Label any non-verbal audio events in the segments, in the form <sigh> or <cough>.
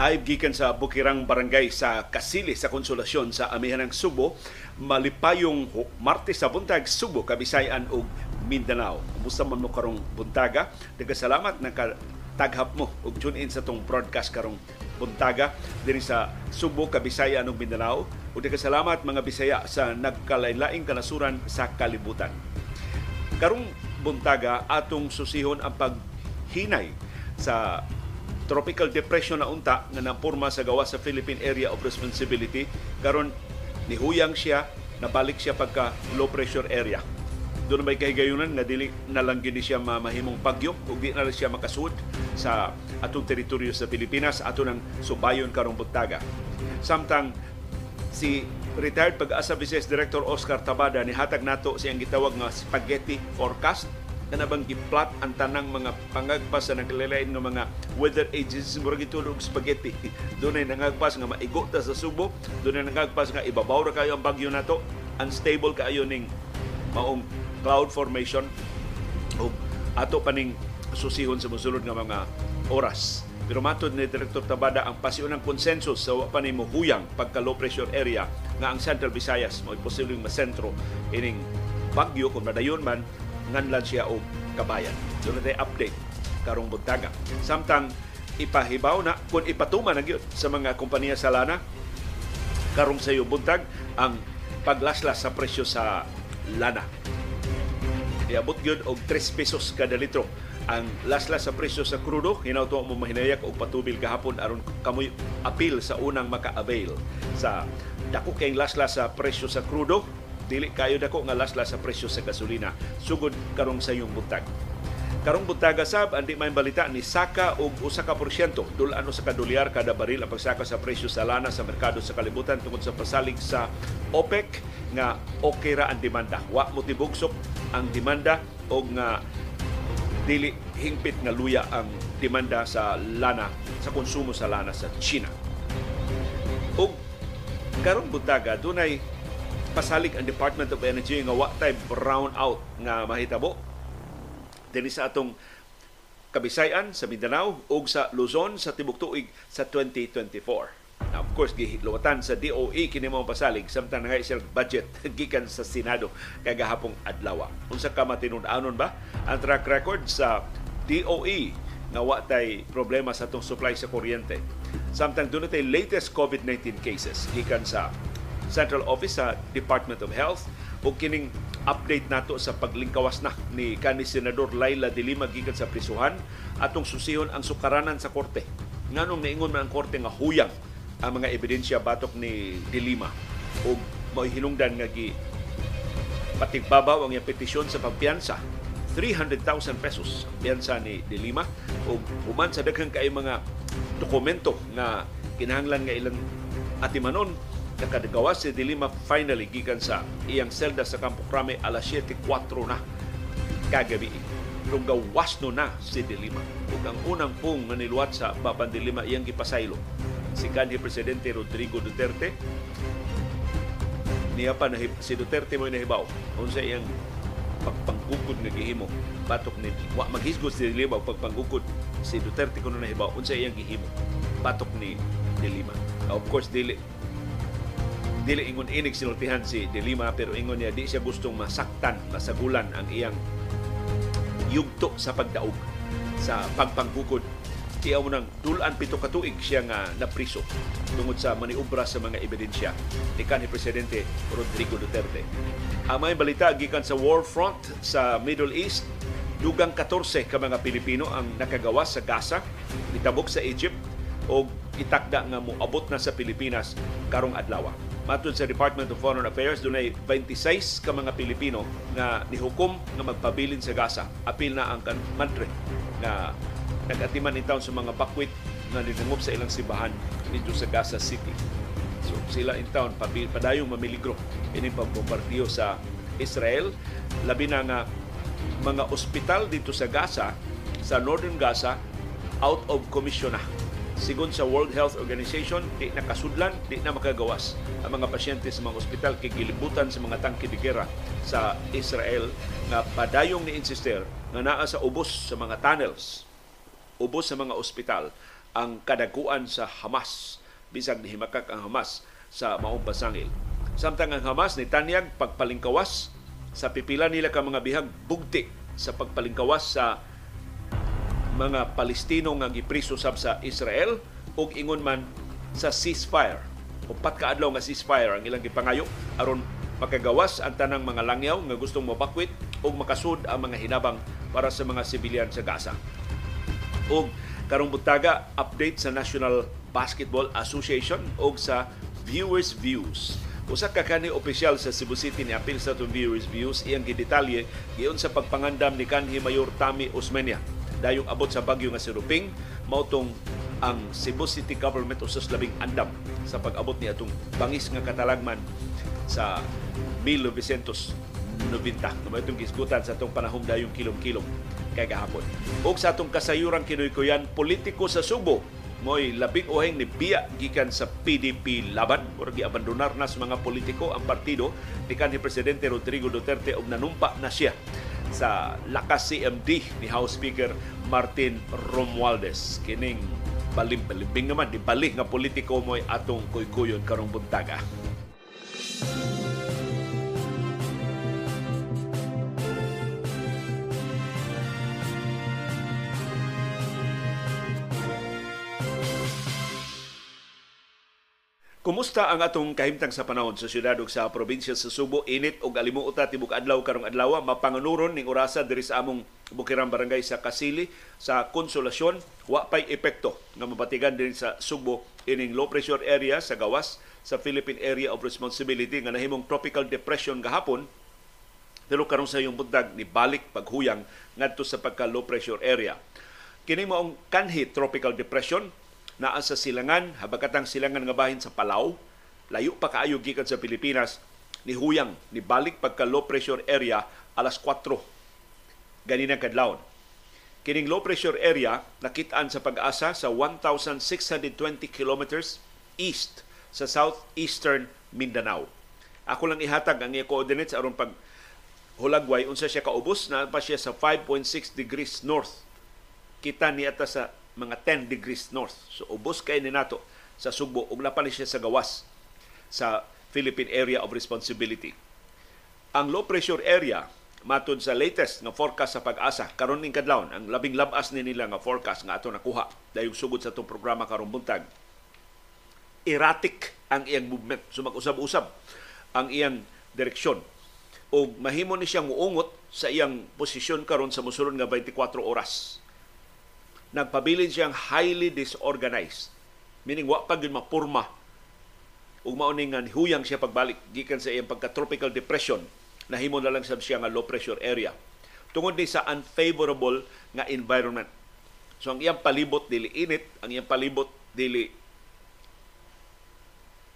Live gikan sa Bukirang Barangay sa Kasili sa Konsolasyon sa Amihan ng Subo, malipayong Martes sa buntag Subo, Kabisayan ug Mindanao. Kumusta man mo karong buntaga? Nagkasalamat na ka taghap mo ug tune in sa tong broadcast karong buntaga diri sa Subo, Kabisayan ug Mindanao. Ug nagkasalamat mga Bisaya sa nagkalain-laing kanasuran sa kalibutan. Karong buntaga atong susihon ang paghinay sa tropical depression na unta nga naporma sa gawa sa Philippine Area of Responsibility. Karon nihuyang siya nabalik siya pagka low pressure area. Doon may kahigayunan nga dili na lang gini siya mahimong bagyo ug di na siya makasud sa atong teritoryo sa Pilipinas. Ato nang subayon karong buntaga samtang si retired pag-asa Vice Director Oscar Tabada ni hatag nato siyang gitawag nga spaghetti forecast na nabang giplot ang tanang mga pangagpas sa nagkalilain ng mga weather agencies. Murag gitulog spaghetti. <laughs> Doon ay nangagpas nga maigo ta sa Subo. Doon ay nangagpas nga ibabaw ra kayo ang bagyo nato unstable kaayo ning maong cloud formation. O ato pa ning susihon sa musulod nga mga oras. Pero matod ni Director Tabada ang pasiunang konsensus sa wa pa ni huyang pagka low pressure area nga ang Central Visayas mo posibleng masentro ining bagyo. Kung madayon man nganlan siya og kabayan. Doon so, update karong buntaga. Samtang ipahibaw na kung ipatuman na gyud sa mga kompanya sa lana karong sayo buntag ang paglaslas sa presyo sa lana. Iabot gyud og 3 pesos kada litro ang laslas sa presyo sa krudo hinawto mo mahinayak og patubil gahapon aron kamoy apil sa unang maka-avail sa dako kay laslas sa presyo sa krudo dili kayo dako nga lasla sa presyo sa gasolina. Sugod karong sa iyong buntag. Karong buntaga sab andi may balita ni saka og usa ka porsyento. Dulan sa kadolyar kada baril ang pagsaka sa presyo sa lana sa merkado sa kalibutan tungod sa pasalig sa OPEC nga okay ra ang demanda. Wa mo tibugsok ang demanda og nga dili hingpit nga luya ang demanda sa lana sa konsumo sa lana sa China. Og karong buntaga dunay pasalig ang Department of Energy nga wa tay brown out nga mahitabo dinhi sa atong Kabisayan sa Mindanao ug sa Luzon sa tibok tuig sa 2024. Now, of course, gihiluwatan sa DOE kini mo pasalig samtang nga isang budget <laughs> gikan sa Senado kagahapong adlaw. Unsa ka matinud-anon ba ang track record sa DOE nga wa tay problema sa atong supply sa kuryente. Samtang doon tay latest COVID-19 cases gikan sa Central Office sa Department of Health. Ug kining update nato sa paglingkawas na ni kanhi senador Laila de Lima gikan sa prisuhan. Atong susihon ang sukaranan sa korte. Nganong niingon man ang korte nga huyang ang mga ebidensya batok ni de Lima. Ug mao hinungdan nga gi patigbabaw ang petisyon sa pagpiyansa 300,000 pesos ang piyansa ni De Lima. Ug human sa daghang kay mga dokumento nga kinahanglan nga ilang atimanon nakadagawas si Dilima finally gikan sa iyang selda sa Campo Crame alas 7.04 na kagabi. Gawas no na si Dilima. Ug ang unang pong niluwat sa Baban Dilima iyang gipasaylo. Si kanhi Presidente Rodrigo Duterte niya pa nahib, si Duterte mo nahibaw unsa iyang pagpanggukod nga gihimo batok ni wa maghisgot si Dilima pagpanggukod si Duterte kuno nahibaw unsa iyang gihimo batok ni Dilima. Of course dili dili ingon inig sinultihan si De Lima pero ingon niya di siya gustong masaktan, masagulan ang iyang yugto sa pagdaog sa pagpanggukod Iyaw mo nang dulan pito katuig siya nga napriso tungod sa maniubra sa mga ebidensya ni kanhi Presidente Rodrigo Duterte. Ang may balita gikan sa war front sa Middle East, dugang 14 ka mga Pilipino ang nakagawas sa Gaza, nitabok sa Egypt o itakda nga moabot na sa Pilipinas karong adlaw. Matod sa Department of Foreign Affairs, dunay 26 ka mga Pilipino nga nihukom nga magpabilin sa Gaza. Apil na ang country nga nag-atiman in sa mga bakwit nga ninangop sa ilang simbahan dito sa Gaza City. So sila in town padayong mamiligro ining pagbombardiyo sa Israel labi na nga mga ospital dito sa Gaza sa Northern Gaza out of commission na Sigon sa World Health Organization, di nakasudlan, di na makagawas ang mga pasyente sa mga ospital kay gilibutan sa mga tangke de gera sa Israel nga padayong ni insister nga naa sa ubos sa mga tunnels, ubos sa mga ospital ang kadaguan sa Hamas bisag himakak ang Hamas sa maong pasangil. Samtang ang Hamas ni Tanyag pagpalingkawas sa pipila nila ka mga bihag bugti sa pagpalingkawas sa mga Palestino nga gipriso sab sa Israel ug ingon man sa ceasefire. Upat ka adlaw nga ceasefire ang ilang gipangayo aron makagawas ang tanang mga langyaw nga gustong mabakwit ug makasud ang mga hinabang para sa mga sibilyan sa Gaza. Ug karong butaga update sa National Basketball Association ug sa Viewers Views. Usa ka kani opisyal sa Cebu City ni apil sa Viewers Views iyang gidetalye giyon sa pagpangandam ni kanhi Mayor Tami Osmeña dayong abot sa bagyo nga si Ruping mautong ang Cebu City Government usas labing andam sa pag-abot ni atong bangis nga katalagman sa 1990 na itong gisgutan sa itong panahong dayong kilom-kilom kay gahapon. O sa atong kasayuran kinuykuyan, politiko sa Subo, mo'y labing uheng ni Biya gikan sa PDP laban. O giabandonar na sa mga politiko ang partido ni kanhi Presidente Rodrigo Duterte og nanumpa na siya sa lakas CMD ni House Speaker Martin Romualdez. Kining balim balimbing naman di balik nga politiko mo'y atong kuykuyon karong buntaga. Kumusta ang atong kahimtang sa panahon sa syudad ug sa probinsya sa Subo? Init og alimuota tibok adlaw karong adlaw mapanganuron ning orasa diri sa among Bukirang Barangay sa Kasili sa Konsolasyon wa pay epekto nga mabatigan din sa Subo ining low pressure area sa gawas sa Philippine Area of Responsibility nga nahimong tropical depression gahapon pero karon sa iyong bundag ni balik paghuyang ngadto sa pagka low pressure area. Kini maong kanhi tropical depression naa sa silangan, habagkatang silangan nga bahin sa Palau, layo pa kaayo gikan sa Pilipinas, ni huyang, ni balik pagka low pressure area alas 4 ganina kadlawon. Kining low pressure area nakitaan sa pag-asa sa 1,620 kilometers east sa southeastern Mindanao. Ako lang ihatag ang coordinates aron pag hulagway unsa siya kaubos na pa siya sa 5.6 degrees north. Kita ni ata sa mga 10 degrees north. So ubos kay ni nato sa Subo ug napali siya sa gawas sa Philippine Area of Responsibility. Ang low pressure area matud sa latest nga forecast sa pag-asa karon ning kadlawon ang labing labas ni nila nga forecast nga ato nakuha dayong sugod sa itong programa karong buntag erratic ang iyang movement so mag-usab-usab ang iyang direksyon o mahimo ni siyang muungot sa iyang posisyon karon sa mosulod nga 24 oras nagpabilin siyang highly disorganized. Meaning, wa pa yun mapurma. Ug mauning nga huyang siya pagbalik gikan sa iyang pagka-tropical depression nahimo na lang sab siya nga low pressure area. Tungod ni sa unfavorable nga environment. So ang iyang palibot dili init, ang iyang palibot dili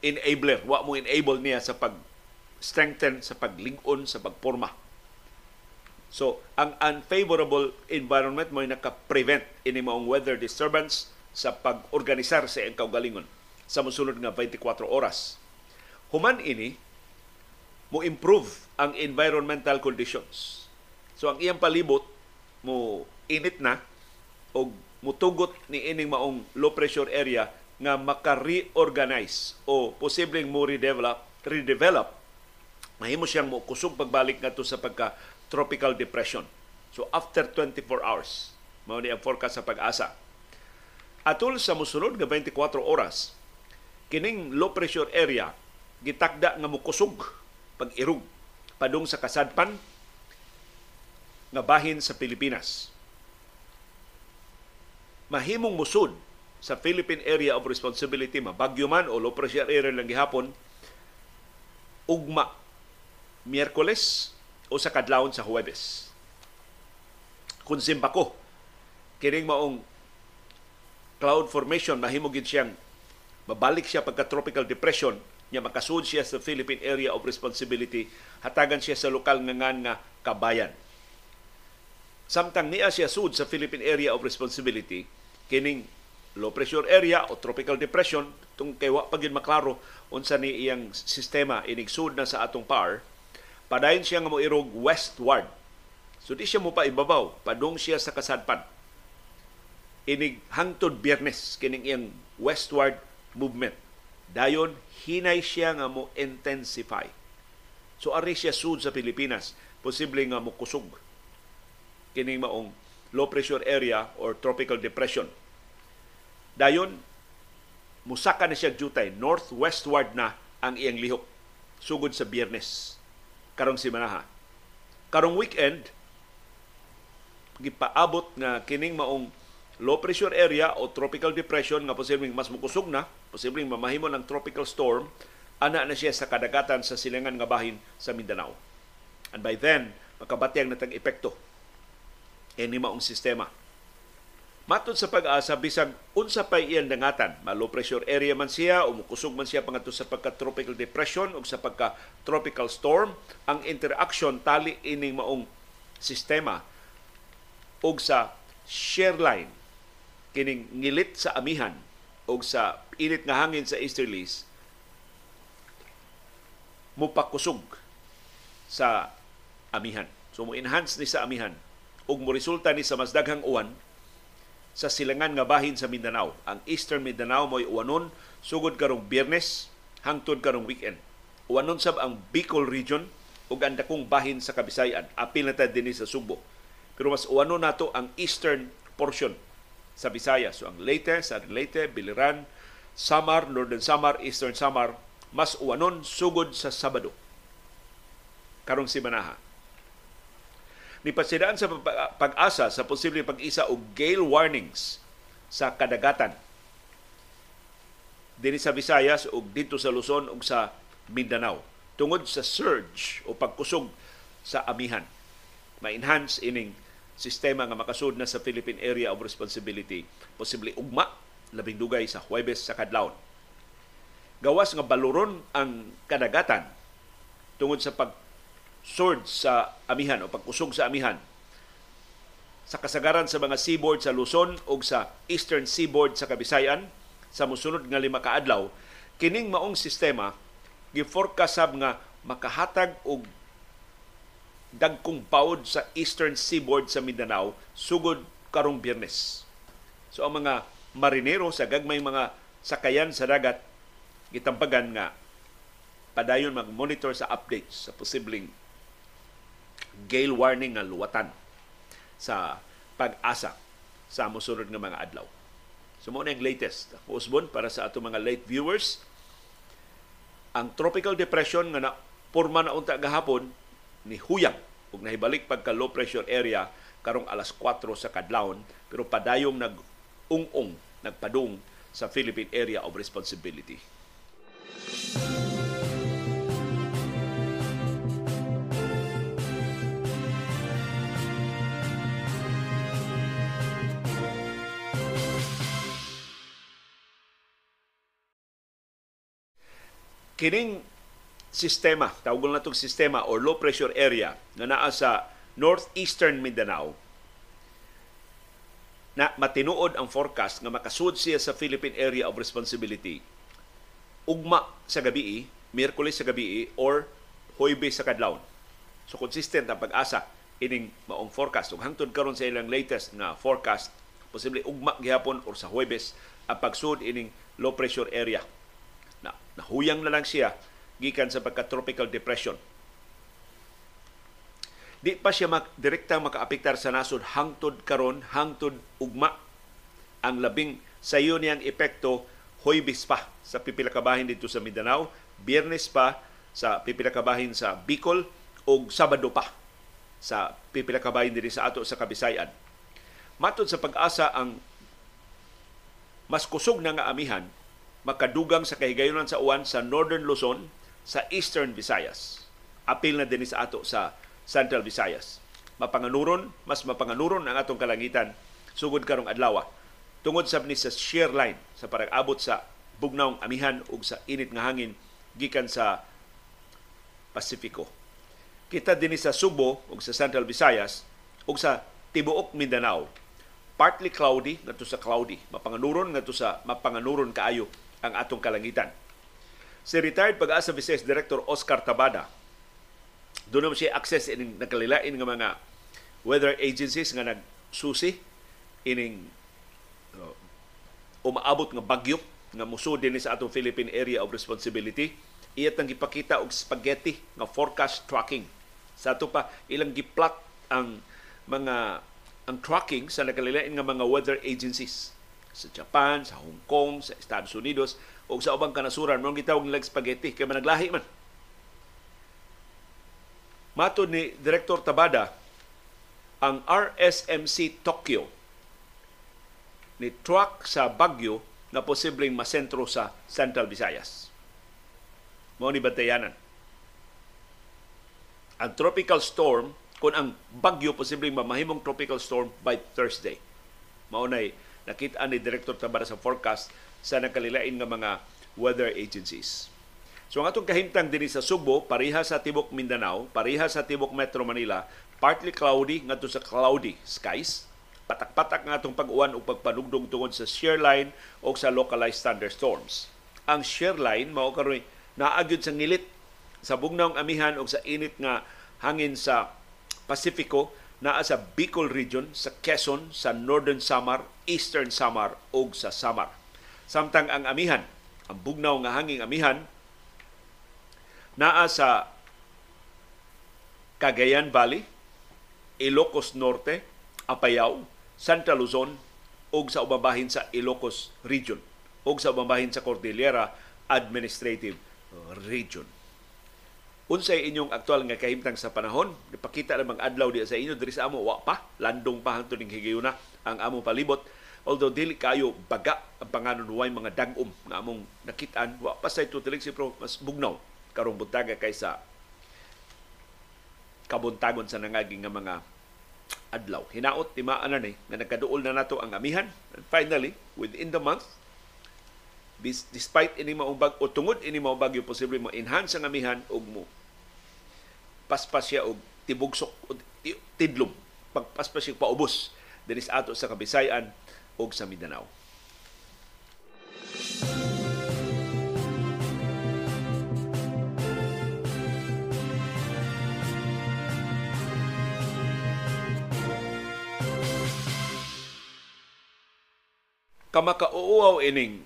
enabler. Wa mo enable niya sa pag strengthen sa paglingon sa pagporma So, ang unfavorable environment mo naka-prevent ini maong weather disturbance sa pag-organisar sa iyang kaugalingon sa mosunod nga 24 oras. Human ini, mo improve ang environmental conditions. So, ang iyang palibot mo init na o mutugot ni ining maong low pressure area nga maka-reorganize o posibleng mo redevelop, redevelop mahimo siyang mo kusog pagbalik ngadto sa pagka tropical depression. So after 24 hours, mao ni ang forecast sa pag-asa. Atol sa mosunod nga 24 oras, kining low pressure area gitakda nga mukusog pag-irog padung sa kasadpan nga bahin sa Pilipinas. Mahimong musud sa Philippine Area of Responsibility, mabagyo man o low pressure area lang gihapon, ugma Miyerkules o sa kadlawon sa Huwebes. Kung simbako, kining maong cloud formation, mahimo gid siyang mabalik siya pagka tropical depression niya makasud siya sa Philippine Area of Responsibility hatagan siya sa lokal nga ngan nga kabayan samtang niya siya sud sa Philippine Area of Responsibility kining low pressure area o tropical depression tung kay wa pa maklaro unsa ni iyang sistema inig sud na sa atong PAR padayon siya nga mo irog westward. So di siya mo pa ibabaw, padung siya sa kasadpan. inig hangtod biyernes kining iyang westward movement. Dayon hinay siya nga mo intensify. So ari siya sud sa Pilipinas, posible nga mo kusog kining maong low pressure area or tropical depression. Dayon musaka na siya jutay northwestward na ang iyang lihok sugod sa Biyernes karong simanaha. Karong weekend gipaabot nga kining maong low pressure area o tropical depression nga posibleng mas mukusog na, posibleng mamahimo ng tropical storm, ana na siya sa kadagatan sa silangan nga bahin sa Mindanao. And by then, makabatyang na tag epekto ini maong sistema. Matod sa pag-asa, bisag unsa pa iyan dangatan, ma low pressure area man siya, o mukusog man siya pangadto sa pagka-tropical depression o sa pagka-tropical storm, ang interaction tali ining maong sistema og sa shear line kining ngilit sa amihan og sa init nga hangin sa easterlies mupakusog sa amihan. So mo enhance ni sa amihan ug mo resulta ni sa mas daghang uwan sa silangan nga bahin sa Mindanao. Ang Eastern Mindanao mo'y uwanon sugod karong Biyernes hangtod karong weekend. Uwanon sab ang Bicol region ug ang dakong bahin sa Kabisayan. Apil na dinhi sa Subo. Pero mas uwanon nato ang eastern portion sa Visayas. So ang Leyte, sa Leyte, Biliran, Samar, Northern Samar, Eastern Samar, mas uwanon sugod sa Sabado. Karong simanaha. Nipasidaan sa pag-asa sa posibleng pag-isa og gale warnings sa kadagatan dinhi sa Visayas ug dito sa Luzon ug sa Mindanao tungod sa surge o pagkusog sa amihan. Ma-enhance ining sistema nga makasud na sa Philippine Area of Responsibility posible ugma labing dugay sa Huwebes sa kadlawon. Gawas nga baluron ang kadagatan tungod sa pag sword sa amihan o pagkusog sa amihan sa kasagaran sa mga seaboard sa Luzon o sa eastern seaboard sa Kabisayan sa musunod nga lima ka adlaw kining maong sistema gi-forecast nga makahatag og dagkong bawod sa eastern seaboard sa Mindanao sugod karong Biyernes. So ang mga marinero sa gagmay mga sakayan sa dagat gitampagan nga padayon mag-monitor sa updates sa posibleng gale warning nga luwatan sa pag-asa sa mosunod nga mga adlaw. So ang latest. Usbon para sa ato mga late viewers. Ang tropical depression nga na porma na unta gahapon ni huyang ug nahibalik pagka low pressure area karong alas 4 sa kadlawon pero padayong nag ung-ung nagpadung sa Philippine Area of Responsibility. Kining sistema, tawag na itong sistema or low pressure area na naa sa northeastern Mindanao, na matinuod ang forecast nga makasud siya sa Philippine Area of Responsibility ugma sa gabi, Miyerkules sa gabi or Huwebes sa kadlawon. So consistent ang pag-asa ining maong forecast. Ug hangtod karon sa ilang latest nga forecast, posible ugma gihapon or sa Huwebes ang pagsud ining low pressure area nahuyang na lang siya gikan sa pagka-tropical depression. Di pa siya mak direktang makaapektar sa nasod hangtod karon, hangtod ugma ang labing sayo niyang epekto Hoybis pa sa pipila kabahin dito sa Mindanao, Biyernes pa sa pipila kabahin sa Bicol ug Sabado pa sa pipila kabahin diri sa ato sa Kabisayan. Matod sa pag-asa ang mas kusog na nga amihan makadugang sa kahigayonan sa uwan sa Northern Luzon, sa Eastern Visayas. Apil na din sa ato sa Central Visayas. Mapanganuron, mas mapanganuron ang atong kalangitan sugod karong adlaw. Tungod sa ni sa shear line sa parang abot sa bugnawng amihan ug sa init nga hangin gikan sa Pasifiko. Kita din sa Subo ug sa Central Visayas ug sa tibuok Mindanao partly cloudy ngadto sa cloudy mapanganuron ngadto sa mapanganuron kaayo ang atong kalangitan. Si retired pag-asa Vice Director Oscar Tabada, doon siya access ining nakalilain ng mga weather agencies nga nagsusi ining umaabot nga bagyo nga muso din sa atong Philippine Area of Responsibility. Iyat nang gipakita og spaghetti nga forecast tracking. Sa ato pa ilang giplot ang mga ang tracking sa nagkalilain nga mga weather agencies sa Japan, sa Hong Kong, sa Estados Unidos o sa ubang kanasuran mong gitawag nilang spaghetti kay managlahi man Matod ni Director Tabada ang RSMC Tokyo ni truck sa Bagyo na posibleng masentro sa Central Visayas. Mao ni bantayanan. Ang tropical storm, kung ang bagyo posibleng mamahimong tropical storm by Thursday. Mao nay nakita ni Director Tabara sa forecast sa nakalilain nga mga weather agencies. So ang atong kahimtang dinhi sa Subo, pareha sa tibok Mindanao, pareha sa tibok Metro Manila, partly cloudy ngadto sa cloudy skies, patak-patak nga atong pag-uwan o pagpanugdong tungod sa shear line o sa localized thunderstorms. Ang shear line mao karon naagyod sa ngilit sa bugnaong amihan o sa init nga hangin sa Pasifiko naa sa Bicol region, sa Quezon, sa Northern Samar, Eastern Samar o sa Samar. Samtang ang amihan, ang bugnaw nga hanging amihan naa sa Cagayan Valley, Ilocos Norte, Apayao, Santa Luzon ug sa umabahin sa Ilocos Region ug sa umabahin sa Cordillera Administrative Region. Unsay inyong aktual nga kahimtang sa panahon? Ipakita namang adlaw di sa inyo diri sa amo wa pa landong pa hangtod ning higayuna ang among palibot. Although dili kayo baga ang panganon way mga dagom nga among nakitaan, wa pa say tutilig si pro mas bugnaw karong buntaga kaysa kabuntagon sa nangaging nga mga adlaw. Hinaot timaan na ni nga nagkaduol na nato ang amihan. And finally, within the month, despite ini maong bag o tungod ini maong bagyo posible mo enhance ang amihan og mo. Paspas siya og tibugsok og tidlom. Pagpaspas siya paubos. Dinis ato sa Kabisayan ug sa Mindanao. kamakauuaw ining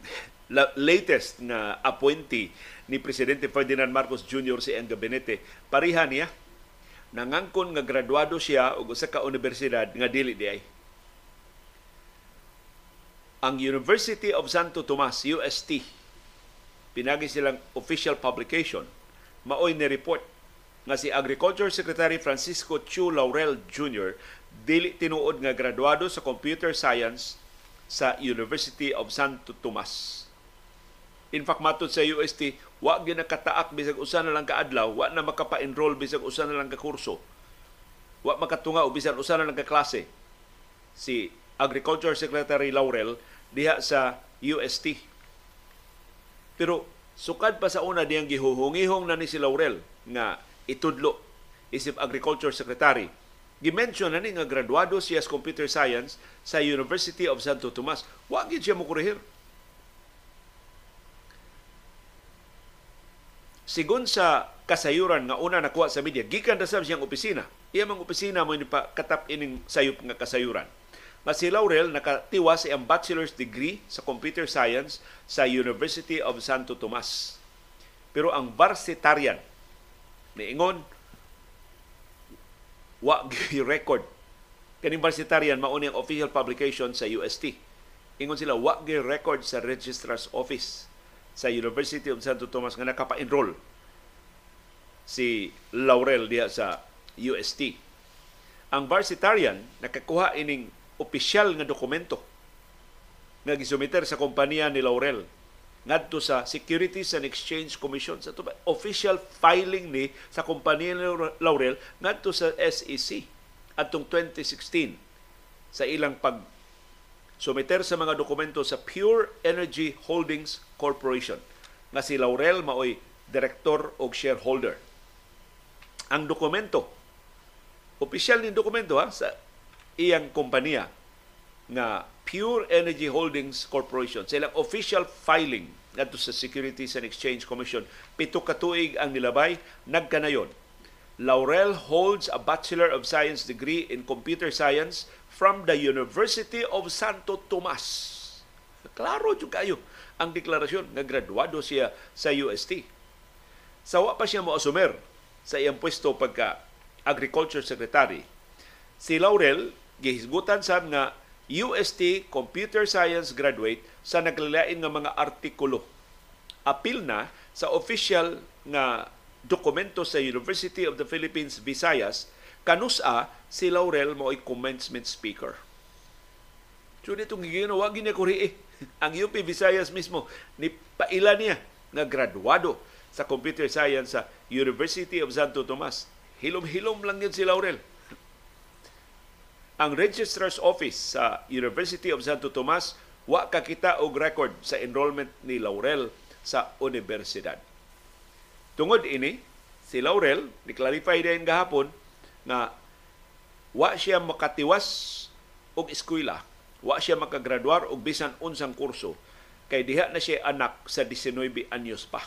latest nga appointee ni Presidente Ferdinand Marcos Jr. si ang gabinete, pariha niya nangangkon nga graduado siya og usa ka universidad nga dili di ay. Ang University of Santo Tomas, UST, pinagi silang official publication, maoy ni report nga si Agriculture Secretary Francisco Chu Laurel Jr. dili tinuod nga graduado sa computer science sa University of Santo Tomas. In fact, matod sa UST, wa gyud nakataak bisag usa na lang ka adlaw, wa na makapa-enroll bisag usa na lang ka kurso. Wa makatunga o bisan usa na lang ka klase. Si Agriculture Secretary Laurel diha sa UST. Pero sukad pa sa una diyang gihuhungihong na ni si Laurel nga itudlo isip Agriculture Secretary Gimension na ni nga graduado siya sa computer science sa University of Santo Tomas. Wa gid siya mo kurehir. Sigon sa kasayuran nga una nakuha sa media, gikan ra sab siyang opisina. Iya mang opisina mo ni pa katap ining sayop nga kasayuran. Nga si Laurel nakatiwa sa iyang bachelor's degree sa computer science sa University of Santo Tomas. Pero ang varsitarian niingon wa record kaning varsitarian mao official publication sa UST ingon sila wa record sa registrar's office sa University of Santo Tomas nga nakapa-enroll si Laurel diha sa UST ang varsitarian nakakuha ining opisyal nga dokumento nga gisumiter sa kompanya ni Laurel ngadto sa Securities and Exchange Commission sa tuba, official filing ni sa kompanya ni Laurel ngadto sa SEC atong 2016 sa ilang pag sumiter sa mga dokumento sa Pure Energy Holdings Corporation nga si Laurel maoy direktor o shareholder. Ang dokumento opisyal ni dokumento ha sa iyang kompanya nga Pure Energy Holdings Corporation. Sa ilang official filing ngadto sa Securities and Exchange Commission, pito ka tuig ang nilabay, nagkanayon. Laurel holds a Bachelor of Science degree in Computer Science from the University of Santo Tomas. Klaro jud kayo ang deklarasyon nga graduado siya sa UST. Sawa pa siya mo asumer sa iyang pwesto pagka Agriculture Secretary. Si Laurel gihisgutan sa nga UST Computer Science graduate sa naglalain nga mga artikulo. Apil na sa official nga dokumento sa University of the Philippines Visayas kanusa si Laurel mo ay commencement speaker. So dito ginawa gina ko eh. <laughs> Ang UP Visayas mismo ni paila niya nga graduado sa computer science sa University of Santo Tomas. Hilom-hilom lang yun si Laurel. Ang Registrar's Office sa University of Santo Tomas wa kakita og record sa enrollment ni Laurel sa universidad. Tungod ini, si Laurel, ni-clarify din gahapon na wa siya makatiwas og eskwela, wa siya makagraduar og bisan unsang kurso kay diha na siya anak sa 19 anyos pa.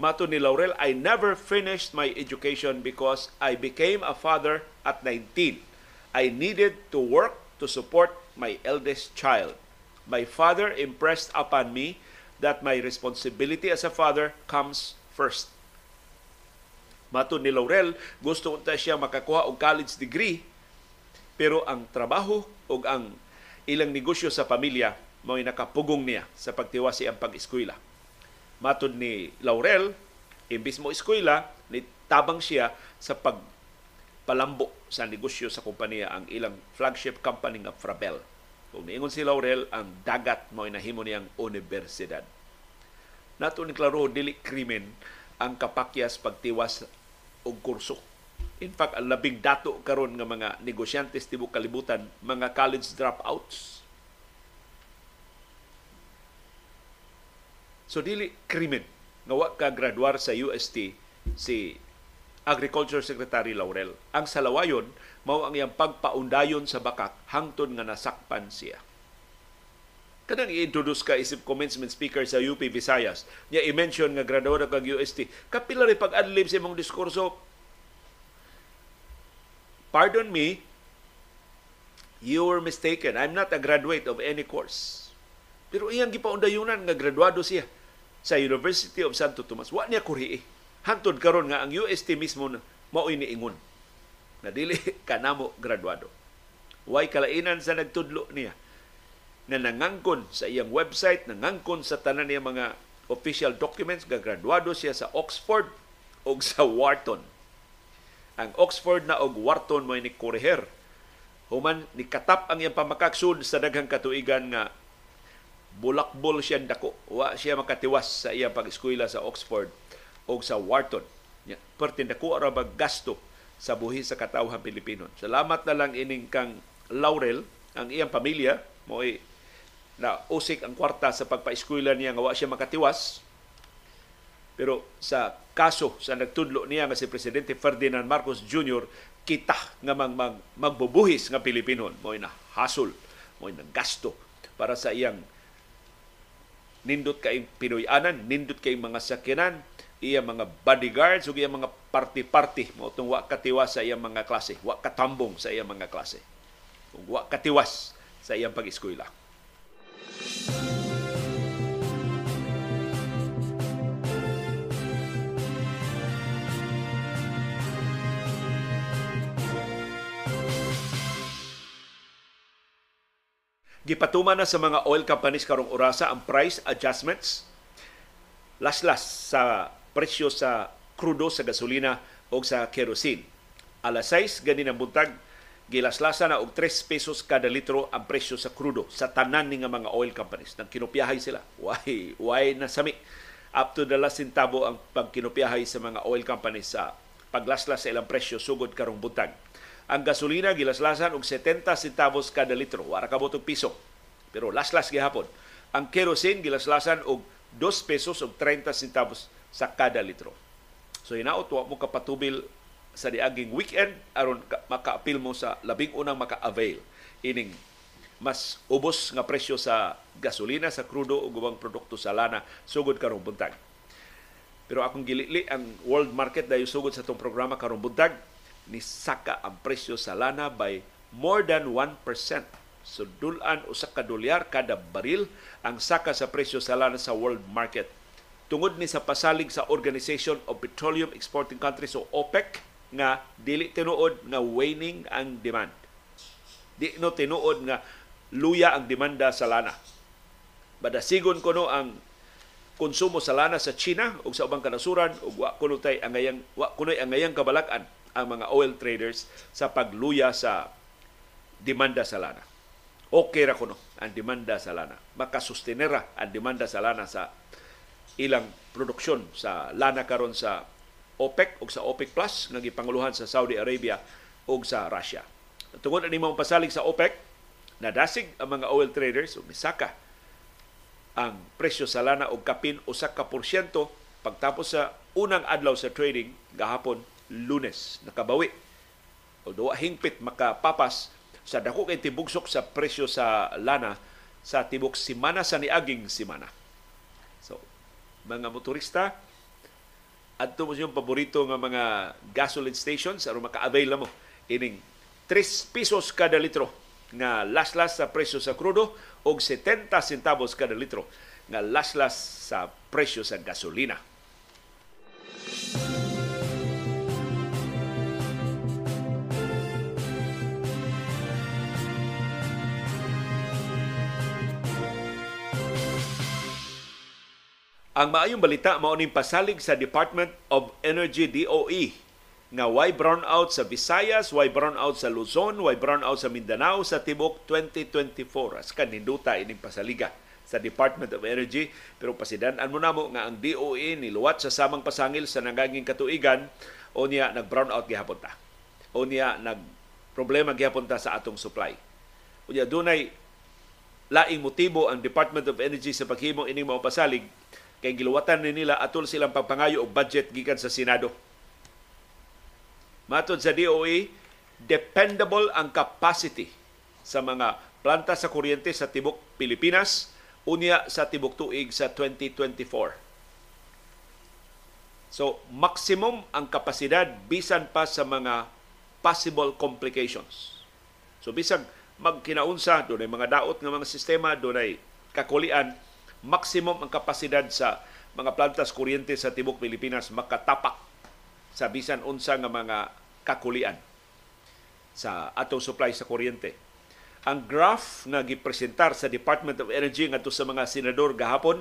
Mato ni Laurel, I never finished my education because I became a father at 19. I needed to work to support my eldest child. My father impressed upon me that my responsibility as a father comes first. Mato ni Laurel, gusto unta siya makakuha og college degree pero ang trabaho o ang ilang negosyo sa pamilya mo'y nakapugong niya sa pagtiwasi ang pag-eskwela Matod ni Laurel, imbis mo eskwela, tabang siya sa pagpalambo sa negosyo sa kompanya ang ilang flagship company nga Frabel. Kung niingon si Laurel, ang dagat mo nahimo niyang universidad. Nato ni klaro dili krimen ang kapakyas pagtiwas og kurso. In fact, ang labing dato karon nga mga negosyantes tibok kalibutan, mga college dropouts So dili krimen nga wa ka graduar sa UST si Agriculture Secretary Laurel. Ang salawayon mao ang iyang pagpaundayon sa bakak hangtod nga nasakpan siya. Kanang i-introduce ka isip commencement speaker sa UP Visayas. Niya i-mention nga graduado kag UST. Kapila rin pag-adlib sa imong diskurso. Pardon me, you were mistaken. I'm not a graduate of any course. Pero iyang gipaundayunan nga graduado siya sa University of Santo Tomas. Wa niya kurihi. Hantod karon nga ang UST mismo na mao'y niingon na dili <laughs> kanamo graduado. Way kalainan sa nagtudlo niya na nangangkon sa iyang website, nangangkon sa tanan niya mga official documents nga graduado siya sa Oxford o sa Wharton. Ang Oxford na og Wharton mo ni Kuriher. Human ni katap ang iyang pamakaksud sa daghang katuigan nga bulakbol siya dako. Wa siya makatiwas sa iyang pag-eskwela sa Oxford o sa Wharton. Perti dako ra gasto sa buhi sa katawhan Pilipino. Salamat na lang ining kang Laurel, ang iyang pamilya, mo na usik ang kwarta sa pagpa-eskwela niya nga wa siya makatiwas. Pero sa kaso sa nagtudlo niya nga si Presidente Ferdinand Marcos Jr., kita nga mag, mag, magbubuhis nga Pilipino mo na hasol, mo na gasto para sa iyang nindot kay Pinoyanan, nindot kay mga sakyanan, iya mga bodyguards ug iya mga party-party mo tong wa katiwas sa iyang mga klase, wa katambong sa iyang mga klase. Ug wa katiwas sa iyang pag-eskwela. Gipatuman na sa mga oil companies karong orasa ang price adjustments laslas sa presyo sa krudo sa gasolina o sa kerosene. Alas 6 gani ng buntag gilaslasa na og 3 pesos kada litro ang presyo sa krudo sa tanan ni nga mga oil companies. Nang kinupyahay sila. Why why na sami up to the last centavo ang pagkinupyahay sa mga oil companies sa paglaslas sa ilang presyo sugod karong buntag ang gasolina gilaslasan og 70 centavos kada litro, wala ka botog piso. Pero laslas gihapon. Ang kerosene gilaslasan og 2 pesos og 30 centavos sa kada litro. So hinaot wa mo kapatubil sa diaging weekend aron maka-appeal mo sa labing unang maka-avail ining mas ubos nga presyo sa gasolina, sa krudo ug ubang produkto sa lana sugod karong buntag. Pero akong gilili ang world market dayo sugod sa tong programa karong buntag ni saka ang presyo sa lana by more than 1% So dulan usa ka dolyar kada baril ang saka sa presyo sa lana sa world market. Tungod ni sa pasalig sa Organization of Petroleum Exporting Countries o OPEC nga dili tinuod nga waning ang demand. Di no tinuod nga luya ang demanda sa lana. Badasigon ko no ang konsumo sa lana sa China ug sa ubang kanasuran ug wa kuno tay angayang wa kunoy angayang kabalak-an ang mga oil traders sa pagluya sa demanda sa lana. Okay ra kuno ang demanda sa lana. Makasustenera ang demanda sa lana sa ilang produksyon sa lana karon sa OPEC o sa OPEC Plus nga gipanguluhan sa Saudi Arabia o sa Russia. Tungod ani mong pasalig sa OPEC, nadasig ang mga oil traders ug misaka ang presyo sa lana og kapin usa ka porsyento pagtapos sa unang adlaw sa trading gahapon Lunes nakabawi o duwa hingpit makapapas sa dako kay tibugsok sa presyo sa lana sa tibok simana sa niaging simana. So, mga motorista, adto mo yung paborito nga mga gasoline stations aron maka-avail mo ining 3 pesos kada litro nga laslas sa presyo sa krudo og 70 centavos kada litro nga laslas sa presyo sa gasolina. Ang maayong balita mao ning pasalig sa Department of Energy DOE nga why brownout sa Visayas, why brownout sa Luzon, why brownout sa Mindanao sa tibok 2024. As kaninduta ining pasaliga sa Department of Energy pero pasidan-an mo namo nga ang DOE niluwat sa samang pasangil sa nagaging katuigan o niya nag-brownout gihapon ta. O niya nag problema gihapon ta sa atong supply. Unya dunay laing motibo ang Department of Energy sa paghimo ining mao pasalig kay giluwatan ni nila atol silang pagpangayo og budget gikan sa Senado. Matod sa DOE, dependable ang capacity sa mga planta sa kuryente sa tibok Pilipinas unya sa tibok tuig sa 2024. So, maximum ang kapasidad bisan pa sa mga possible complications. So, bisag magkinaunsa, doon ay mga daot ng mga sistema, doon ay kakulian, maximum ang kapasidad sa mga plantas kuryente sa tibok Pilipinas makatapak sa bisan unsa nga mga kakulian sa atong supply sa kuryente. Ang graph nga gipresentar sa Department of Energy ngadto sa mga senador gahapon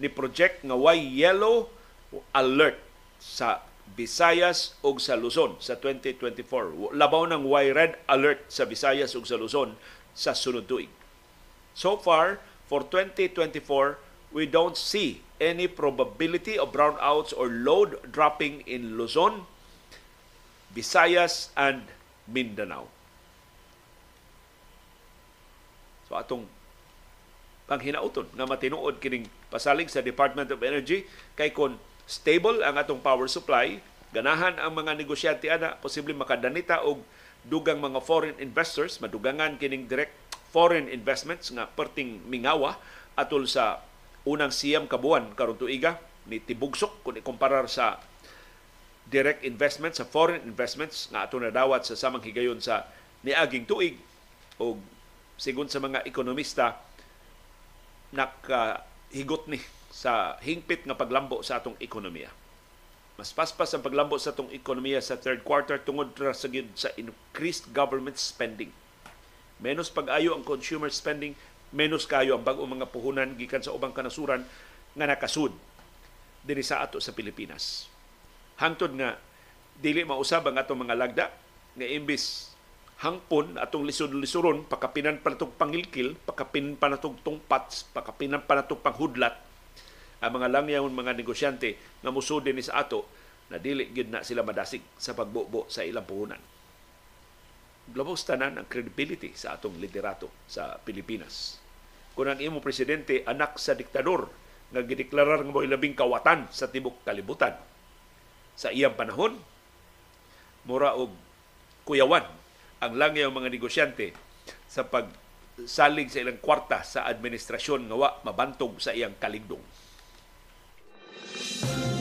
ni project nga why yellow alert sa Visayas ug sa Luzon sa 2024. Labaw ng why red alert sa Visayas ug sa Luzon sa sunod tuig. So far, for 2024, we don't see any probability of brownouts or load dropping in Luzon, Visayas, and Mindanao. So atong panghinauton nga matinuod kining pasalig sa Department of Energy kay kon stable ang atong power supply, ganahan ang mga negosyante ana posible makadanita og dugang mga foreign investors, madugangan kining direct foreign investments nga perting mingawa atol sa unang siyam kabuan karon tuiga ni tibugsok kung ikumparar sa direct investment sa foreign investments nga ato nadawat sa samang higayon sa niaging tuig o sigon sa mga ekonomista nakahigot ni sa hingpit nga paglambo sa atong ekonomiya. Mas paspas ang paglambo sa atong ekonomiya sa third quarter tungod ra sa increased government spending Menos pag-ayo ang consumer spending, menos kayo ang bagong mga puhunan gikan sa ubang kanasuran nga nakasud dinhi sa ato sa Pilipinas. Hangtod nga dili mausab ang atong mga lagda nga imbis hangpon atong lisod-lisoron pakapinan pa natong pangilkil, pakapinan pa natong tungpats, pakapinan pa natong panghudlat ang mga langyawon mga negosyante nga musud dinhi sa ato na dili gid na sila madasig sa pagbubo sa ilang puhunan labos tanan ang credibility sa atong liderato sa Pilipinas. Kung ang imo presidente anak sa diktador nga gideklarar nga mo'y labing kawatan sa tibok kalibutan sa iyang panahon, mura og kuyawan ang langyaw mga negosyante sa pagsalig sa ilang kwarta sa administrasyon nga wa mabantog sa iyang kaligdong. Niya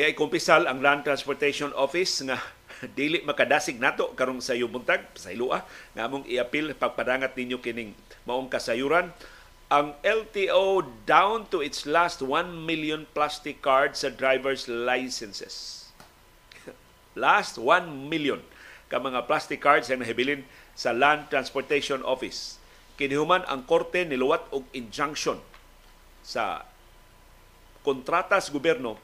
ay kumpisal ang Land Transportation Office nga <laughs> dili makadasig nato karong sa buntag sa ilua nga among iapil pagpadangat ninyo kining maong kasayuran ang LTO down to its last 1 million plastic cards sa driver's licenses. <laughs> last 1 million ka mga plastic cards ang nahibilin sa Land Transportation Office. Kinihuman ang korte niluwat og injunction sa kontratas gobyerno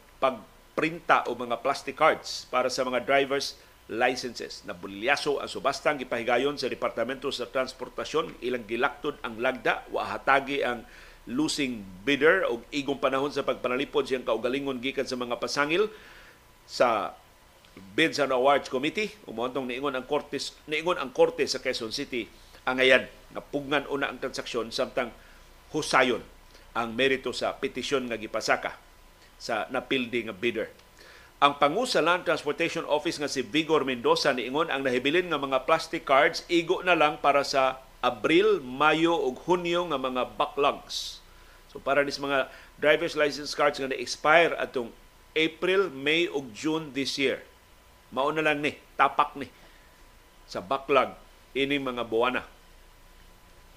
pagprinta o mga plastic cards para sa mga drivers licenses. Nabulyaso ang subastang gipahigayon sa Departamento sa Transportasyon. Ilang gilaktod ang lagda wa hatagi ang losing bidder o igong panahon sa pagpanalipod siyang kaugalingon gikan sa mga pasangil. Sa Bids and Awards Committee umuntong niingon ang korte niingon ang korte sa Quezon City ang ayan nga pugnan una ang transaksyon samtang husayon ang merito sa petisyon nga gipasaka sa napildi nga bidder ang pangu sa Land Transportation Office nga si Vigor Mendoza niingon ang nahibilin nga mga plastic cards igo na lang para sa Abril, Mayo ug Hunyo nga mga backlogs. So para nis mga driver's license cards nga na-expire atong April, May ug June this year. Mao na lang ni, tapak ni sa backlog ini mga buwana.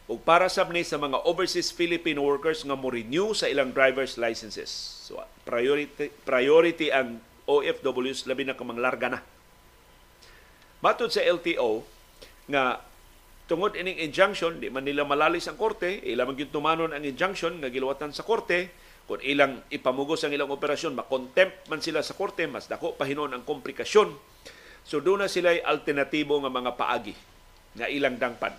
Ug para sab ni sa mga overseas Filipino workers nga mo renew sa ilang driver's licenses. So priority priority ang OFWs labi na kamang larga na. Matod sa LTO nga tungod ining injunction di man nila malalis ang korte, ilang man tumanon ang injunction nga giluwatan sa korte kung ilang ipamugos ang ilang operasyon, makontempt man sila sa korte, mas dako pa hinon ang komplikasyon. So doon na sila alternatibo nga mga paagi nga ilang dangpan.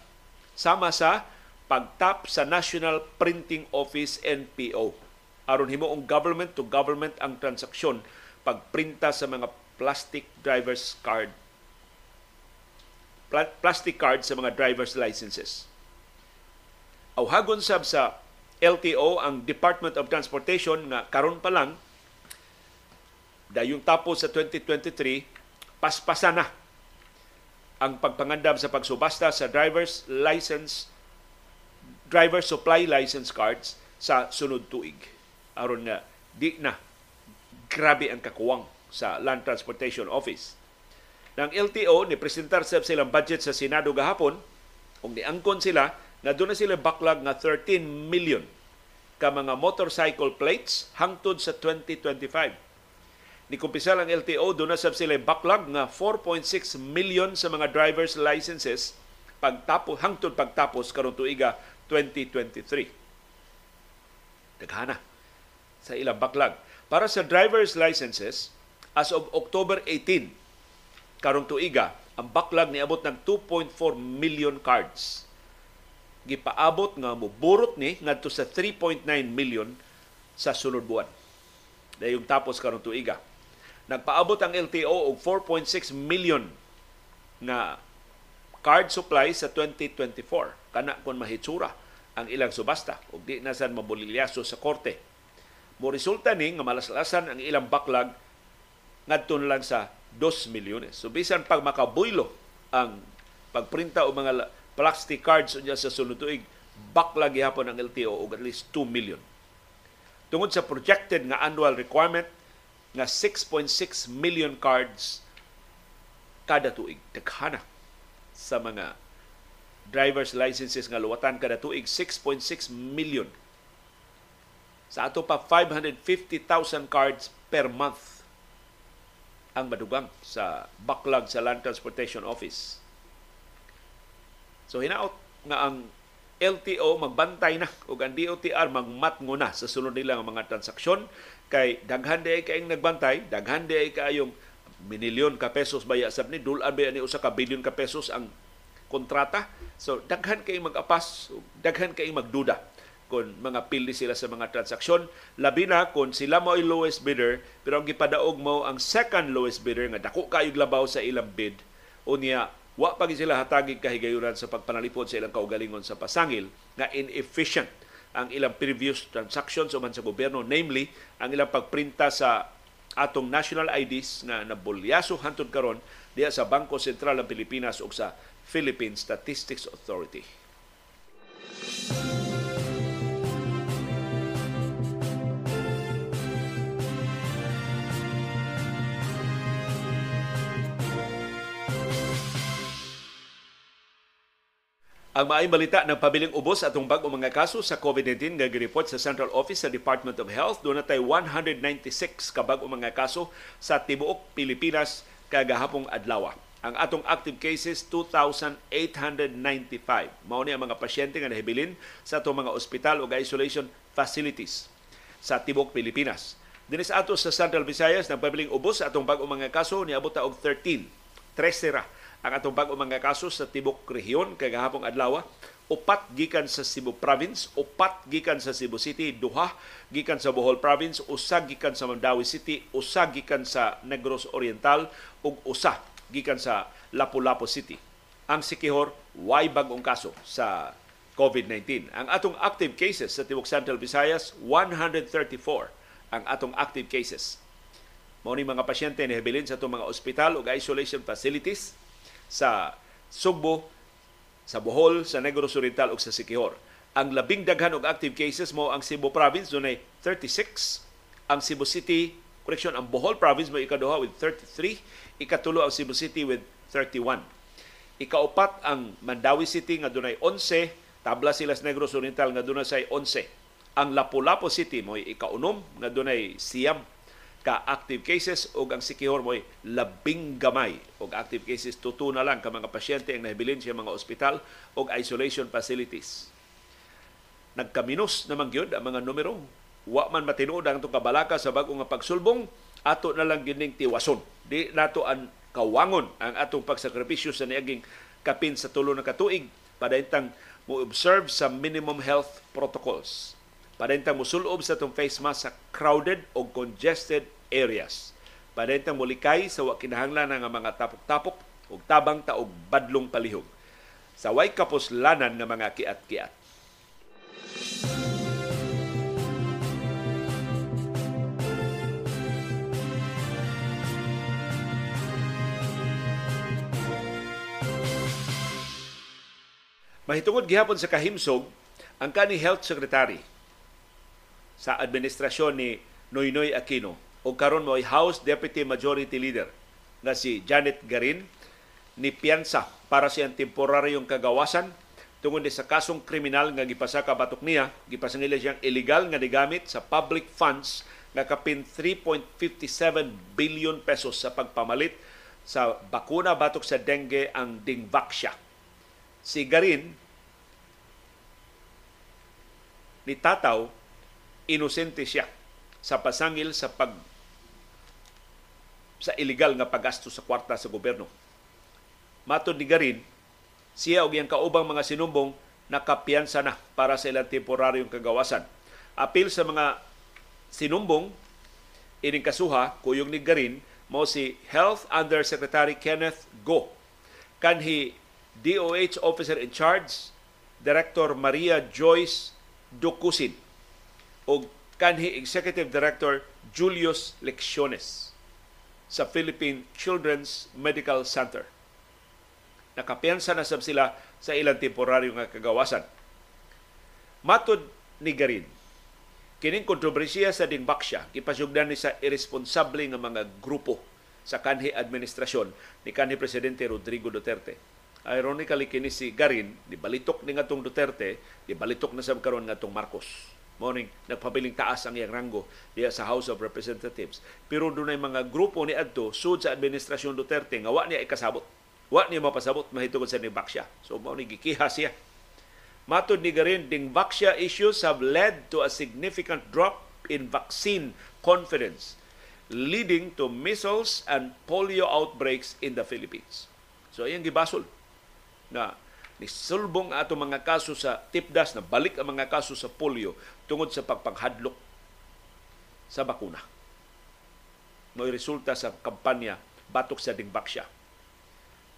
Sama sa pagtap sa National Printing Office NPO. Aron himoong government to government ang transaksyon pagprinta sa mga plastic driver's card plastic card sa mga driver's licenses. Awhagon sab sa LTO ang Department of Transportation nga karon pa lang dayong tapos sa 2023 paspasa na ang pagpangandam sa pagsubasta sa driver's license driver supply license cards sa sunod tuig aron nga di na grabe ang kakuwang sa Land Transportation Office. Nang LTO ni presentar sa silang budget sa Senado gahapon, kung niangkon sila na doon na sila backlog nga 13 million ka mga motorcycle plates hangtod sa 2025. Ni kumpisal ang LTO, doon na sab sila backlog nga 4.6 million sa mga driver's licenses pagtapos hangtod pagtapos karon tuiga 2023. Daghana sa ilang backlog. Para sa driver's licenses, as of October 18, karong tuiga, ang backlog niabot ng 2.4 million cards. Gipaabot nga muburot ni ngadto sa 3.9 million sa sunod buwan. Dayong tapos karong tuiga. Nagpaabot ang LTO og 4.6 million nga card supply sa 2024 kana kon mahitsura ang ilang subasta ug di na san mabulilyaso sa korte mo resulta ni nga malaslasan ang ilang backlog ngadto lang sa 2 milyones. So bisan pag makabuylo ang pagprinta o mga plastic cards unya sa sunod tuig, backlog gihapon ang LTO og at least 2 million. Tungod sa projected nga annual requirement nga 6.6 million cards kada tuig. Daghana sa mga driver's licenses nga luwatan kada tuig 6.6 million sa ato pa 550,000 cards per month ang madugang sa backlog sa Land Transportation Office. So hinaot nga ang LTO magbantay na ug ang DOTR magmatngo na sa sunod nila nga mga transaksyon kay daghan di kayong nagbantay, daghan di kayong minilyon ka pesos baya sab ni dulan ba ni usa ka bilyon ka pesos ang kontrata. So daghan kay mag-apas, daghan kay magduda kung mga pildi sila sa mga transaksyon. Labi na kung sila mo ay lowest bidder, pero ang gipadaog mo ang second lowest bidder nga dako kayog labaw sa ilang bid, o niya, wa pa sila hatagig kahigayunan sa pagpanalipod sa ilang kaugalingon sa pasangil nga inefficient ang ilang previous transactions man sa gobyerno, namely ang ilang pagprinta sa atong national IDs nga nabulyaso hantod karon diya sa Bangko Sentral ng Pilipinas ug sa Philippine Statistics Authority. Ang maayong balita ng pabiling ubos atong bag mga kaso sa COVID-19 nga gireport sa Central Office sa Department of Health. Doon natay 196 ka bag mga kaso sa tibuok Pilipinas kagahapong adlaw. Ang atong active cases 2,895. Mao ni ang mga pasyente nga nahibilin sa atong mga ospital o isolation facilities sa tibuok Pilipinas. Dinis ato sa Central Visayas nagpabiling ubos atong bag mga kaso niabot og 13. 13 ra ang atong bag mga kaso sa tibok rehiyon kay gahapong adlaw upat gikan sa Cebu Province, upat gikan sa Cebu City, duha gikan sa Bohol Province, usa gikan sa Mandawi City, usa gikan sa Negros Oriental ug usa gikan sa Lapu-Lapu City. Ang Sikihor way bagong kaso sa COVID-19. Ang atong active cases sa Tibok Central Visayas 134 ang atong active cases. Mao ni mga pasyente ni sa itong mga ospital ug isolation facilities sa Sugbo, sa Bohol, sa Negros Oriental ug sa Siquijor. Ang labing daghan og active cases mo ang Cebu Province dunay 36, ang Cebu City, correction, ang Bohol Province mo ikaduha with 33, ikatulo ang Cebu City with 31. Ikaupat ang Mandawi City nga dunay 11, tabla sila sa Negros Oriental nga dunay say 11. Ang Lapu-Lapu City mo ikaunom nga dunay siyam ka active cases ug ang sikihor mo'y labing gamay og active cases tuto na lang ka mga pasyente ang nahibilin sa mga ospital ug isolation facilities. Nagkaminos naman gyud ang mga numero. Wa man matinuod ang kabalaka sa bag-o nga pagsulbong, ato na lang gining tiwason. Di nato ang kawangon ang atong pagsakripisyo sa niaging kapin sa tulo na katuig padayntang mo observe sa minimum health protocols Padentang musulob sa itong face mask sa crowded o congested areas. Padentang mulikay sa wakinahanglan ng mga tapok-tapok o tabang taog badlong palihog. Sa way kapuslanan ng mga kiat-kiat. Mahitungod gihapon sa kahimsog ang kani Health Secretary sa administrasyon ni Noynoy Aquino o karon mo House Deputy Majority Leader nga si Janet Garin ni piyansa para siyang temporaryong kagawasan tungod sa kasong kriminal nga gipasaka batok niya gipasangila siyang illegal nga digamit sa public funds nga kapin 3.57 billion pesos sa pagpamalit sa bakuna batok sa dengue ang Dingvaxia. Si Garin ni Tataw inosente siya sa pasangil sa pag sa illegal nga paggasto sa kwarta sa gobyerno. Matod ni Garin, siya og iyang kaubang mga sinumbong nakapiyansa na para sa ilang temporaryong kagawasan. Apil sa mga sinumbong ining kasuha kuyong ni Garin mo si Health Undersecretary Kenneth Go kanhi DOH Officer in Charge Director Maria Joyce Dukusin o kanhi Executive Director Julius Lecciones sa Philippine Children's Medical Center. Nakapiyansa na sab sila sa ilang temporaryo nga kagawasan. Matod ni Garin, kining kontrobersiya sa Dingbaksya, ipasugdan ni sa irresponsable nga mga grupo sa kanhi administrasyon ni kanhi Presidente Rodrigo Duterte. Ironically, kini si Garin, di balitok ni nga Duterte, di balitok na sa karon nga Marcos morning nagpabiling taas ang iyang ranggo diya sa House of Representatives. Pero doon ay mga grupo ni adto sud sa administrasyon Duterte nga wa niya ikasabot. Wa niya mapasabot mahitungod sa Ningbaksya. So mao ni gikiha siya. Matod ni Garin, Dingbaksya issues have led to a significant drop in vaccine confidence leading to measles and polio outbreaks in the Philippines. So ayang gibasol na Nisulbong ato mga kaso sa tipdas na balik ang mga kaso sa polio tungod sa pagpanghadlok sa bakuna. Mo'y resulta sa kampanya batok sa Dingbaksya.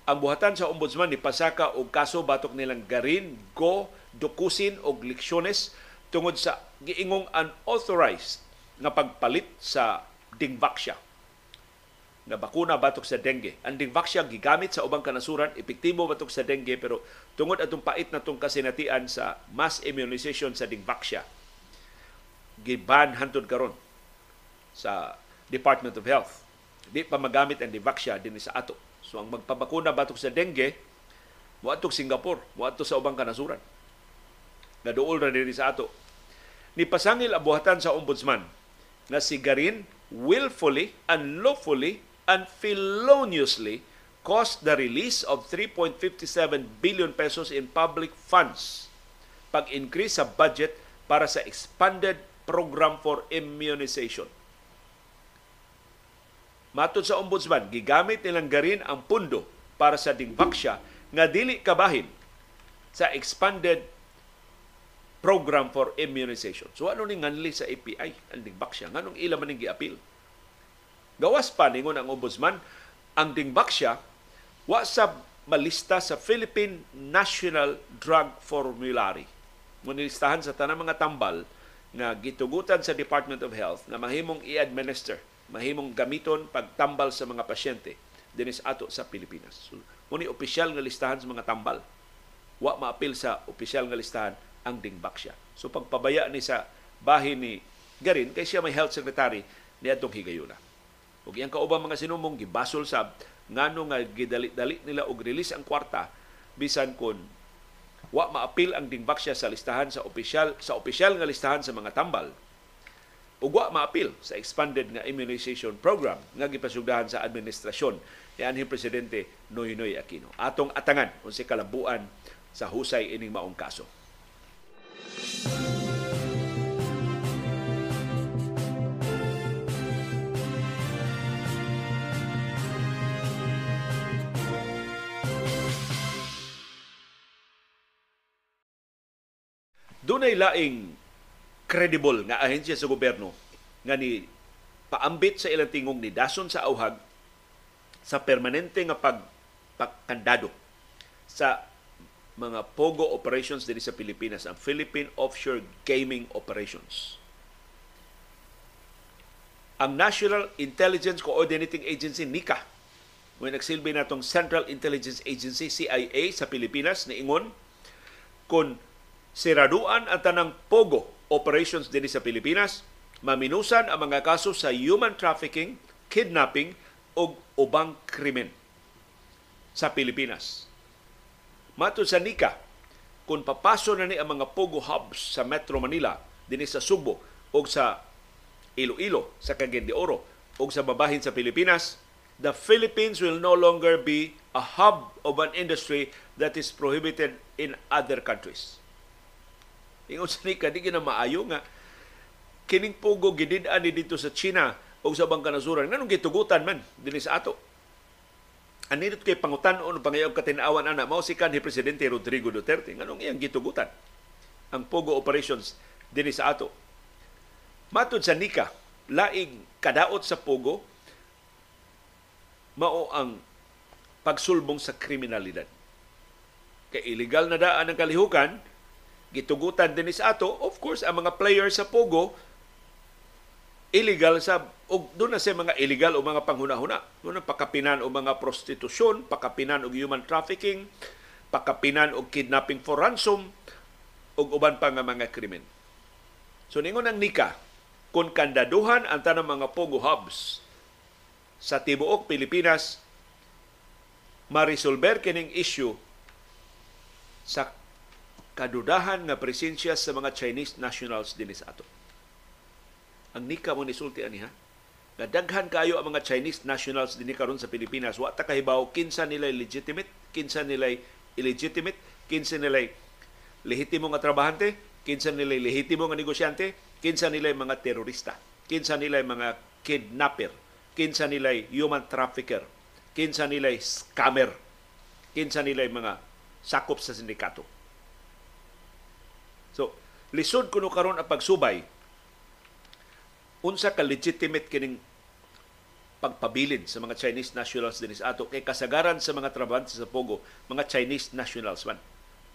Ang buhatan sa ombudsman ni pasaka og kaso batok nilang Garin, Go, Dukusin og Leksyones tungod sa giingong unauthorized nga pagpalit sa Dingbaksya na bakuna batok sa dengue. Ang Dingvaxia gigamit sa ubang kanasuran, epektibo batok sa dengue pero tungod atong pait na tong kasinatian sa mass immunization sa Dingvaxia, giban hantod karon sa Department of Health. Di pa magamit ang Dingvaxia din sa ato. So ang magpabakuna batok sa dengue Wato Singapore, wato sa ubang kanasuran. Naduol ra diri sa ato. Ni pasangil abuhatan sa ombudsman na si Garin willfully, unlawfully, and feloniously caused the release of 3.57 billion pesos in public funds pag-increase sa budget para sa expanded program for immunization. Matod sa ombudsman, gigamit nilang garin ang pundo para sa dingbaksya nga dili kabahin sa expanded program for immunization. So ano ni nganli sa API ang dingbaksya? Nganong ila man giapil? Gawas pa ningon ang ombudsman ang dingbaksya wa sa malista sa Philippine National Drug Formulary. Munilistahan sa tanang mga tambal nga gitugutan sa Department of Health na mahimong i-administer, mahimong gamiton pagtambal sa mga pasyente dinis ato sa Pilipinas. So, muni opisyal nga listahan sa mga tambal. Wa maapil sa opisyal nga listahan ang dingbaksya. So pagpabaya ni sa bahin ni Garin kay siya may health secretary ni atong higayuna. Ug iyang kaubang mga sinumong gibasol sab ngano nga gidali-dali nila og release ang kwarta bisan kon wa maapil ang dingbaksya sa listahan sa opisyal sa opisyal nga listahan sa mga tambal ug wa maapil sa expanded nga immunization program nga gipasugdahan sa administrasyon ni anhing presidente Noynoy Aquino. Atong atangan unsay kalabuan sa husay ining maong kaso. Dunay laing credible nga ahensya sa gobyerno nga ni paambit sa ilang tingog ni dason sa auhag sa permanente nga pag pagkandado sa mga pogo operations diri sa Pilipinas ang Philippine Offshore Gaming Operations. Ang National Intelligence Coordinating Agency NICA may nagsilbi natong Central Intelligence Agency CIA sa Pilipinas niingon kung siraduan ang tanang pogo operations din sa Pilipinas, maminusan ang mga kaso sa human trafficking, kidnapping o ubang krimen sa Pilipinas. Matod sa NICA, kung papaso na ni ang mga pogo hubs sa Metro Manila, din sa Subo o sa Iloilo, sa Cagayan de Oro o sa babahin sa Pilipinas, the Philippines will no longer be a hub of an industry that is prohibited in other countries. Ingon sa nika, di na maayo nga kining pugo gidid-an ni dito sa China o sa bang kanasuran. Nganong gitugutan man dinhi sa ato. Aninit kay pangutan-on pangayab katinawan ana mao si kanhi presidente Rodrigo Duterte nganong iyang gitugutan ang Pogo operations dinhi sa ato. Matod sa Nika, laing kadaot sa Pogo mao ang pagsulbong sa kriminalidad. Kay illegal na daan ang kalihukan, gitugutan din sa ato, of course, ang mga players sa Pogo, illegal sa og doon na sa mga illegal o mga panghuna-huna. Doon pakapinan o mga prostitusyon, pakapinan o human trafficking, pakapinan o kidnapping for ransom, o uban pa nga mga krimen. So ningon ang nika, kung kandaduhan ang tanang mga Pogo hubs sa tibuok Pilipinas, marisolver kining issue sa kadudahan nga presensya sa mga Chinese nationals din sa ato. Ang nika mo ni sulti ani ha. Nga daghan kayo ang mga Chinese nationals dinhi karon sa Pilipinas. Wa ta kahibaw kinsa nila legitimate, kinsa nila illegitimate, kinsa nila lehitimo nga trabahante, kinsa nila lehitimo nga negosyante, kinsa nila mga terorista, kinsa nila mga kidnapper, kinsa nila human trafficker, kinsa nila scammer, kinsa nila mga sakop sa sindikato lisod kuno karon ang pagsubay unsa ka legitimate kining pagpabilin sa mga Chinese nationals dinis ato kay kasagaran sa mga trabahante sa Pogo mga Chinese nationals man.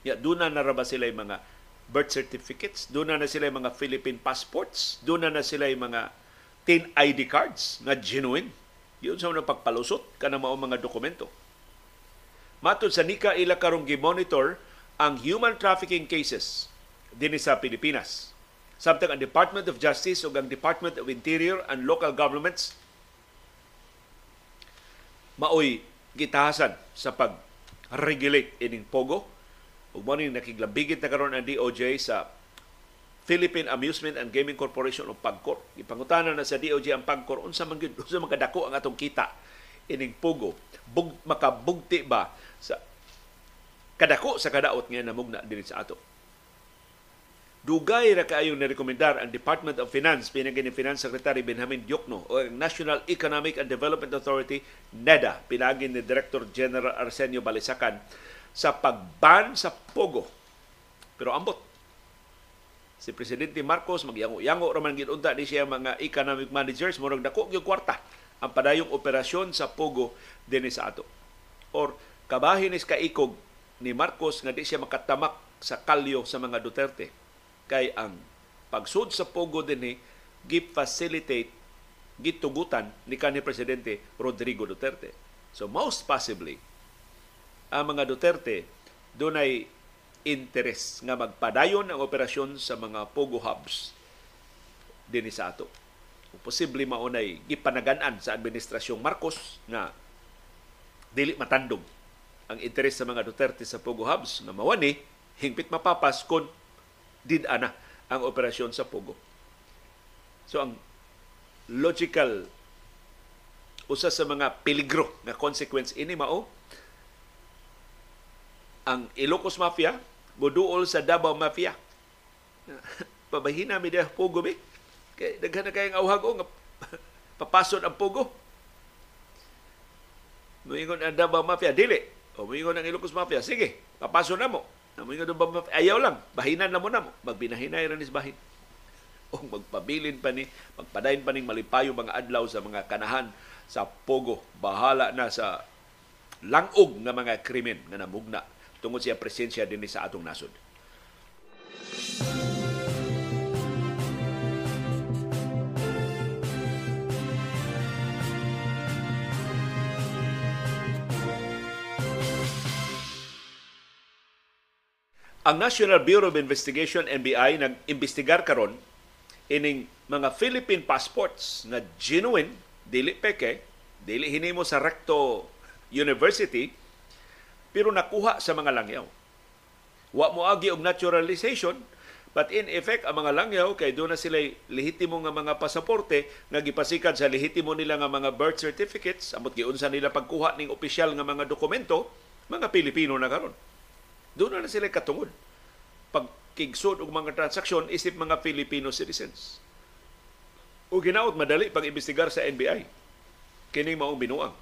Ya duna na ra ba sila mga birth certificates, duna na sila mga Philippine passports, duna na sila mga tin ID cards nga genuine. Yun sa mga pagpalusot kana mao mga dokumento. Matod sa Nika ila karong gi-monitor ang human trafficking cases din sa Pilipinas. Samtang ang Department of Justice ug ang Department of Interior and Local Governments maoy gitahasan sa pag regulate ining pogo ug mo ning nakiglambigit na karon ang DOJ sa Philippine Amusement and Gaming Corporation o PAGCOR. Ipangutana na sa DOJ ang PAGCOR unsa man gyud unsa man kadako ang atong kita ining pogo. Bug, makabugti ba sa kadako sa kadaot nga namugna dinhi sa ato. Dugay ra kaayo na rekomendar ang Department of Finance pinagi ni Finance Secretary Benjamin Diokno o ang National Economic and Development Authority NEDA pinagi ni Director General Arsenio Balisacan sa pagban sa pogo. Pero ambot si Presidente Marcos magyango-yango ra man gid unta ni siya mga economic managers murag dako gyud kwarta ang padayong operasyon sa pogo dinhi sa ato. Or kabahin is kaikog ni Marcos nga di siya makatamak sa kalyo sa mga Duterte kay ang pagsud sa pogo dinhi gi-facilitate gitugutan ni kanhi presidente Rodrigo Duterte. So most possibly ang mga Duterte dunay interes nga magpadayon ang operasyon sa mga pogo hubs dinhi sa ato. Posible maunay gipanagan sa administrasyong Marcos nga dili matandog ang interes sa mga Duterte sa Pogo Hubs nga mawani hingpit mapapas kon did-ana ang operasyon sa Pogo. So ang logical usa sa mga peligro nga consequence ini mao ang Ilocos Mafia moduol sa Davao Mafia. <laughs> Pabahina mi dia Pogo be. Kay daghan na kayong awhag o nga <laughs> papasod ang Pogo. Muingon ang Davao Mafia, dili. O muingon ang Ilocos Mafia, sige, papasod na mo Namoy nga ba ayaw lang, bahinan na mo na mo. Magbinahinay rin is bahin. <laughs> O magpabilin pa ni, magpadayin pa ning malipayo mga adlaw sa mga kanahan sa Pogo. Bahala na sa langog nga mga krimen nga namugna tungod siya presensya din sa atong nasod. Ang National Bureau of Investigation NBI nag-imbestigar karon ining mga Philippine passports na genuine, dili peke, dili hinimo sa Recto University, pero nakuha sa mga langyaw. Wa mo agi og naturalization, but in effect ang mga langyaw kay do na sila lehitimo nga mga pasaporte nga gipasikat sa lehitimo nila nga mga birth certificates, amot giunsa nila pagkuha ning opisyal nga mga dokumento, mga Pilipino na karon. Doon na sila katungod. Pagkigsod og mga transaksyon isip mga Filipino citizens. O ginaot madali pag-imbestigar sa NBI. Kining maong binuang.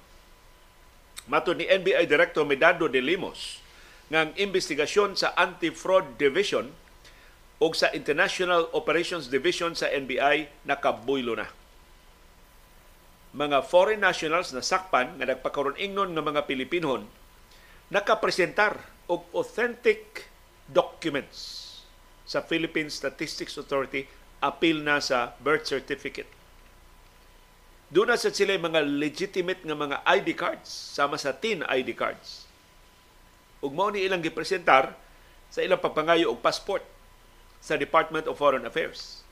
Mato ni NBI Director Medado de Limos ang investigasyon sa Anti-Fraud Division o sa International Operations Division sa NBI nakabuylo na. Mga foreign nationals na sakpan nga nagpakaroon ingnon nga mga Pilipinon nakapresentar og authentic documents sa Philippine Statistics Authority apil na sa birth certificate. Doon na sa sila mga legitimate nga mga ID cards sama sa TIN ID cards. Ug mao ni ilang gipresentar sa ilang pagpangayo og passport sa Department of Foreign Affairs.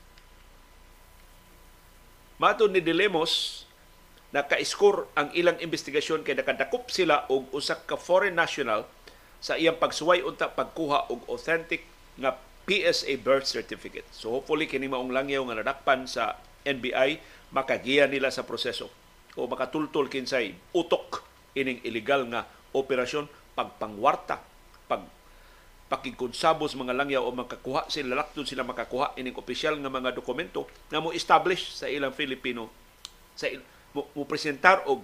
Mato ni Dilemos naka-score ang ilang investigasyon kay nakadakop sila og usa ka foreign national sa iyang pagsuway unta pagkuha og authentic nga PSA birth certificate. So hopefully kini maong langyaw nga nadakpan sa NBI makagiya nila sa proseso o makatultol kinsay utok ining illegal nga operasyon pagpangwarta pag pakikonsabos mga langyaw o makakuha sila lakton sila makakuha ining opisyal nga mga dokumento nga mo establish sa ilang Filipino sa mo, mo presentar og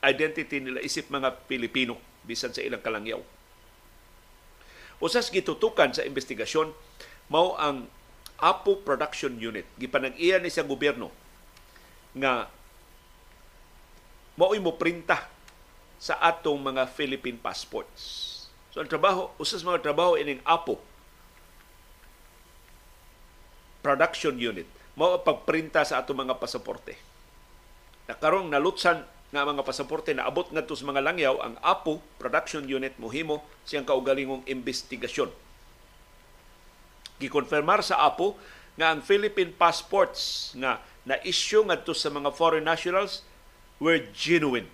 identity nila isip mga Pilipino bisan sa ilang kalangyaw. Usas gitutukan sa investigasyon mao ang Apo Production Unit. Gipanag-iya ni sa gobyerno nga mao'y mo printa sa atong mga Philippine passports. So ang trabaho, usas mga trabaho ining Apo Production Unit mao pagprinta sa atong mga pasaporte. Nakarong nalutsan nga mga pasaporte na abot ngadto sa mga langyaw ang APO production unit mohimo siyang kaugalingong investigasyon. Gikonfirmar sa APO nga ang Philippine passports nga na-issue ngadto sa mga foreign nationals were genuine.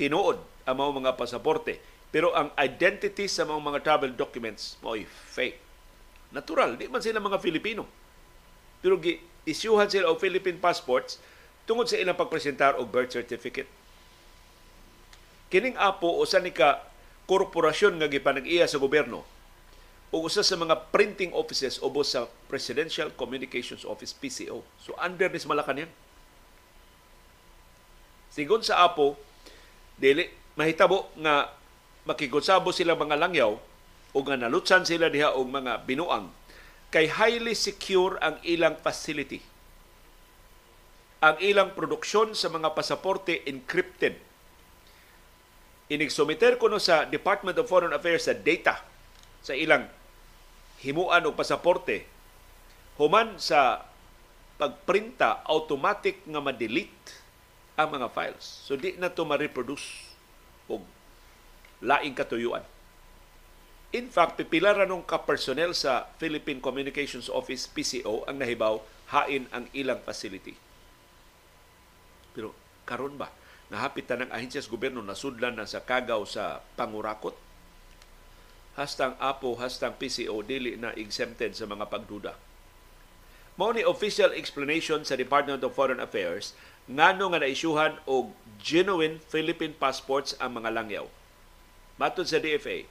Tinuod ang mga mga pasaporte. Pero ang identity sa mga, mga travel documents mo fake. Natural, di man sila mga Filipino. Pero gi isyuhan sila og Philippine passports tungod sa ilang pagpresentar og birth certificate. Kining apo usa ni ka korporasyon nga gipanag-iya sa gobyerno o usa sa mga printing offices ubos sa Presidential Communications Office PCO. So under this Malacañang. Sigon sa apo, dili mahitabo nga makigutsabo sila mga langyaw o nga nalutsan sila diha og mga binuang kay highly secure ang ilang facility. Ang ilang produksyon sa mga pasaporte encrypted. Inigsumiter ko no sa Department of Foreign Affairs sa data sa ilang himuan og pasaporte human sa pagprinta automatic nga ma-delete ang mga files. So di na to ma-reproduce og laing katuyuan. In fact, pipila ra nung ka-personnel sa Philippine Communications Office PCO ang nahibaw hain ang ilang facility. Pero karon ba nahapit ng ahensya sa gobyerno nasudlan na sa kagaw sa pangurakot hastang APO hastang PCO dili na exempted sa mga pagduda. Mao ni official explanation sa Department of Foreign Affairs ngano nga naisyuhan og genuine Philippine passports ang mga langyaw. Matod sa DFA,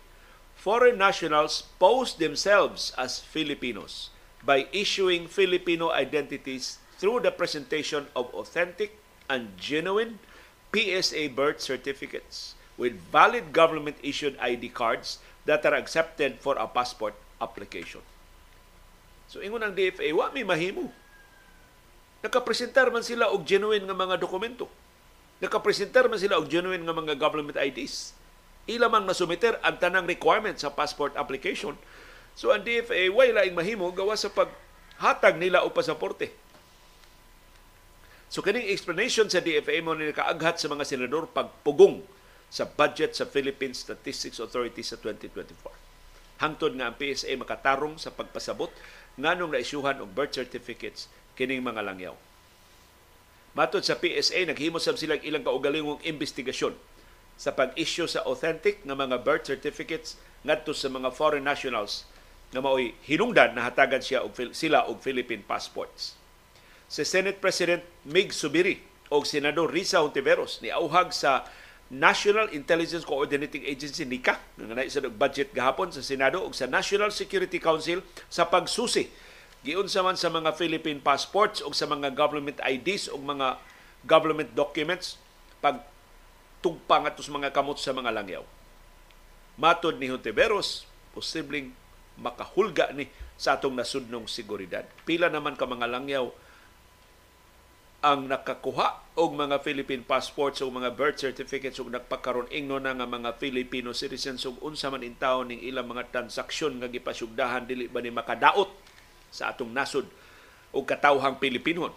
foreign nationals pose themselves as Filipinos by issuing Filipino identities through the presentation of authentic and genuine PSA birth certificates with valid government-issued ID cards that are accepted for a passport application. So ingon ang DFA, wa may mahimo Nakapresentar man sila og genuine nga mga dokumento. Nakapresentar man sila og genuine nga mga government IDs. Ila man masumiter ang tanang requirement sa passport application. So ang DFA way laing mahimo gawa sa paghatag nila og pasaporte. So kining explanation sa DFA mo ni kaaghat sa mga senador pagpugong sa budget sa Philippine Statistics Authority sa 2024. Hangtod nga ang PSA makatarong sa pagpasabot nganong naisyuhan og birth certificates kining mga langyaw. Matod sa PSA, naghimo sab sila ilang kaugalingong investigasyon sa pag-issue sa authentic nga mga birth certificates ngadto sa mga foreign nationals nga mao'y hinungdan na hatagan siya og sila og Philippine passports. Si Senate President Mig Subiri o Senador Risa Hontiveros ni auhag sa National Intelligence Coordinating Agency NICA nga na isa budget gahapon sa Senado ug sa National Security Council sa pagsusi giunsa man sa mga Philippine passports o sa mga government IDs o mga government documents pag tugpang atos mga kamot sa mga langyaw. Matod ni Hontiveros, posibleng makahulga ni sa atong nasudnong seguridad. Pila naman ka mga langyaw ang nakakuha og mga Philippine passports o mga birth certificates ug nagpakaron ingno na nga mga Filipino citizens ug unsa man intaw ning ilang mga transaksyon nga gipasugdahan dili ba ni makadaot sa atong nasod o katawhang Pilipinon.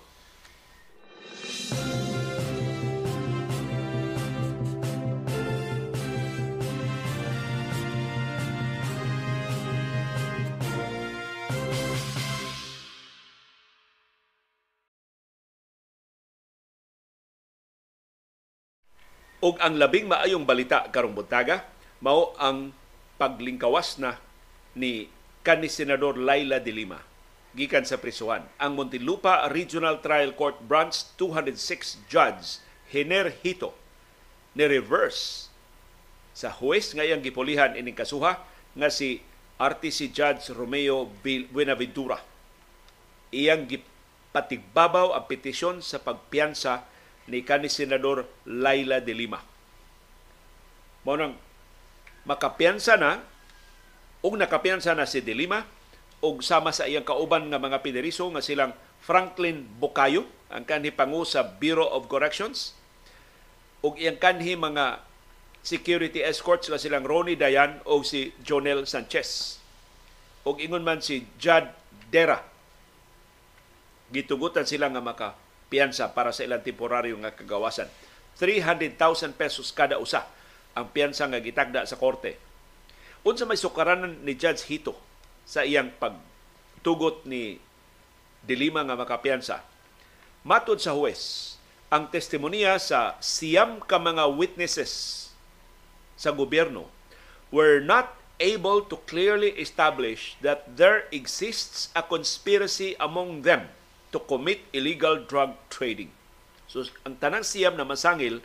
Og ang labing maayong balita karong buntaga mao ang paglingkawas na ni kani Senador Laila de Lima gikan sa prisuhan. Ang Montilupa Regional Trial Court Branch 206 Judge Hiner Hito ni reverse sa huwes ngayang gipulihan ining kasuha nga si RTC Judge Romeo Buenaventura. Iyang gipatigbabaw ang petisyon sa pagpiyansa ni kani Senador Laila de Lima. Mao nang makapiyansa na ug nakapiyansa na si de Lima og sama sa iyang kauban nga mga pineriso nga silang Franklin Bukayo, ang kanhi pangu sa Bureau of Corrections, ug iyang kanhi mga security escorts nga silang Ronnie Dayan o si Jonel Sanchez. ug ingon man si Jad Dera. Gitugutan sila nga maka piyansa para sa ilang temporaryo nga kagawasan. 300,000 pesos kada usa ang piyansa nga gitagda sa korte. Unsa may sukaranan ni Judge Hito sa iyang pagtugot ni Dilima nga makapiyansa. Matod sa huwes, ang testimonya sa siyam ka mga witnesses sa gobyerno were not able to clearly establish that there exists a conspiracy among them to commit illegal drug trading. So ang tanang siyam na masangil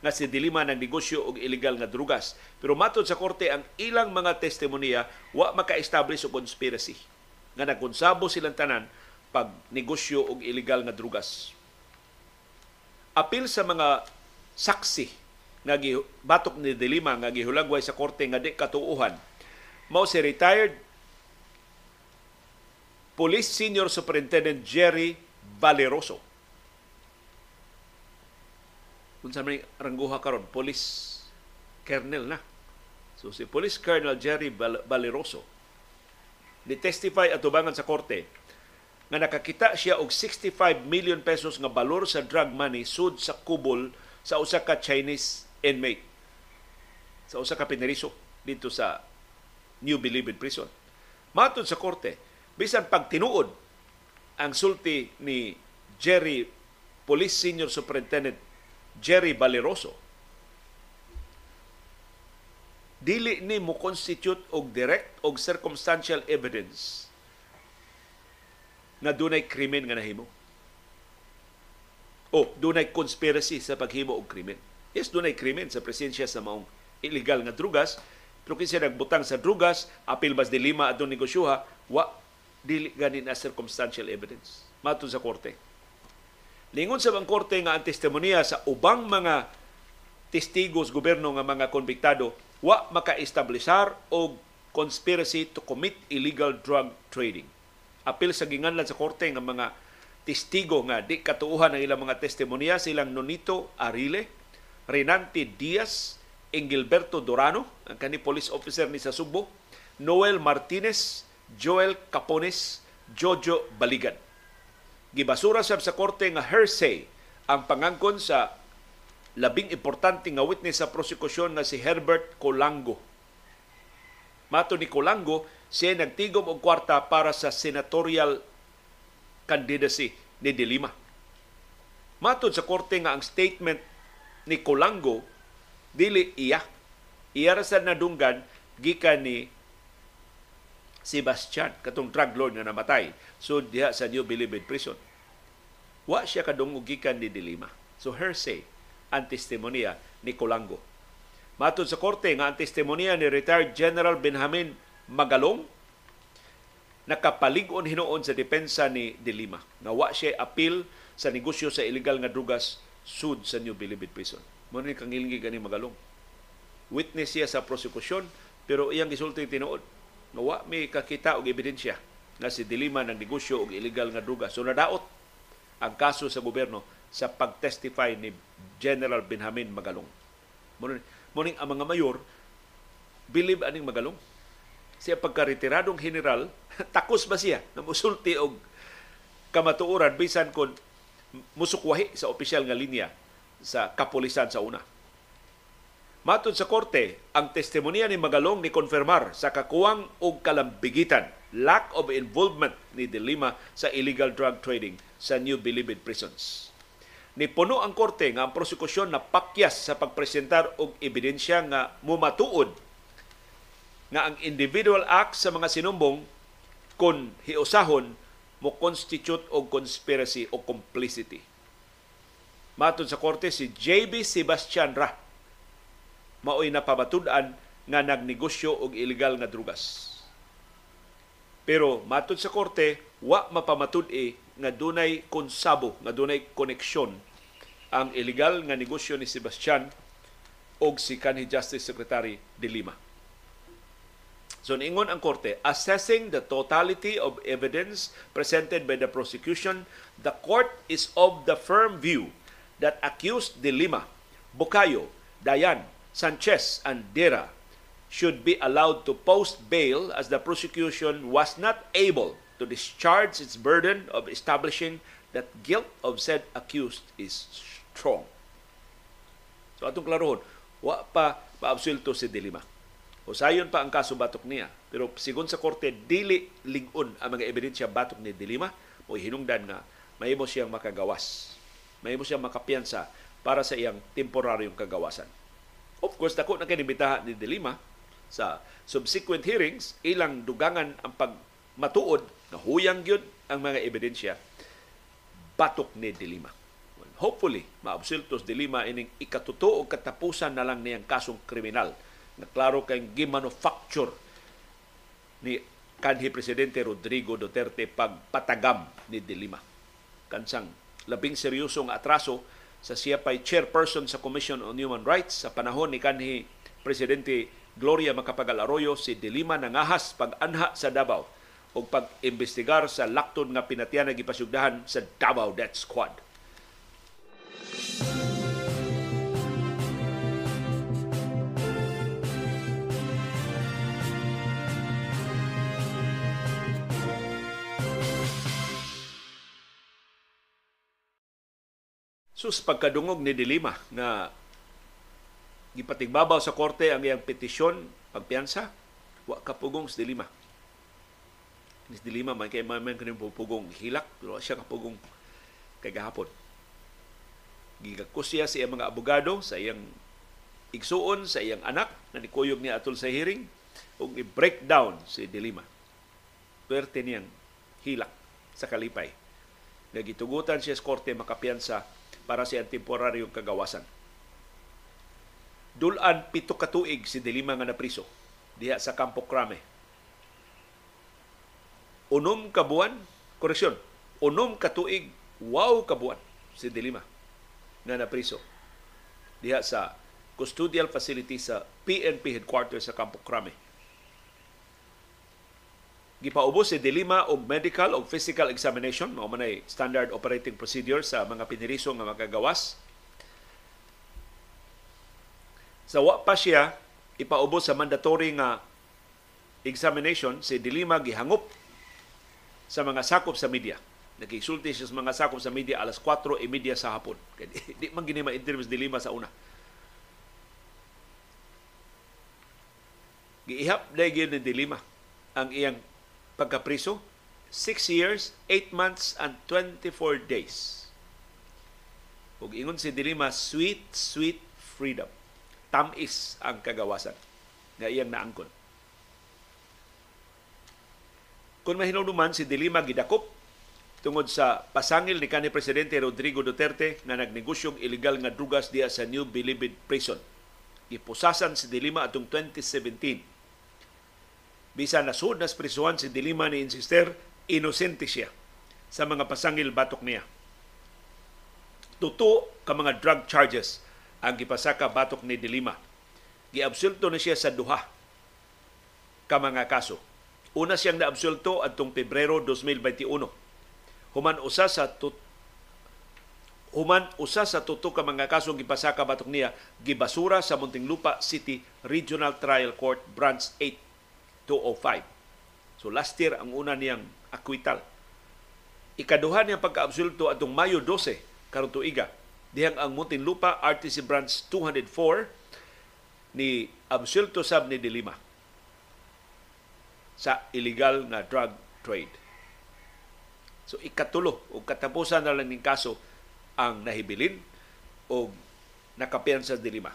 nga si Dilima ng negosyo og illegal nga drugas. Pero matod sa korte ang ilang mga testimonya wa maka-establish og conspiracy nga nagkonsabo silang tanan pag negosyo og illegal nga drugas. Apil sa mga saksi nga batok ni Dilima nga gihulagway sa korte nga di katuuhan mao si retired Police Senior Superintendent Jerry Valeroso. Kung sa may rangguha karon, Police Colonel na. So si Police Colonel Jerry Valeroso ni-testify at tubangan sa korte nga nakakita siya og 65 million pesos nga balor sa drug money sud sa kubol sa usa ka Chinese inmate sa usa ka pineriso dito sa New Bilibid Prison. Matod sa korte, bisan pag tinuod ang sulti ni Jerry Police Senior Superintendent Jerry Valeroso, dili ni mo constitute og direct og circumstantial evidence na dunay krimen nga nahimo. O dunay conspiracy sa paghimo og krimen. Yes, dunay krimen sa presensya sa maong illegal nga drugas, pero kinsa nagbutang sa drugas, apil bas di lima atong negosyoha, wa dili gani na circumstantial evidence. Matud sa korte. Lingon sa bang korte nga ang testimonya sa ubang mga testigos gobyerno nga mga konbiktado wa maka-establisar og conspiracy to commit illegal drug trading. Apil sa ginganlan sa korte nga mga testigo nga di katuuhan ang ilang mga testimonya silang Nonito Arile, Renante Diaz, Engilberto Dorano, ang kani police officer ni sa Subo, Noel Martinez, Joel Capones, Jojo Baligan. Gibasura sab sa korte nga hearsay ang pangangkon sa labing importante nga witness sa prosekusyon nga si Herbert Colango. Mato ni Colango, siya nagtigom og kwarta para sa senatorial candidacy ni Dilima. Matod sa korte nga ang statement ni Colango dili iya. Iya ra sa nadunggan gikan ni Sebastian katong drug lord nga namatay so diha sa New Bilibid prison. Wa siya kadungog gikan ni Dilima. So hearsay ang testimonya ni Colango. Matod sa korte nga ang testimonya ni retired General Benjamin Magalong nakapalig-on hinuon sa depensa ni Dilima. Nawa siya apil sa negosyo sa illegal nga drugas sud sa New Bilibid Prison. Mo ni kang ilinggi gani magalong. Witness siya sa prosekusyon pero iyang gisulti tinuod nga wa may kakita og ebidensya nga si Dilima ng negosyo og illegal nga druga. So nadaot ang kaso sa gobyerno sa pagtestify ni General Benjamin Magalong. Muning ang mga mayor, believe aning Magalong. Siya pagka-retiradong general, <laughs> takos ba siya na musulti og kamatuoran bisan kon musukwahi sa opisyal nga linya sa kapulisan sa una. Matod sa korte, ang testimonya ni Magalong ni konfirmar sa kakuwang og kalambigitan, lack of involvement ni De Lima sa illegal drug trading sa New Bilibid prisons. Ni puno ang korte nga ang prosekusyon na pakyas sa pagpresentar og ebidensya nga mumatuod nga ang individual acts sa mga sinumbong kon hiusahon mo constitute og conspiracy o complicity. Matod sa korte si JB Sebastian Ra maoy napamatud-an nga nagnegosyo og illegal nga drugas. Pero matod sa korte, wa mapamatud-i nga dunay konsabo, nga dunay koneksyon ang illegal nga negosyo ni Sebastian og si kanhi Justice Secretary de Lima. So ningon ang korte, assessing the totality of evidence presented by the prosecution, the court is of the firm view that accused de Lima, Bukayo, Dayan, Sanchez and Dera should be allowed to post bail as the prosecution was not able to discharge its burden of establishing that guilt of said accused is strong. So atong klarohon, wa pa maabsulto si Dilima. Usayon pa ang kaso batok niya. Pero sigon sa korte, dili lingon ang mga ebidensya batok ni Dilima o hinungdan nga mahimo siyang makagawas. Mahimo siyang makapiyansa para sa iyang temporaryong kagawasan. Of course, dako na kinibitahan ni Delima Sa subsequent hearings, ilang dugangan ang pagmatuod na huyang gyud ang mga ebidensya batok ni Dilima. Hopefully, maabsultos Dilima ining ikatuto o katapusan na lang niyang kasong kriminal na klaro kay gimanufacture ni kanhi Presidente Rodrigo Duterte pagpatagam ni Dilima. Kansang labing seryosong atraso sa siya pa'y chairperson sa Commission on Human Rights sa panahon ni kanhi Presidente Gloria Macapagal Arroyo si Dilima nangahas pag-anha sa Davao o pag-imbestigar sa lakton nga pinatiyan na gipasugdahan sa Davao Death Squad. Sus pagkadungog ni Dilima nga gipatigbabaw sa korte ang iyang petisyon pagpiyansa wa kapugong sa Dilima. Ni Dilima man kay man kaning pugong hilak pero siya kapugong kay gahapon. Gigakusya sa iyang mga abogado sa iyang igsuon sa iyang anak na nikuyog niya atol sa hearing ug i-breakdown si Dilima. Pwerte niyang hilak sa kalipay. Nagitugutan siya sa korte makapiyansa para sa temporaryong kagawasan. Dulan pito ka tuig si Dilima nga napriso diha sa Campo Crame. Unom ka buwan, koreksyon, unom ka tuig, wow ka buwan si Dilima nga napriso diha sa custodial facility sa PNP headquarters sa Campo Crame. Gipaubos si Dilima og medical o physical examination, mao man standard operating procedure sa mga piniriso nga magagawas. Sa wa pa siya ipaubos sa mandatory nga examination, si Dilima gihangop sa mga sakop sa media. Nagisulti siya sa mga sakop sa media alas 4.30 sa hapon. Kaya di, <laughs> di man gini ma-interview si Dilima sa una. Giihap na ni Dilima ang iyang pagkapriso, 6 years, 8 months, and 24 days. Ug ingon si Dilima, sweet, sweet freedom. Tamis ang kagawasan nga iyang naangkon. Kung mahinungduman si Dilima gidakop tungod sa pasangil ni kanhi presidente Rodrigo Duterte na nagnegosyong illegal nga drugas diya sa New Bilibid Prison. Gipusasan si Dilima atong 2017 Bisan nasud nas prisuhan si Dilima ni insister, inosente siya sa mga pasangil batok niya. Tuto ka mga drug charges ang gipasaka batok ni Dilima. Giabsulto na siya sa duha ka mga kaso. Una siyang naabsulto adtong Pebrero 2021. Human usa sa tut Human usa sa tuto ka mga kaso gipasaka batok niya gibasura sa Muntinlupa City Regional Trial Court Branch 8 205. So last year ang una niyang akwital. Ikaduha niyang pagkaabsulto atong Mayo 12 karong tuiga. Dihang ang Muntinlupa RTC Branch 204 ni absulto sab ni Dilima sa illegal nga drug trade. So ikatulo o katapusan na lang ning kaso ang nahibilin o nakapiyan sa Dilima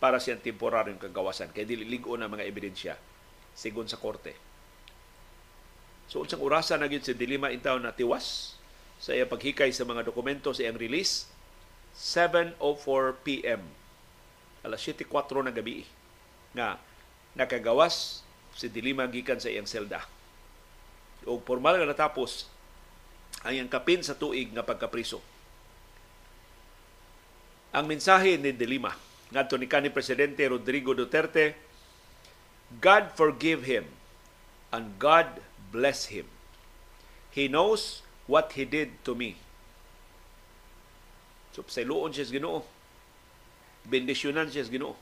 para siyang temporaryong kagawasan kay dili ligo na mga ebidensya sigon sa korte. So unsang orasa na gyud si Dilima intaw na tiwas sa iya paghikay sa mga dokumento sa iyang release 7:04 PM alas 7:04 na gabi nga nakagawas si Dilima gikan sa iyang selda. O formal nga natapos ang iyang kapin sa tuig nga pagkapriso. Ang mensahe ni Dilima ngadto ni kanhi presidente Rodrigo Duterte God forgive him and God bless him. He knows what he did to me. So, sa iluon siya ginoo. Bendisyonan siya ginoo.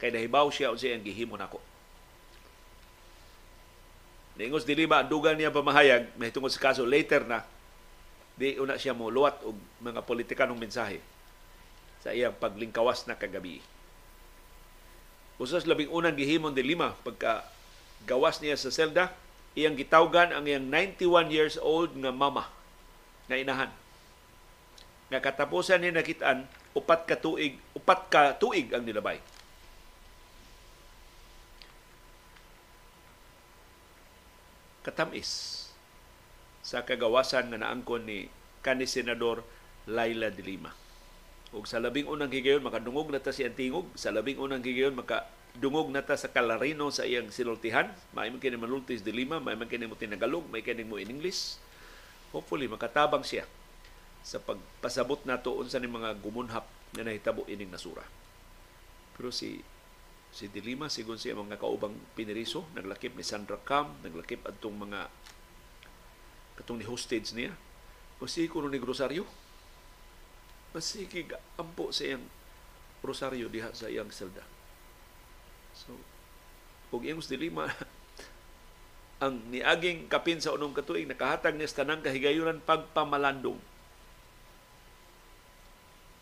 Kay nahibaw siya o siya ang gihimo nako. Ningos dili ba dugan niya pamahayag may tungod sa kaso later na di una siya mo luwat og mga politikanong mensahe sa iyang paglingkawas na kagabi usas labing unang gihimon de lima pagka gawas niya sa selda iyang gitawgan ang iyang 91 years old nga mama nga inahan nga katapusan ni nakitaan upat ka tuig upat ka tuig ang nilabay katamis sa kagawasan nga naangkon ni kanhi senador Laila de Lima. Ug sa labing unang higayon makadungog na ta si Antingog, sa labing unang higayon maka dungog na ta sa kalarino sa iyang sinultihan. May man kini manultis de Lima, may man kini mo tinagalog, may kini mo in English. Hopefully makatabang siya sa pagpasabot nato unsa ni mga gumunhap na nahitabo ining nasura. Pero si si Dilima sigon siya mga kaubang piniriso naglakip ni Sandra Cam naglakip adtong mga katong ni hostage niya Masih kuno ni Rosario. Masiki ampo sa iyang Rosario diha sa iyang selda. So, kung iyong dilima, <laughs> ang niaging kapin sa unong katuig nakahatag niya sa tanang kahigayunan pagpamalandong.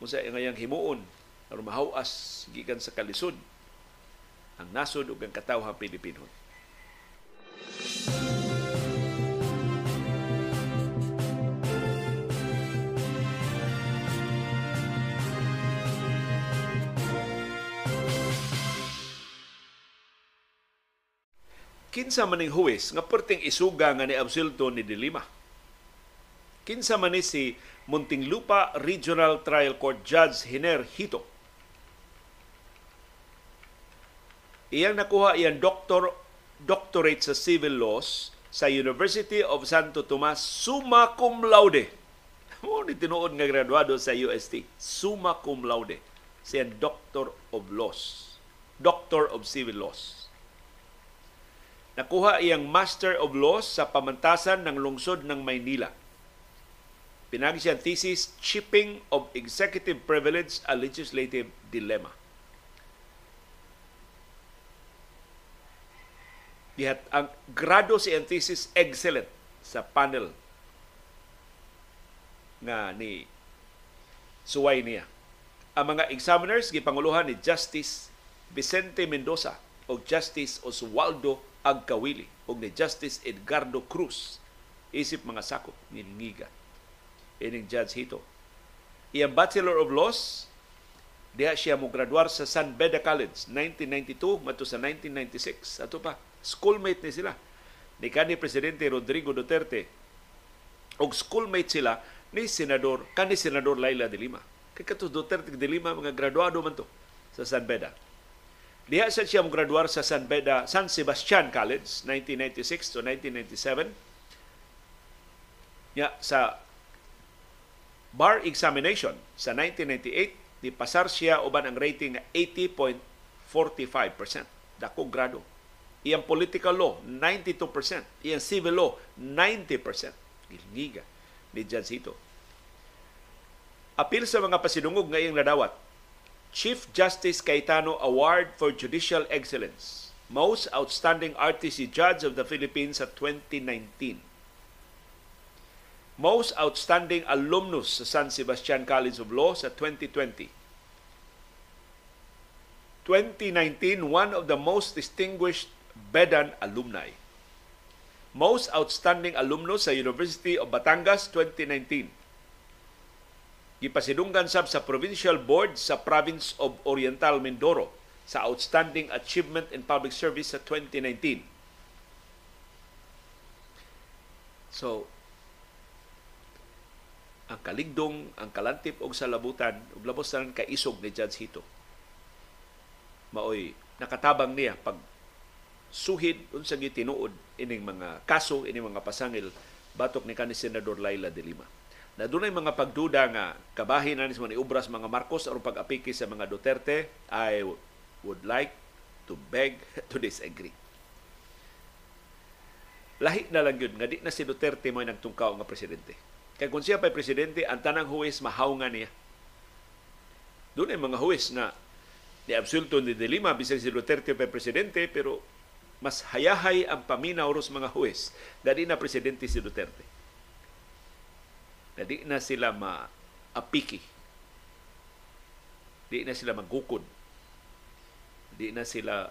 Musa ang ngayang himuon aron mahawas gikan sa kalisod ang nasod ug ang katawhang Pilipino. Kinsa maning huwes nga perting isuga nga ni absulto ni Dilima. Kinsa man ni si Muntinlupa Regional Trial Court Judge Hiner Hito. Iyang nakuha iyang doctor doctorate sa civil laws sa University of Santo Tomas summa cum laude. <laughs> Mo ni tinuod nga graduado sa UST, summa cum laude. Siya doctor of laws, doctor of civil laws. Nakuha iyang Master of Laws sa pamantasan ng lungsod ng Maynila. Pinagi siyang thesis, Chipping of Executive Privilege, a Legislative Dilemma. Dihat, ang grado si thesis excellent sa panel nga ni suway niya. Ang mga examiners gipanguluhan ni Justice Vicente Mendoza o Justice Oswaldo Agkawili ug ni Justice Edgardo Cruz. Isip mga sakop ni Ngiga ining Judge Hito. Iyang Bachelor of Laws diha siya mo graduar sa San Beda College 1992 mato sa 1996 ato pa schoolmate ni sila ni kanhi presidente Rodrigo Duterte. Og schoolmate sila ni senador kanhi senador Laila de Lima. Kay kato Duterte de Lima mga graduado man to sa San Beda Diha sa siya graduar sa San Beda, San Sebastian College 1996 to 1997. Ya sa bar examination sa 1998 di pasar siya uban ang rating na 80.45%. Dako grado. Iyang political law 92%, iyang civil law 90%. Gilngiga ni Hito. Apil sa mga pasidungog nga iyang nadawat Chief Justice Cayetano Award for Judicial Excellence, Most Outstanding RTC Judge of the Philippines sa 2019. Most Outstanding Alumnus sa San Sebastian College of Law sa 2020. 2019, one of the most distinguished Bedan alumni. Most Outstanding Alumnus sa University of Batangas 2019 gipasidunggan sab sa Provincial Board sa Province of Oriental Mindoro sa Outstanding Achievement in Public Service sa 2019. So, ang kaligdong, ang kalantip og salabutan ug labos na kaisog ni Judge Hito. Maoy nakatabang niya pag suhid unsa gitinuod ining mga kaso ining mga pasangil batok ni kanhi senador Laila de Lima na dunay mga pagduda nga kabahin na ni ubras mga Marcos aron pag-apiki sa mga Duterte, I would like to beg <laughs> to disagree. Lahi na lang yun, nga di na si Duterte mo nagtungkaw nga presidente. Kaya kung siya pa presidente, ang tanang huwes mahawngan niya. Doon ay mga huwes na ni Absulto ni De Lima, bisag si Duterte pa presidente, pero mas hayahay ang paminaw ros mga huwes na di na presidente si Duterte na di na sila maapiki. Di na sila magukod. Di na sila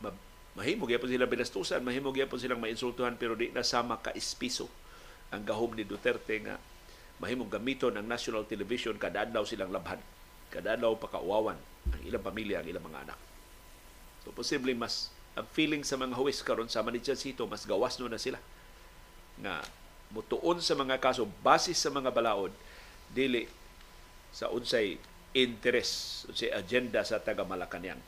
ma, mahimog yapon sila binastusan, mahimog yapon silang mainsultuhan pero di na sama ka espiso ang gahom ni Duterte nga mahimong gamiton ang national television kada adlaw silang labhan. Kada adlaw pakauwawan ang ilang pamilya, ang ilang mga anak. So posible mas ang feeling sa mga huwis karon sa Manila City mas gawas no na sila nga mutuon sa mga kaso base sa mga balaod dili sa unsay interes unsay agenda sa taga Malacañang.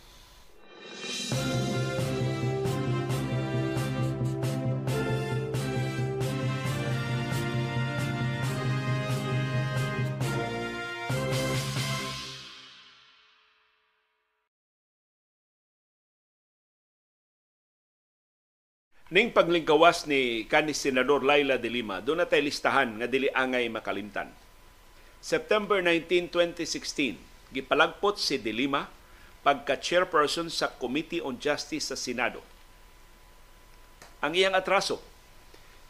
Ning paglingkawas ni kanis Senador Laila de Lima, doon na tayo listahan nga dili angay makalimtan. September 19, 2016, gipalagpot si de Lima pagka-chairperson sa Committee on Justice sa Senado. Ang iyang atraso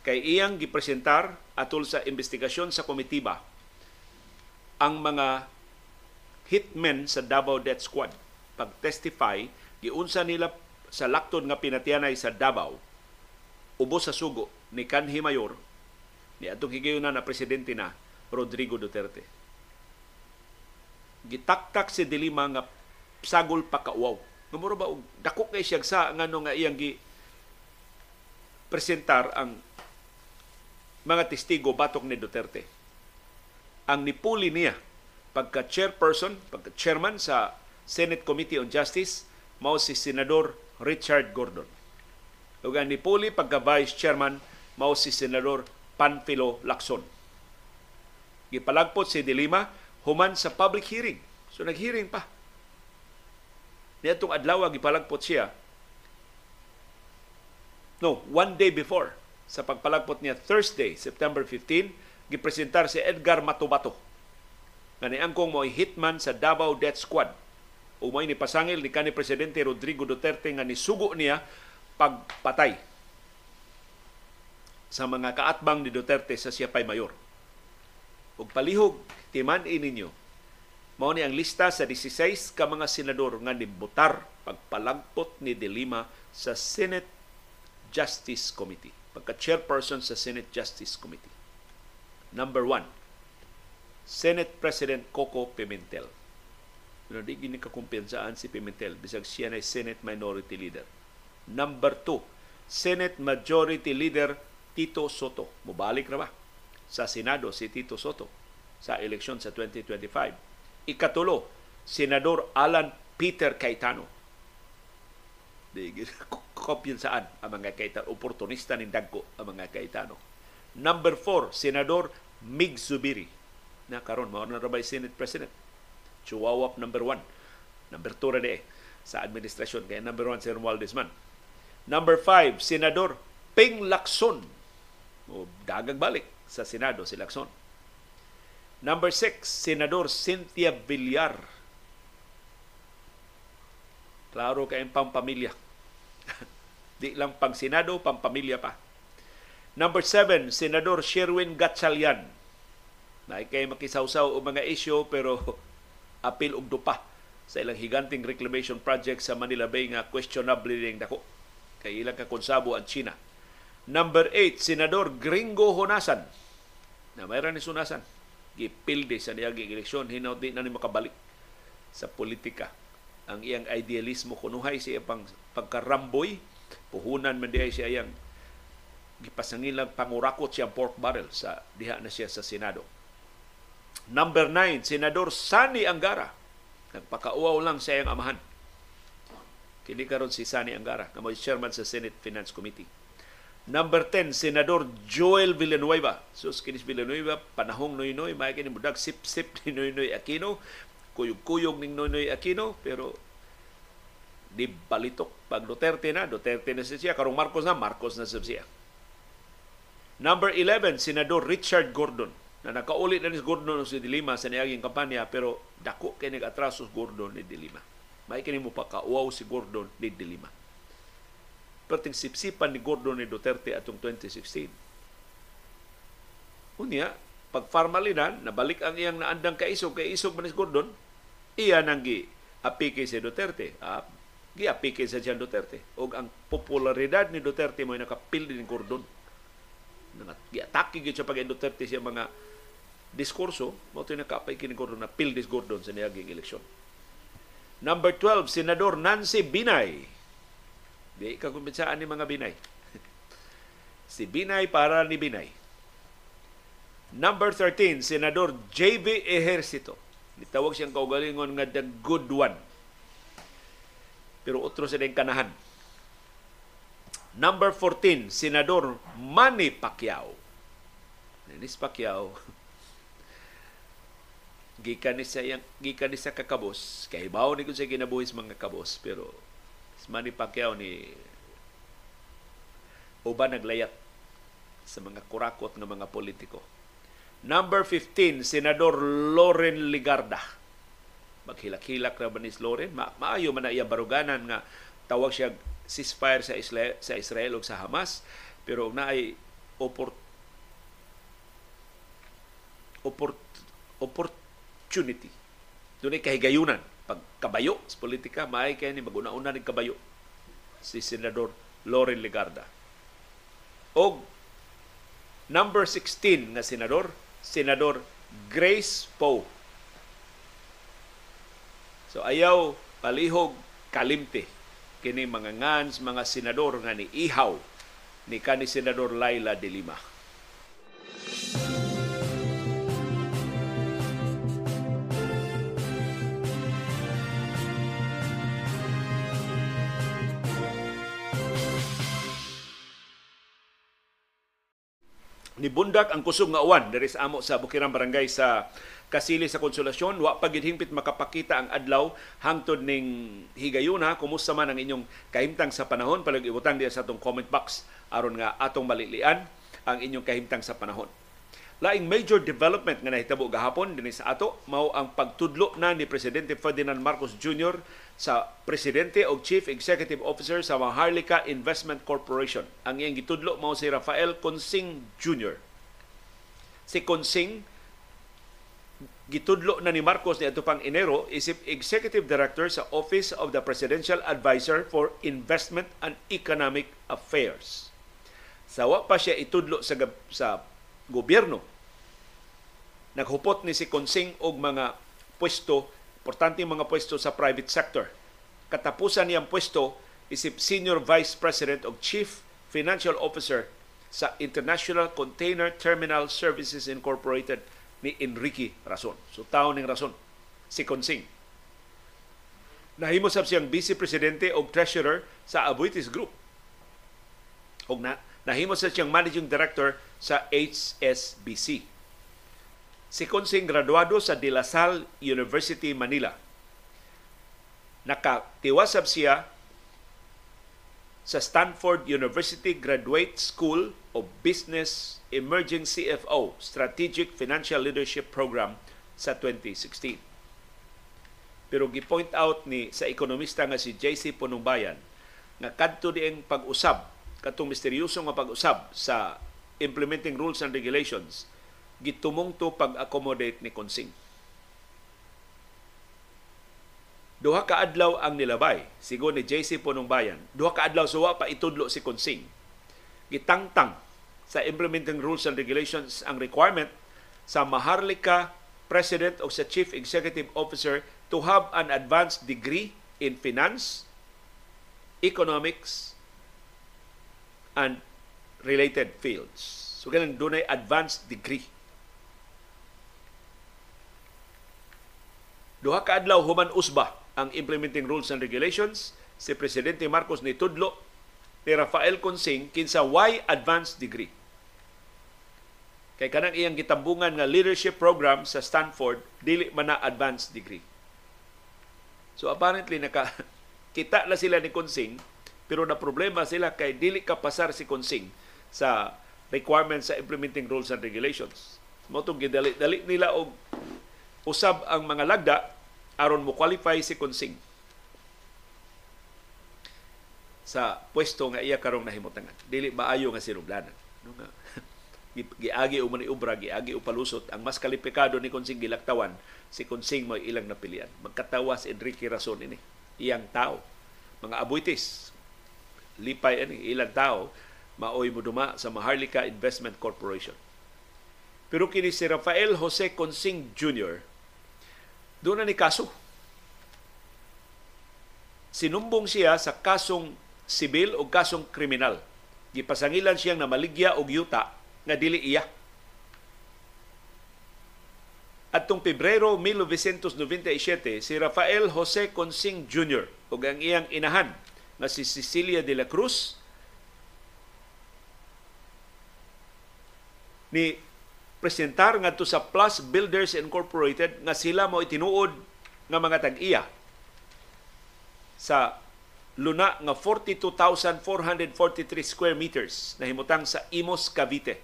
kay iyang gipresentar atol sa investigasyon sa komitiba ang mga hitmen sa Davao Death Squad. Pag-testify, giunsa nila sa laktod nga pinatianay sa Davao ubos sa sugo ni kanhi mayor ni atong higayon na presidente na Rodrigo Duterte. Gitaktak si Dilima nga sagol pa kauaw. Numero ba og dako kay siya sa ngano nga iyang gi presentar ang mga testigo batok ni Duterte. Ang nipuli niya pagka chairperson, pagka chairman sa Senate Committee on Justice mao si Senador Richard Gordon ug ang nipuli pagka vice chairman mao si senador Panfilo Lacson. Gipalagpot si Dilima human sa public hearing. So naghearing pa. Niadtong adlaw gipalagpot siya. No, one day before sa pagpalagpot niya Thursday, September 15, gipresentar si Edgar Matubato nga niangkong mo hitman sa Davao Death Squad. Umay ni pasangil ni kanhi presidente Rodrigo Duterte nga nisugo niya pagpatay sa mga kaatbang ni Duterte sa siyapay mayor. Ug palihog, timan ninyo, mao ni ang lista sa 16 ka mga senador nga nibutar pagpalagpot ni De Lima sa Senate Justice Committee. Pagka-chairperson sa Senate Justice Committee. Number one, Senate President Coco Pimentel. Pero di gini kakumpiyansaan si Pimentel bisag siya na Senate Minority Leader Number two, Senate Majority Leader Tito Soto. Mubalik na ba sa Senado si Tito Soto sa eleksyon sa 2025. Ikatulo, Senador Alan Peter Cayetano. Di <laughs> kopyan saan ang mga Cayetano. Oportunista ni Dagko ang mga Cayetano. Number four, Senador Mig Zubiri. Na karon mao na rabay Senate President. Chihuahua number one. Number two na sa administrasyon. Kaya number one si Romualdez man Number five, Senador Ping Lacson. O dagang balik sa Senado si Lacson. Number six, Senador Cynthia Villar. Klaro kayong pampamilya. <laughs> Di lang pang Senado, pampamilya pa. Number seven, Senador Sherwin Gatchalian. Na kay makisawsaw o mga isyo pero <laughs> apil og dupa sa ilang higanting reclamation project sa Manila Bay nga questionable ring dako kay ilang kakonsabo ang China. Number 8, Senador Gringo Honasan. Na mayroon ni Sunasan. Gipilde sa niyaging eleksyon. Hinaw di na ni makabalik sa politika. Ang iyang idealismo kunuhay siya pang pagkaramboy. Puhunan man diay siya iyang gipasangilang pangurakot siyang pork barrel sa diha na siya sa Senado. Number 9, Senador Sani Angara. Nagpakauaw lang sa iyang amahan Kini karon si Sani Angara, may chairman sa Senate Finance Committee. Number 10, Senador Joel Villanueva. Sus, kinis Villanueva, panahong noy-noy, may kini mudag sip-sip <laughs> ni Noynoy Aquino, kuyog-kuyog ni Noynoy Aquino, pero di balitok pag Duterte na, Duterte na siya. Karong Marcos na, Marcos na siya. Number 11, Senador Richard Gordon na nakaulit na ni Gordon si Dilima sa niyaging kampanya pero dako kay nag-atrasos Gordon ni Dilima. May kini mo pa kauaw si Gordon ni Dilima. Perting sipsipan ni Gordon ni Duterte atong 2016. Unya, pag formalinan, nabalik ang iyang naandang kaisog, kay isog man Gordon, iya nang gi apike si Duterte. Ah, gi apike sa Jan Duterte. O ang popularidad ni Duterte mo nakapil din ni Gordon. Gi-atake gyud sa pag Duterte siya mga diskurso, mo ito nakapay kini Gordon na pildis Gordon sa niyaging eleksyon. Number 12, Senador Nancy Binay. Di ka kumpinsaan ni mga Binay. <laughs> si Binay para ni Binay. Number 13, Senador J.B. Ejercito. Nitawag siyang kaugalingon nga the good one. Pero otro sa din kanahan. Number 14, Senador Manny Pacquiao. Dennis Pacquiao, <laughs> gikan ni sa yang gikan ni sa kakabos kay bawo ni kun sa ginabuhis mga kabos pero Manny Pacquiao ni uban naglayat sa mga kurakot ng mga politiko. Number 15, Senador Loren Ligarda. Maghilak-hilak na ba ni Loren? Ma maayo man na iya baruganan nga tawag siya ceasefire sa Israel, sa Israel o sa Hamas pero na ay opor, opor, opportunity. Doon ay kahigayunan. Pag kabayo sa politika, maay kaya ni maguna-una ng kabayo si Senador Loren Legarda. O number 16 nga senador, Senador Grace Poe. So ayaw palihog kalimte kini mga ngans mga senador nga ni ihaw ni kani senador Laila de Lima. Ni bundak ang kusog nga uwan diri sa amo sa Bukirang Barangay sa Kasili sa Konsolasyon. Wa pa hingpit makapakita ang adlaw hangtod ning higayuna. Kumusta man ang inyong kahimtang sa panahon? Palag ibutang diya sa atong comment box aron nga atong malilian ang inyong kahimtang sa panahon Laing major development nga nahitabo gahapon dinhi sa ato mao ang pagtudlo na ni presidente Ferdinand Marcos Jr. sa presidente o chief executive officer sa Maharlika Investment Corporation. Ang iyang gitudlo mao si Rafael Consing Jr. Si Consing gitudlo na ni Marcos ni pang Enero isip executive director sa Office of the Presidential Advisor for Investment and Economic Affairs. Sawa pa siya itudlo sa sa gobyerno naghupot ni si Consing og mga pwesto, importante mga pwesto sa private sector. Katapusan niyang pwesto isip Senior Vice President o Chief Financial Officer sa International Container Terminal Services Incorporated ni Enrique Rason. So taon ning Rason si Consing. Nahimo sab siyang Vice Presidente o Treasurer sa Abuitis Group. Og na, nahimo sa siyang Managing Director sa HSBC Si Consing graduado sa De La Salle University, Manila. Nakatiwasab siya sa Stanford University Graduate School of Business Emerging CFO Strategic Financial Leadership Program sa 2016. Pero gi-point out ni sa ekonomista nga si JC Punungbayan nga kadto dieng pag-usab katong misteryoso nga pag-usab sa implementing rules and regulations gitumong to pag-accommodate ni Consing. Duha ka adlaw ang nilabay, sigo ni JC Punong Bayan. Duha ka adlaw suwa pa itudlo si Consing. Gitangtang sa implementing rules and regulations ang requirement sa Maharlika President o sa Chief Executive Officer to have an advanced degree in finance, economics, and related fields. So ganun dunay advanced degree Duha ka adlaw human usba ang implementing rules and regulations si Presidente Marcos ni tudlo ni Rafael Consing kinsa why advanced degree. Kay kanang iyang gitambungan nga leadership program sa Stanford dili man na advanced degree. So apparently naka <laughs> kita la sila ni Consing pero na problema sila kay dili ka pasar si Consing sa requirements sa implementing rules and regulations. Mo gidali-dali nila og usab ang mga lagda aron mo qualify si Consing sa pwesto nga iya karong nahimutangan. Dili maayo nga sinublanan. No nga <laughs> giagi o man ubra giagi o palusot ang mas kalipikado ni Consing gilaktawan si Consing mo ilang napilian. Magkatawas Enrique Rason ini. Iyang tao. Mga abuitis. Lipay ani ilang tao maoy mo duma sa Maharlika Investment Corporation. Pero kini si Rafael Jose Consing Jr doon na ni kaso. Sinumbong siya sa kasong sibil o kasong kriminal. Gipasangilan siyang namaligya og yuta nga dili iya. Atong Pebrero 1997, si Rafael Jose Consing Jr. ug ang iyang inahan nga si Cecilia de la Cruz ni presentar ngadto sa Plus Builders Incorporated nga sila mo itinuod nga mga tag-iya sa luna nga 42,443 square meters na himutang sa Imos, Cavite.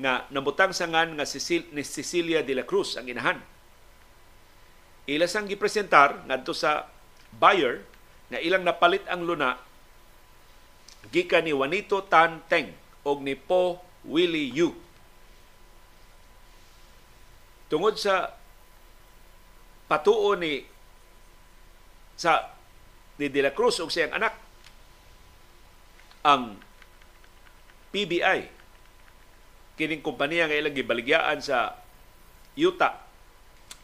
Nga nabutang sa ngan nga Cecil, ni Cecilia de la Cruz ang inahan. Ila sang gipresentar ngadto sa buyer nga ilang napalit ang luna gikan ni Juanito Tan Teng og ni Po Willie Yu. Tungod sa patuo ni sa ni De La Cruz ug siyang anak ang PBI kining kompanya nga ilang gibaligyaan sa Utah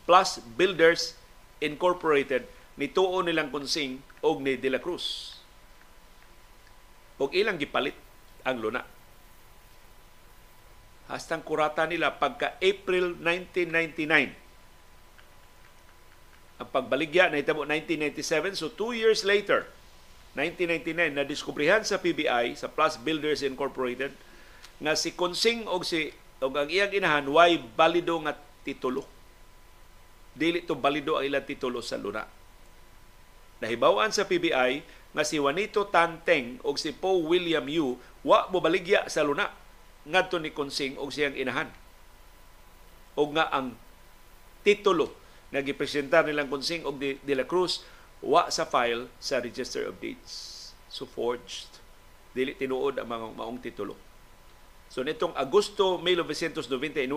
Plus Builders Incorporated nituo nilang konsing og ni De La Cruz. Og ilang gipalit ang luna. Hastang kurata nila pagka April 1999 ang pagbaligya na itabo 1997. So two years later, 1999, na-diskubrihan sa PBI, sa Plus Builders Incorporated, nga si Konsing o si o ang iyang inahan, why balido nga titulo. Dili to balido ang ilang titulo sa luna. Nahibawaan sa PBI nga si Juanito Tanteng o si Paul William Yu wa mo baligya sa luna ngadto ni Konsing o siyang inahan. O nga ang titulo nga gipresentar nilang Konsing og De, De La Cruz wa sa file sa Register of Deeds. So forged. Dili tinuod ang mga maong titulo. So nitong Agosto 1999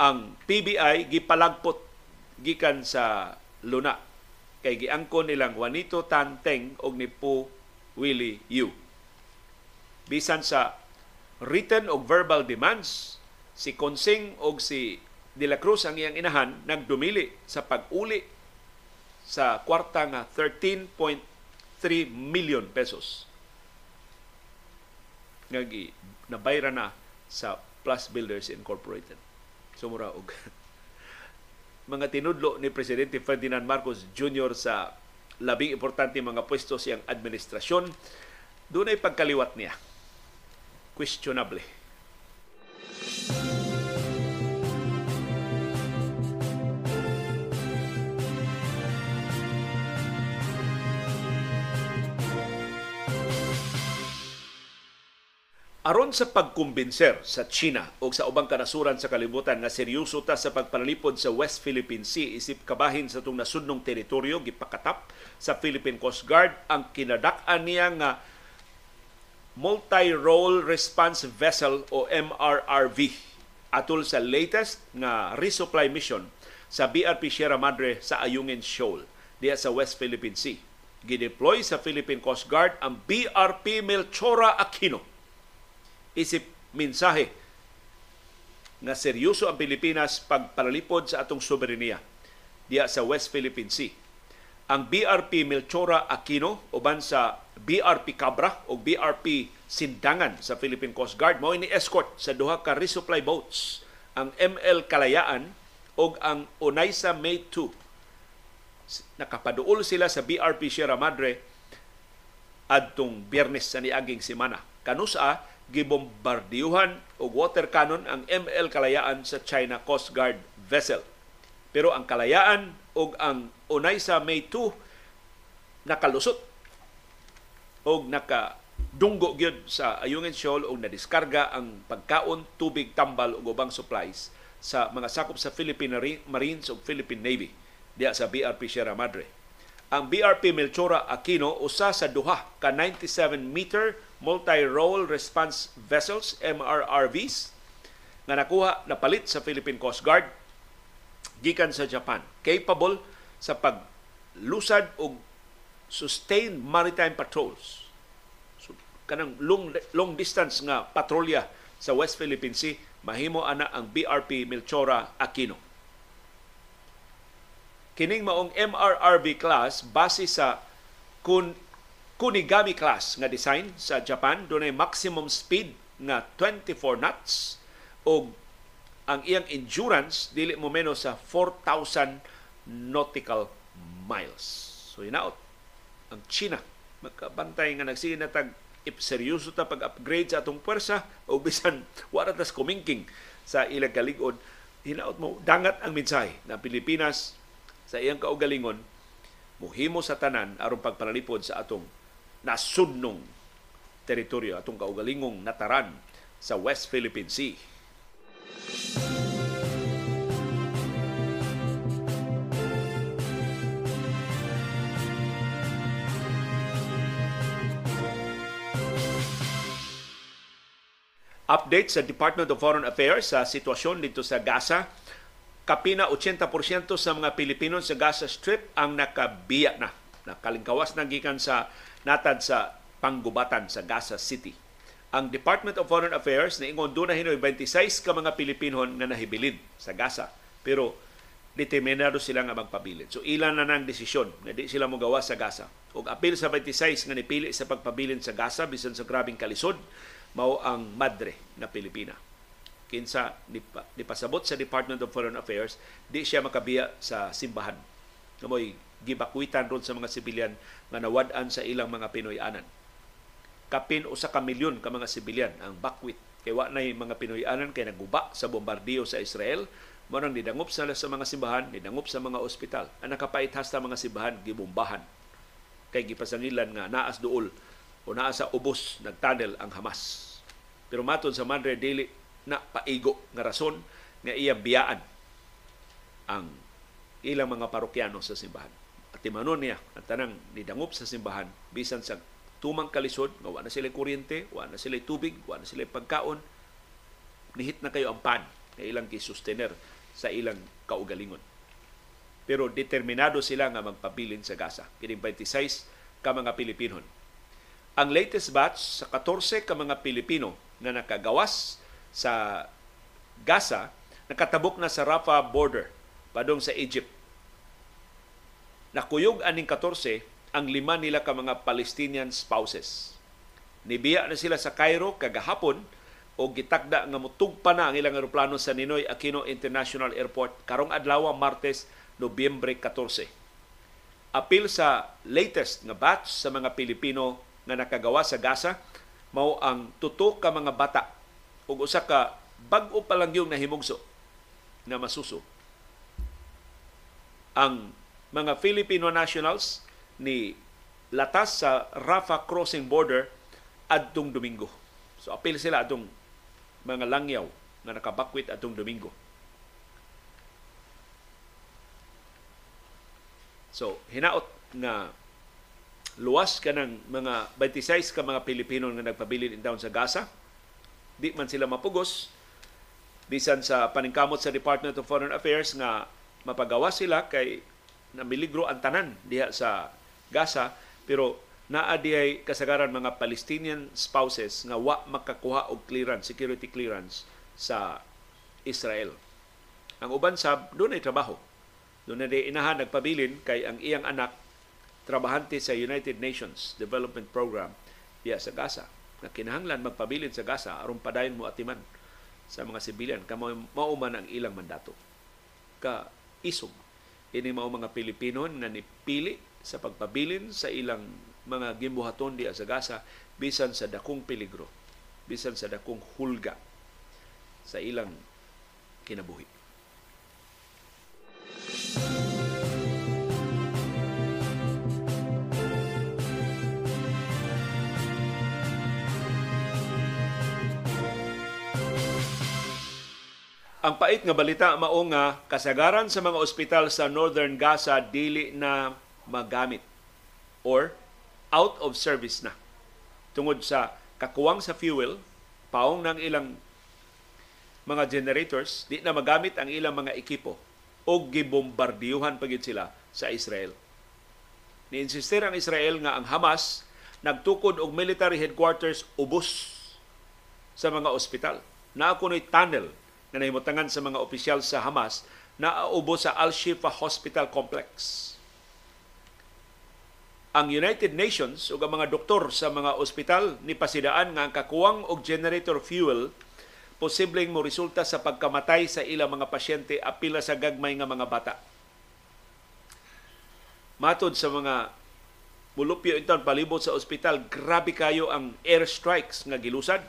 ang PBI gipalagpot gikan sa Luna kay giangkon nilang Juanito Tanteng og ni Po Willie Yu. Bisan sa written o verbal demands, si Konsing og si De La Cruz ang iyang inahan nagdumili sa pag-uli sa kwarta nga 13.3 million pesos nga nabayra na sa Plus Builders Incorporated. Sumura og mga tinudlo ni Presidente Ferdinand Marcos Jr. sa labing importante mga pwesto siyang administrasyon, doon ay pagkaliwat niya. Questionable. Aron sa pagkumbinser sa China o sa ubang kanasuran sa kalibutan nga seryoso ta sa pagpanalipod sa West Philippine Sea isip kabahin sa itong nasudnong teritoryo gipakatap sa Philippine Coast Guard ang kinadak-an niya nga Multi-Role Response Vessel o MRRV atol sa latest nga resupply mission sa BRP Sierra Madre sa Ayungin Shoal diya sa West Philippine Sea. Gideploy sa Philippine Coast Guard ang BRP Melchora Aquino isip mensahe na seryoso ang Pilipinas pagpalalipod sa atong soberenya diya sa West Philippine Sea. Ang BRP Melchora Aquino uban sa BRP Cabra o BRP Sindangan sa Philippine Coast Guard mao ni escort sa duha ka resupply boats ang ML Kalayaan o ang Onaisa May 2 nakapaduol sila sa BRP Sierra Madre adtong Biyernes sa niaging semana. Kanusa gibombardiyuhan og water cannon ang ML Kalayaan sa China Coast Guard vessel. Pero ang Kalayaan og ang Onaisa May 2 nakalusot og naka dunggo gyud sa Ayungin Shoal og nadiskarga ang pagkaon, tubig, tambal ug ubang supplies sa mga sakop sa Philippine Marines ug Philippine Navy diya sa BRP Sierra Madre. Ang BRP Melchora Aquino usa sa duha ka 97 meter multi-role response vessels, MRRVs, nga nakuha na palit sa Philippine Coast Guard gikan sa Japan. Capable sa paglusad og sustained maritime patrols. So, kanang long, long distance nga patrolya sa West Philippine Sea, mahimo ana ang BRP Melchora Aquino. Kining maong MRRB class base sa kun Kunigami class nga design sa Japan dunay maximum speed nga 24 knots o ang iyang endurance dili mo menos sa 4,000 nautical miles. So hinaot ang China magkabantay nga nagsige na tag if seryoso ta pag-upgrade sa atong puwersa o bisan <laughs> wala tas kumingking sa ilang kaligod hinaot mo dangat ang mensahe na Pilipinas sa iyang kaugalingon muhimo sa tanan aron pagpanalipod sa atong nasudnong teritoryo atong kaugalingong nataran sa West Philippine Sea. Update sa Department of Foreign Affairs sa sitwasyon dito sa Gaza. Kapina 80% sa mga Pilipino sa Gaza Strip ang nakabiya na. Nakalingkawas na gikan sa natad sa panggubatan sa Gaza City. Ang Department of Foreign Affairs niingon doon na hinoy 26 ka mga Pilipinon nga nahibilin sa Gaza. Pero determinado sila nga magpabilin. So ilan na nang desisyon na di sila mogawa sa Gaza. Ug apil sa 26 nga nipili sa pagpabilin sa Gaza bisan sa grabing kalisod mao ang madre na Pilipina. Kinsa nipasabot sa Department of Foreign Affairs, di siya makabiya sa simbahan. Namoy gibakwitan ron sa mga sibilyan nga nawad-an sa ilang mga Pinoy-anan. Kapin usa ka milyon ka mga sibilyan ang bakwit kay wa nay mga Pinoy-anan kay naguba sa bombardiyo sa Israel mo nang nidangop sa mga simbahan, nidangop sa mga ospital. Ang nakapait hasta mga simbahan gibombahan kay gipasangilan nga naas duol o naa sa ubos nagtunnel ang Hamas. Pero maton sa Madre dili na paigo nga rason nga iya biyaan ang ilang mga parokyano sa simbahan at timanon niya ang tanang nidangop sa simbahan bisan sa tumang kalisod nga wala na sila kuryente, wala na sila tubig, wala na sila pagkaon nihit na kayo ang pan na ilang kisustener sa ilang kaugalingon. Pero determinado sila nga magpabilin sa Gaza. Kining 26 ka mga Pilipinon. Ang latest batch sa 14 ka mga Pilipino na nakagawas sa Gaza nakatabok na sa Rafah border padong sa Egypt nakuyog aning 14 ang lima nila ka mga Palestinian spouses. Nibiya na sila sa Cairo kagahapon o gitakda nga mutugpa na ang ilang eroplano sa Ninoy Aquino International Airport karong adlaw Martes, Nobyembre 14. Apil sa latest nga batch sa mga Pilipino nga nakagawa sa Gaza mao ang tuto ka mga bata ug usa ka bag-o pa lang yung nahimugso na masuso. Ang mga Filipino nationals ni latas sa Rafah crossing border adtong Domingo. So apil sila adtong mga langyaw nga nakabakwit adtong Domingo. So hinaot nga luwas ka ng mga 26 ka mga Pilipino nga nagpabilin in town sa Gaza. Di man sila mapugos bisan sa paningkamot sa Department of Foreign Affairs nga mapagawa sila kay na miligro ang tanan diha sa Gaza pero naa diay kasagaran mga Palestinian spouses nga wa makakuha og clearance, security clearance sa Israel. Ang uban sab doon ay trabaho. Na di inahan nagpabilin kay ang iyang anak trabahante sa United Nations Development Program diya sa Gaza. Na kinahanglan magpabilin sa Gaza aron padayon mo atiman sa mga sibilyan kamo mauman ang ilang mandato. Ka isog ini mao mga Pilipino na nipili sa pagpabilin sa ilang mga gimbuhaton diya sa Gaza bisan sa dakong peligro, bisan sa dakong hulga sa ilang kinabuhi. Ang pait nga balita mao nga kasagaran sa mga ospital sa Northern Gaza dili na magamit or out of service na. Tungod sa kakuwang sa fuel, paong ng ilang mga generators, di na magamit ang ilang mga ekipo o gibombardiyuhan pagid sila sa Israel. Niinsistir ang Israel nga ang Hamas nagtukod og military headquarters ubos sa mga ospital. Na ako tunnel nga nahimutangan sa mga opisyal sa Hamas naaubo sa Al-Shifa Hospital Complex. Ang United Nations ug ang mga doktor sa mga ospital ni pasidaan nga ang kakuwang og generator fuel posibleng mo resulta sa pagkamatay sa ilang mga pasyente apila sa gagmay nga mga bata. Matod sa mga mulupyo inton palibot sa ospital, grabe kayo ang airstrikes nga gilusad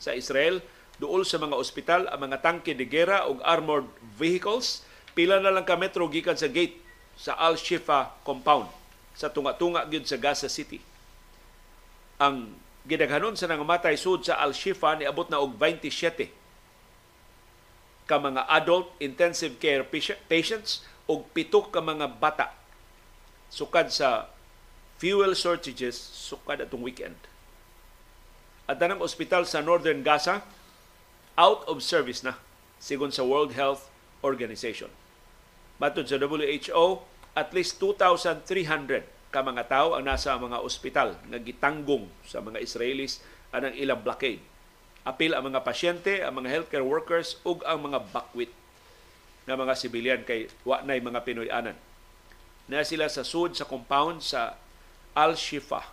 sa Israel duol sa mga ospital ang mga tangke de gera ug armored vehicles pila na lang ka metro gikan sa gate sa Al-Shifa compound sa tunga-tunga gyud sa Gaza City. Ang gidaghanon sa nangamatay sud sa Al-Shifa ni abot na og 27 ka mga adult intensive care patients ug pito ka mga bata sukad sa fuel shortages sukad atong weekend. At tanang ospital sa Northern Gaza out of service na sigon sa World Health Organization. Matod sa WHO, at least 2,300 ka mga tao ang nasa mga ospital nga gitanggong sa mga Israelis anang ilang blockade. Apil ang mga pasyente, ang mga healthcare workers ug ang mga bakwit nga mga sibilyan kay wa nay mga Pinoy-anan. Na sila sa sud sa compound sa Al-Shifa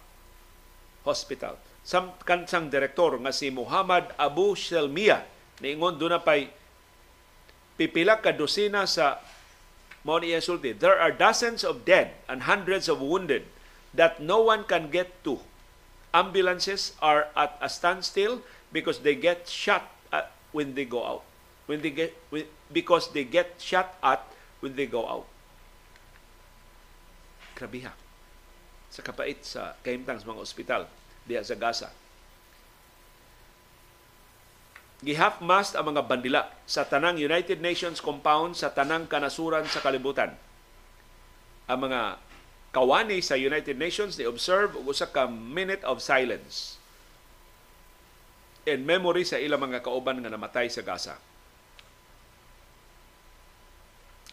Hospital. Sam kansang direktor nga si Muhammad Abu Shelmia niingon doon na pay pipila ka dosina sa mao ni there are dozens of dead and hundreds of wounded that no one can get to. Ambulances are at a standstill because they get shot at when they go out. When they get when, because they get shot at when they go out. Grabiha. Sa kapait sa kahimtang sa mga ospital diya sa Gaza Gihapmast ang mga bandila sa tanang United Nations compound sa tanang kanasuran sa kalibutan. Ang mga kawani sa United Nations ni observe og usa ka minute of silence in memory sa ilang mga kauban nga namatay sa Gaza.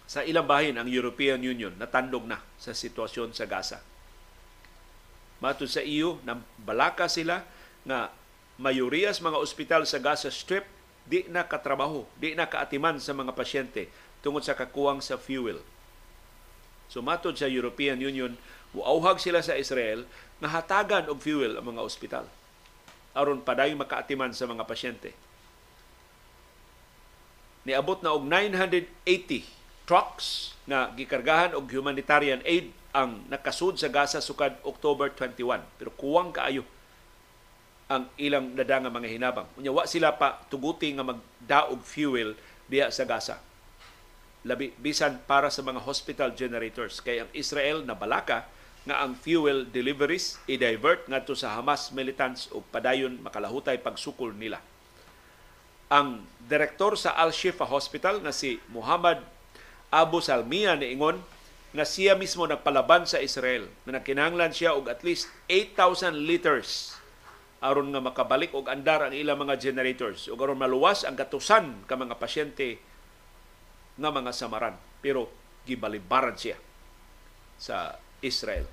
Sa ilang bahin ang European Union natandog na sa sitwasyon sa Gaza. Matod sa nang balaka sila nga mayuriyas mga ospital sa Gaza Strip di na katrabaho, di na kaatiman sa mga pasyente tungod sa kakuwang sa fuel. So matod sa European Union, muauhag sila sa Israel nga hatagan og fuel ang mga ospital aron padayon makaatiman sa mga pasyente. Niabot na og 980 trucks nga gikargahan og humanitarian aid ang nakasud sa Gaza sukad October 21. Pero kuwang kaayo ang ilang dada nga mga hinabang. Unya wa sila pa tuguti nga magdaog fuel diha sa Gaza. Labi bisan para sa mga hospital generators kay ang Israel na balaka nga ang fuel deliveries i-divert ngadto sa Hamas militants ug padayon makalahutay pagsukol nila. Ang direktor sa Al-Shifa Hospital na si Muhammad Abu Salmiya niingon nga siya mismo nagpalaban sa Israel na nakinahanglan siya og at least 8,000 liters aron nga makabalik og andar ang ilang mga generators. Ug aron maluwas ang gatusan ka mga pasyente nga mga samaran. Pero gibalibaran siya sa Israel.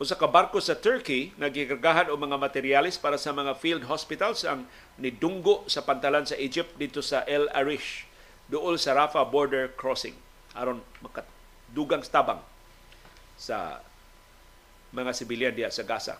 Usa ka barko sa Turkey nagikargahan og mga materyales para sa mga field hospitals ang nidunggo sa pantalan sa Egypt dito sa El Arish duol sa Rafah border crossing. Aron makadugang tabang sa mga sibilyan diya sa Gaza.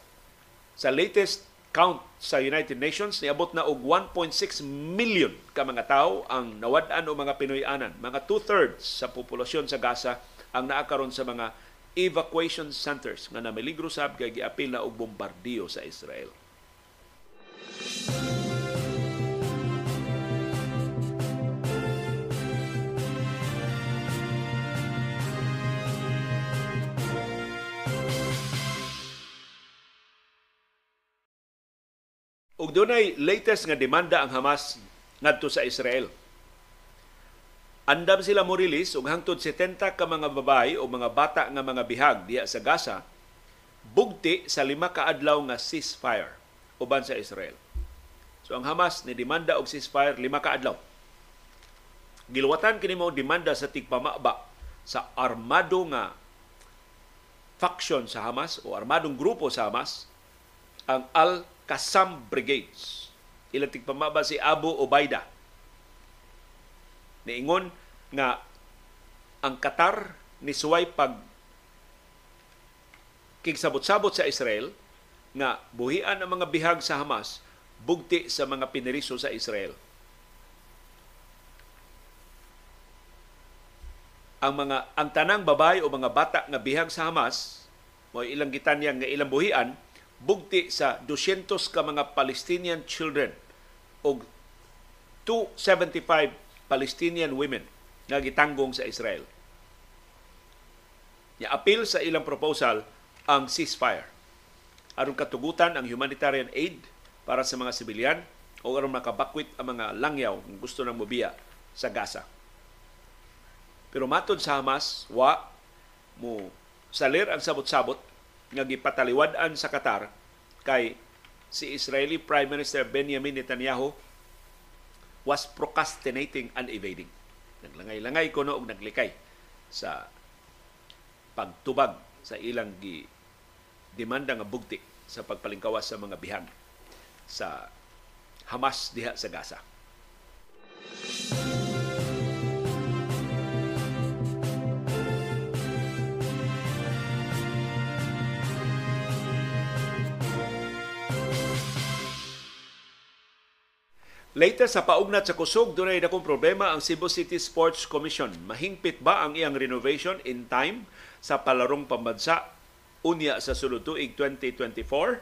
Sa latest count sa United Nations, niabot na og 1.6 million ka mga tao ang nawad-an o mga Pinoy-anan. Mga two-thirds sa populasyon sa Gaza ang naakaron sa mga evacuation centers nga namiligro sab kay giapil na og bombardiyo sa Israel. Ug dunay latest nga demanda ang Hamas ngadto sa Israel. Andam sila mo release og hangtod 70 ka mga babae o mga bata nga mga bihag diha sa Gaza bugti sa lima ka adlaw nga ceasefire uban sa Israel. So ang Hamas ni demanda og ceasefire lima ka adlaw. Giluwatan kini mo demanda sa tigpamaba sa armado nga faction sa Hamas o armadong grupo sa Hamas ang Al Kasam Brigades. Ilang tigpamaba si Abu Obaida. Niingon nga ang Qatar ni suway pag kigsabot-sabot sa Israel nga buhian ang mga bihag sa Hamas bugti sa mga piniriso sa Israel. Ang mga ang tanang babae o mga bata nga bihag sa Hamas mo ilang gitanyang nga ilang buhian bugti sa 200 ka mga Palestinian children o 275 Palestinian women nga gitanggong sa Israel. Ya apil sa ilang proposal ang ceasefire. Aron katugutan ang humanitarian aid para sa mga sibilyan o aron makabakwit ang mga langyaw kung gusto nang mobiya sa Gaza. Pero matod sa Hamas, wa mo salir ang sabot-sabot nga gipataliwad-an sa Qatar kay si Israeli Prime Minister Benjamin Netanyahu was procrastinating and evading. Naglangay-langay ko no og naglikay sa pagtubag sa ilang gi demanda nga bugti sa pagpalingkawas sa mga bihag sa Hamas diha sa Gaza. Later sa paugnat sa kusog, dunay dakong problema ang Cebu City Sports Commission. Mahingpit ba ang iyang renovation in time sa palarong pambansa unya sa sulod tuig 2024?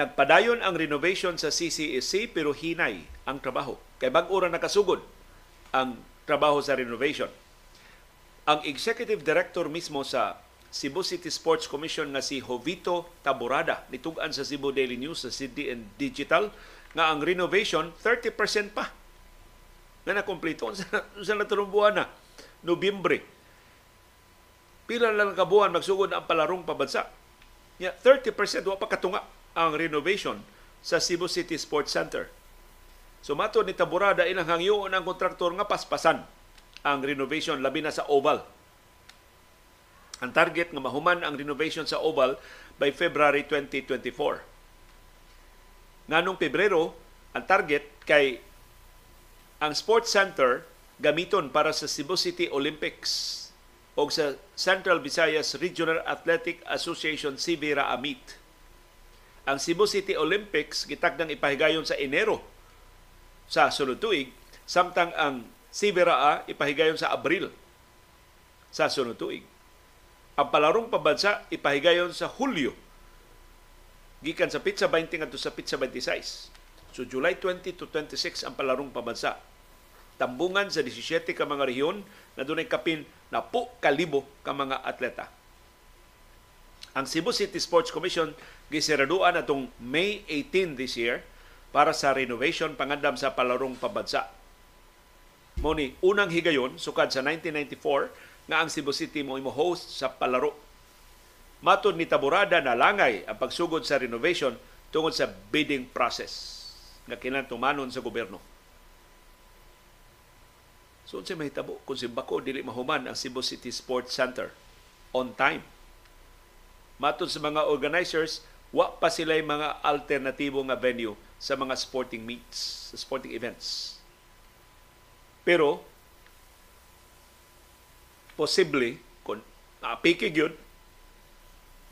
Nagpadayon ang renovation sa CCSC pero hinay ang trabaho. Kay bag-ura nakasugod ang trabaho sa renovation. Ang executive director mismo sa Cebu City Sports Commission nga si Jovito Taborada nitugan sa Cebu Daily News sa CDN Digital nga ang renovation 30% pa na nakompleto sa, sa naturumbuhan na Nobyembre. Pila lang kabuhan magsugod ang palarong pabansa. Yeah, 30% wa pa katunga ang renovation sa Cebu City Sports Center. So mato ni Taburada ilang hangyoon ang kontraktor nga paspasan ang renovation labi na sa Oval. Ang target nga mahuman ang renovation sa Oval by February 2024 nganong Pebrero ang target kay ang Sports Center gamiton para sa Cebu City Olympics o sa Central Visayas Regional Athletic Association CBRA Amit. Ang Cebu City Olympics gitakdang ipahigayon sa Enero sa sunod tuig samtang ang CBRA ipahigayon sa Abril sa sunod tuig. Ang palarong pabansa ipahigayon sa Hulyo gikan sa Pizza 20 ngadto sa Pizza 26. So July 20 to 26 ang palarong pabansa. Tambungan sa 17 ka mga rehiyon na dunay kapin na po kalibo ka mga atleta. Ang Cebu City Sports Commission gisiraduan atong May 18 this year para sa renovation pangandam sa palarong pabansa. Mo ni unang higayon sukad sa 1994 nga ang Cebu City mo imo host sa palaro Matod ni Taburada na langay ang pagsugod sa renovation tungod sa bidding process nga kinahanglan tumanon sa gobyerno. So sa mahitabo kung si Bako dili mahuman ang Cebu City Sports Center on time. Matod sa mga organizers, wa pa sila mga alternatibo nga venue sa mga sporting meets, sa sporting events. Pero posible kung napikig yun,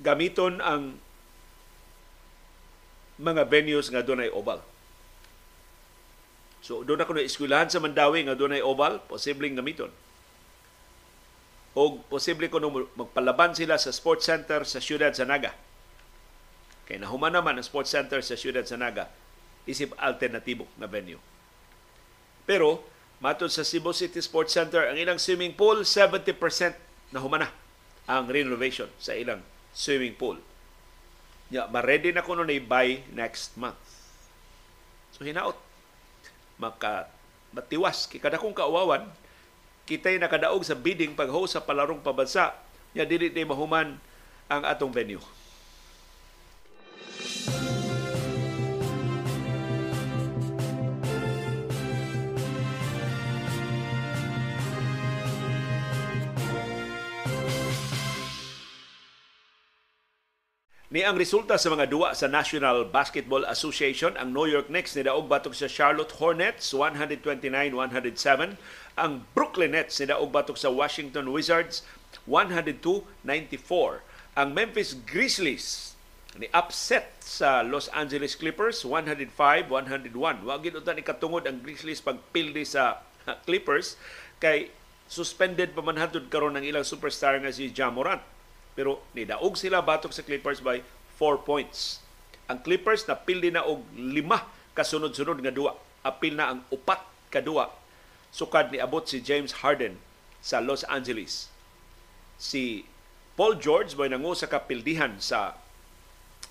gamiton ang mga venues nga dunay oval. So doon ako na eskwelahan sa Mandawi nga dunay oval, posibleng gamiton. O posible ko magpalaban sila sa sports center sa siyudad sa Naga. Kay nahuman naman ang sports center sa siyudad sa Naga, isip alternatibo na venue. Pero, matod sa Cebu City Sports Center, ang ilang swimming pool, 70% na humana ang renovation sa ilang swimming pool. Ya, ma-ready na kuno ni by next month. So hinaot maka matiwas kay kada kong kauwawan kitay nakadaog sa bidding pag-host sa palarong pabansa nya dili ni mahuman ang atong venue. Ni ang resulta sa mga duwa sa National Basketball Association, ang New York Knicks ni daog batok sa Charlotte Hornets 129-107. Ang Brooklyn Nets nidaog batok sa Washington Wizards 102-94. Ang Memphis Grizzlies ni upset sa Los Angeles Clippers 105-101. Wa gid utan ikatungod ang Grizzlies pagpildi sa Clippers kay suspended pa man hantud karon ng ilang superstar nga si Ja Morant. Pero nidaog sila batok sa Clippers by 4 points. Ang Clippers na pildi na og lima kasunod-sunod nga duwa. Apil na ang upat ka duwa. Sukad ni abot si James Harden sa Los Angeles. Si Paul George may nangu sa kapildihan sa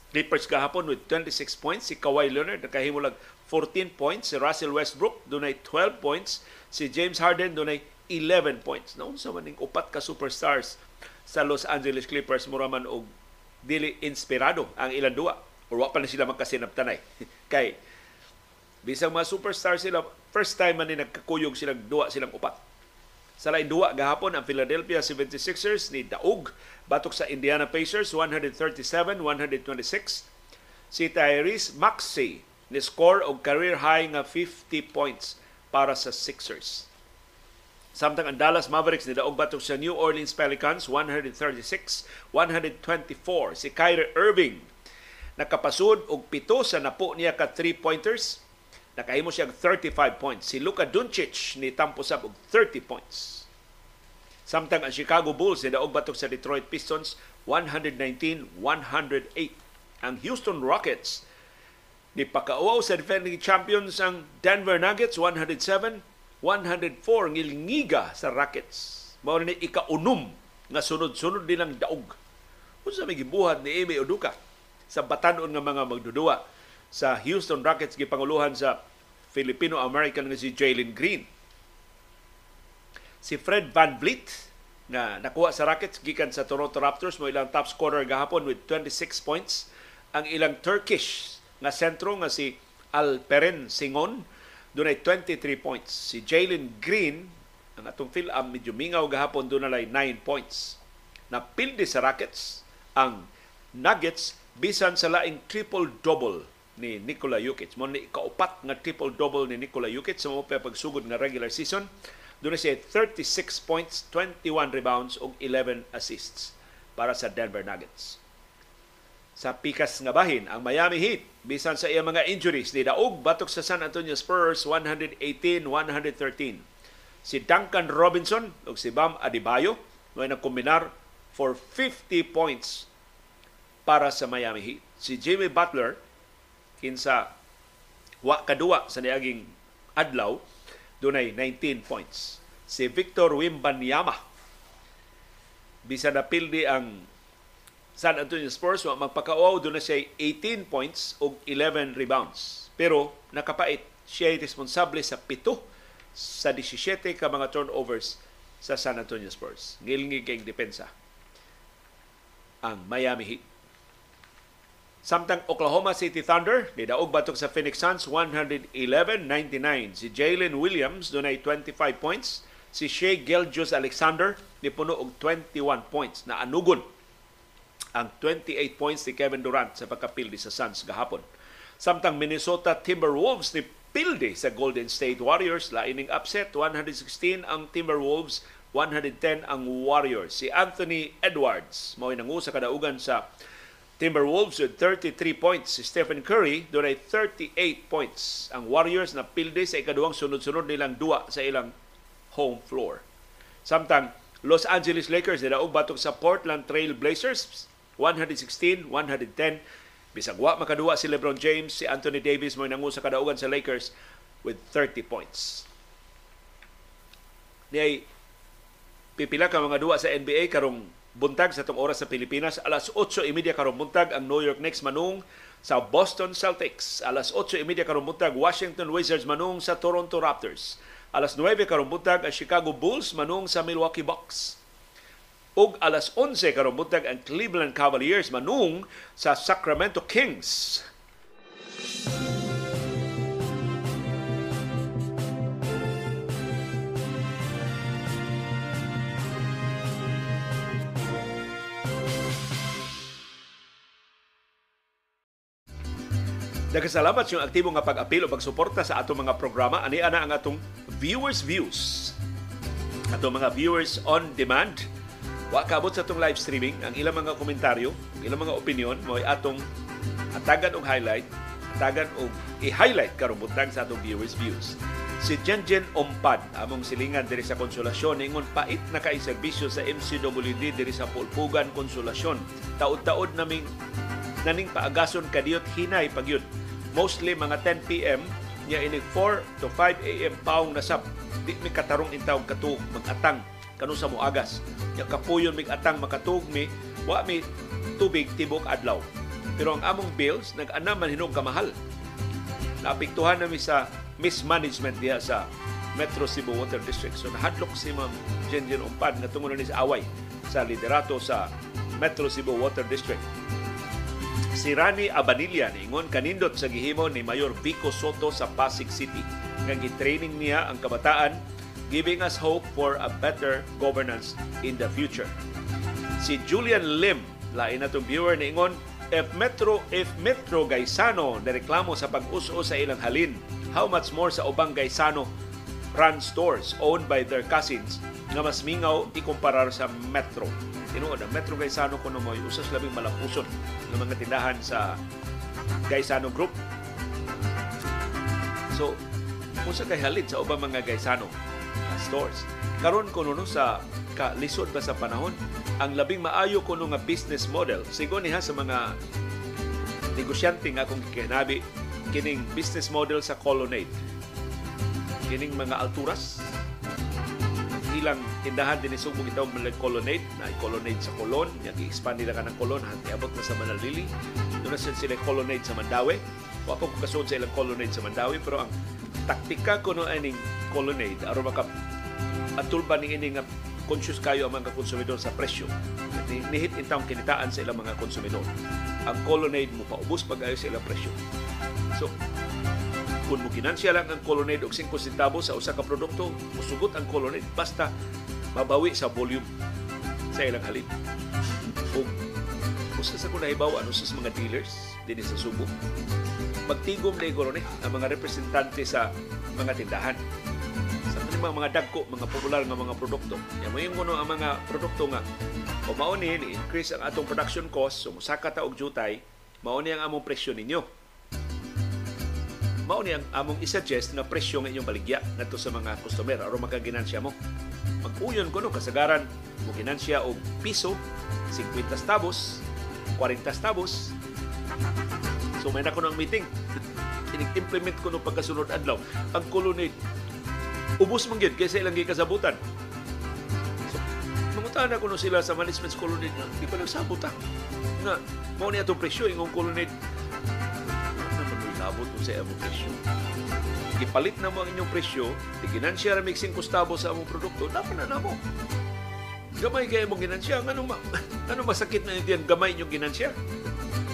Clippers gahapon with 26 points. Si Kawhi Leonard nakahimulag 14 points. Si Russell Westbrook dunay 12 points. Si James Harden dunay 11 points. Naunsa man ning upat ka superstars sa Los Angeles Clippers mura man og dili inspirado ang ilang duwa or wa pa na sila magkasinabtanay. <laughs> Kay bisang mga superstars sila first time man ni nagkakuyog silang duwa silang upat. Sa lain duwa gahapon ang Philadelphia 76ers ni Daug batok sa Indiana Pacers 137-126. Si Tyrese Maxey ni score og career high nga 50 points para sa Sixers. Samtang ang Dallas Mavericks ni daog batok sa New Orleans Pelicans 136-124. Si Kyrie Irving nakapasud og pito sa napo niya ka three-pointers Nakahimo siya 35 points. Si Luka Doncic ni tampo sab og 30 points. Samtang ang Chicago Bulls ni daog batok sa Detroit Pistons 119-108. Ang Houston Rockets ni pakauaw sa defending champions ang Denver Nuggets 107 104 ngilngiga sa Rockets. Mao ni ikaunom nga sunod-sunod din ang daog. Unsa may gibuhat ni Emi Oduka sa batanon nga mga magdudua sa Houston Rockets gipanguluhan sa Filipino-American nga si Jalen Green. Si Fred Van Vliet na nakuha sa Rockets gikan sa Toronto Raptors mo ilang top scorer gahapon with 26 points. Ang ilang Turkish nga sentro nga si Alperen Singon dunay 23 points. Si Jalen Green ang atong fill am medyo mingaw gahapon nalay 9 points. Napildi sa Rockets ang Nuggets bisan sa laing triple-double ni Nikola Jokic. Mo ni kaupat nga triple-double ni Nikola Jokic sa mga pagsugod nga regular season. Doon siya 36 points, 21 rebounds ug 11 assists para sa Denver Nuggets. Sa pikas nga bahin, ang Miami Heat, bisan sa iyang mga injuries, ni daog batok sa San Antonio Spurs 118-113. Si Duncan Robinson ug si Bam Adebayo may nagkombinar for 50 points para sa Miami Heat. Si Jimmy Butler kinsa wa kadua sa niaging adlaw dunay 19 points. Si Victor Wimbanyama bisan na pildi ang San Antonio Spurs wa magpakauaw dunay siya 18 points ug 11 rebounds. Pero nakapait siya responsable sa pito sa 17 ka mga turnovers sa San Antonio Spurs. Ngilngi kay depensa ang Miami Heat. Samtang Oklahoma City Thunder, nidaog batok sa Phoenix Suns 111-99. Si Jalen Williams dunay 25 points. Si Shea Gilgeous Alexander ni puno og 21 points na anugon ang 28 points ni Kevin Durant sa pagkapildi sa Suns gahapon. Samtang Minnesota Timberwolves ni pildi sa Golden State Warriors laining upset 116 ang Timberwolves 110 ang Warriors. Si Anthony Edwards mao nangu sa kadaugan sa Timberwolves with 33 points. Si Stephen Curry, doon ay 38 points. Ang Warriors na pilde sa ikaduhang sunod-sunod nilang duwa sa ilang home floor. Samtang Los Angeles Lakers nilaog batok sa Portland Trail Blazers 116-110. Bisag wa makaduwa si LeBron James, si Anthony Davis mo nangu sa kadaugan sa Lakers with 30 points. Niyay pipila ka mga duwa sa NBA karong buntag sa itong oras sa Pilipinas. Alas 8.30 karong buntag ang New York Knicks manung sa Boston Celtics. Alas 8.30 karong buntag Washington Wizards manung sa Toronto Raptors. Alas 9 karong buntag ang Chicago Bulls manung sa Milwaukee Bucks. Ug alas 11 karong buntag ang Cleveland Cavaliers manung sa Sacramento Kings. Nagkasalamat yung aktibo nga pag-apil o pagsuporta sa atong mga programa. Ani ana ang atong viewers views ato mga viewers on demand. Wa kabot sa itong live streaming, ang ilang mga komentaryo, ang ilang mga opinion, mo atong hatagan og highlight, hatagan og i-highlight karong butang sa atong viewers views. Si Jenjen Ompad, among silingan diri sa Konsolasyon, ingon pait na kay sa MCWD diri sa Pulpugan Konsolasyon. Taod-taod naming naning paagason kadiyot hinay pagyud. Mostly mga 10 PM nya inig 4 to 5 AM paong nasap. Di mi katarong intaw katuog mag-atang kanu sa muagas. Nya kapuyon mig atang makatuog mi wa mi tubig tibok adlaw. Pero ang among bills nag-anam man hinog kamahal. Naapektuhan nami sa mismanagement diha sa Metro Cebu Water District. So nahadlok si Ma'am Jenjen Umpad na tungo ni sa away sa liderato sa Metro Cebu Water District. Si Rani Abanilla niingon kanindot sa gihimo ni Mayor Vico Soto sa Pasig City. Nga gi-training niya ang kabataan giving us hope for a better governance in the future. Si Julian Lim, lain na viewer niingon, if Metro if Metro Gaisano reklamo sa pag-uso sa ilang halin, how much more sa ubang Gaisano run stores owned by their cousins nga mas mingaw ikumparar sa Metro. Tinuod ang Metro Gaisano kuno mo usas labing malapuson ng mga tindahan sa Gaisano Group. So, kung sa kay halin sa ubang mga Gaisano stores. Karon kuno no sa kalisod ba sa panahon, ang labing maayo kuno nga business model. Sigo niha sa mga negosyante nga akong kinabi kining business model sa Colonnade. Kining mga alturas, ilang tindahan din Subo gitawag mga colonnade. Na colonnade sa Colon. Yang i-expand nila ka ng Colon. Hanggang abot na sa Manalili. Doon na sila colonnade sa Mandawi. Wa ko kasod sa ilang colonnade sa Mandawi pero ang taktika ko no aning colonnade aron maka atulban ni ini nga conscious kayo ang mga konsumidor sa presyo nihit intang kinitaan sa ilang mga konsumidor ang colonnade mo paubos pag ayo sa ilang presyo so kung mo ginansya lang ang Colonnade og 5 centavos sa usa ka produkto, musugot ang Colonnade basta mabawi sa volume sa ilang halin. O usa sa kuna ibaw ano sa mga dealers dinhi sa Subo. Magtigom na iguro ni ang mga representante sa mga tindahan sa mga mga dagko, mga popular nga mga produkto. Ya mo yung ang mga produkto nga o mao ni increase ang atong production cost, so musaka ta og jutay, mao ni ang among presyo ninyo mao ni ang among i-suggest nga presyo nga inyong baligya ngadto sa mga customer aron makaginansya mo. Mag-uyon ko no kasagaran mo ginansya og piso, 50 tabos, 40 tabos. So may na ko ng meeting. Inig-implement ko no pagkasunod adlaw. Ang colonnade ubos man gyud kaysa ilang gikasabutan. So, mangutan na ko no sila sa management colonnade nga di pa nagsabot ta. Nga mao ni atong presyo ingong colonnade abot mo sa among presyo. Ipalit na mo ang inyong presyo, iginansya ra mig 5 stabo sa among produkto, dapat na namo. Gamay kaya mong ginansya, ano, ma, <laughs> ano masakit na diyan gamay inyong ginansya?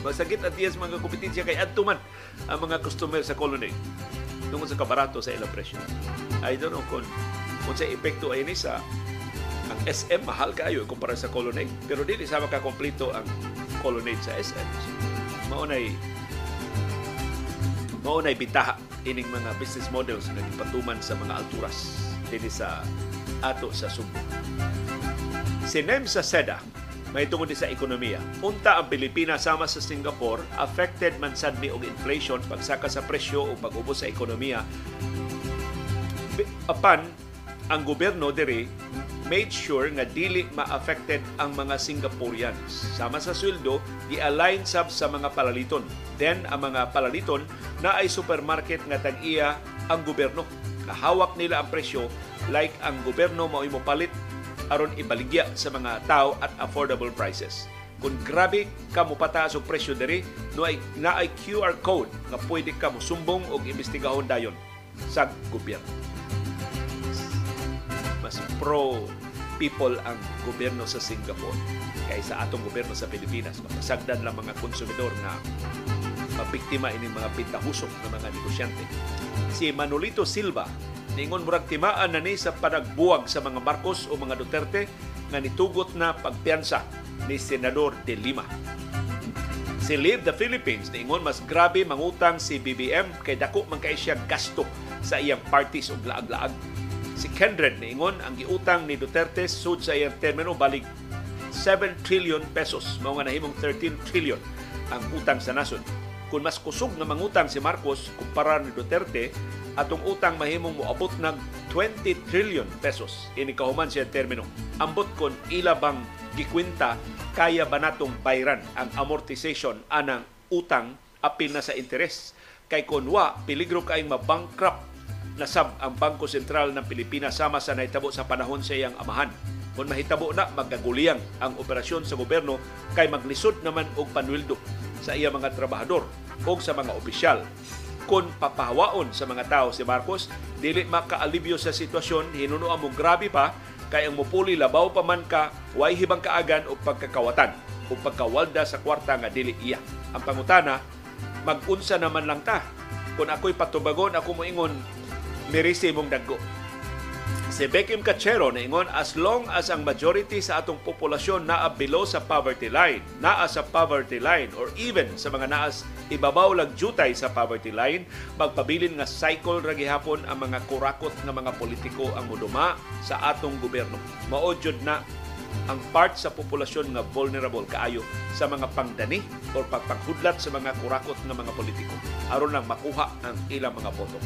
Masakit at yes mga kompetensya kay adtuman ang mga customer sa colony tungkol sa kabarato sa ilang presyo. I don't know kung, kung sa epekto ay ni sa ang SM mahal kayo kumpara sa Colonnade pero dili sa makakompleto ang Colonnade sa SM. So, maunay mao nay bitaha ining mga business models nga gipatuman sa mga alturas dinhi sa ato sa Subo. Si Nem sa SEDA may tungod sa ekonomiya. Unta ang Pilipinas sama sa Singapore, affected man sad ni og inflation, pagsaka sa presyo o pag-ubos sa ekonomiya. Apan, ang gobyerno diri made sure nga dili ma-affected ang mga Singaporeans. Sama sa sweldo, i-align sab sa mga palaliton. Then, ang mga palaliton na ay supermarket nga tag-iya ang gobyerno. Kahawak nila ang presyo like ang gobyerno mao palit aron ibaligya sa mga tao at affordable prices. Kung grabe ka mo pataas og presyo diri, no ay na ay QR code nga pwede ka mo sumbong og imbestigahon dayon sa gobyerno. Mas pro people ang gobyerno sa Singapore kaysa atong gobyerno sa Pilipinas. Mapasagdan lang mga konsumidor na mabiktima ini mga pintahusok ng mga negosyante. Si Manolito Silva Ningon murag timaan na ni sa panagbuwag sa mga Marcos o mga Duterte nga nitugot na pagpiansa ni Senador De Lima. Si Live the Philippines ningon mas grabe mangutang si BBM kay dako man kay siya gasto sa iyang parties o laag-laag. Si Kendred niingon ang giutang ni Duterte sud sa iyang termino balik 7 trillion pesos. Mao nga nahimong 13 trillion ang utang sa nasod. Kung mas kusog nga mangutang si Marcos kumpara ni Duterte, atong utang mahimong moabot ng 20 trillion pesos. Ini kahuman siya termino. Ambot kon ila bang gikwinta kaya ba natong bayran ang amortization anang utang apil na sa interes. Kay kunwa, peligro kaayong mabankrupt na sab ang Bangko Sentral ng Pilipinas sama sa naitabo sa panahon sa iyang amahan. Kung mahitabo na, magkaguliyang ang operasyon sa gobyerno kay maglisod naman og panwildo sa iya mga trabahador o sa mga opisyal. Kung papahawaon sa mga tao si Marcos, dili makaalibyo sa sitwasyon, hinunuan mo grabe pa, kay ang mupuli labaw pa man ka, way hibang kaagan o pagkakawatan o pagkawalda sa kwarta nga dili iya. Ang pangutana, magunsa naman lang ta. Kung ako'y patubagon, ako mo ingon, mirisi mong daggo. Si Beckham Cachero ingon as long as ang majority sa atong populasyon naa below sa poverty line, naa sa poverty line or even sa mga naas ibabaw lag jutay sa poverty line, magpabilin nga cycle ra gihapon ang mga kurakot nga mga politiko ang muduma sa atong gobyerno. Mao na ang part sa populasyon nga vulnerable kaayo sa mga pangdani o pagpanghudlat sa mga kurakot nga mga politiko aron lang makuha ang ilang mga boto.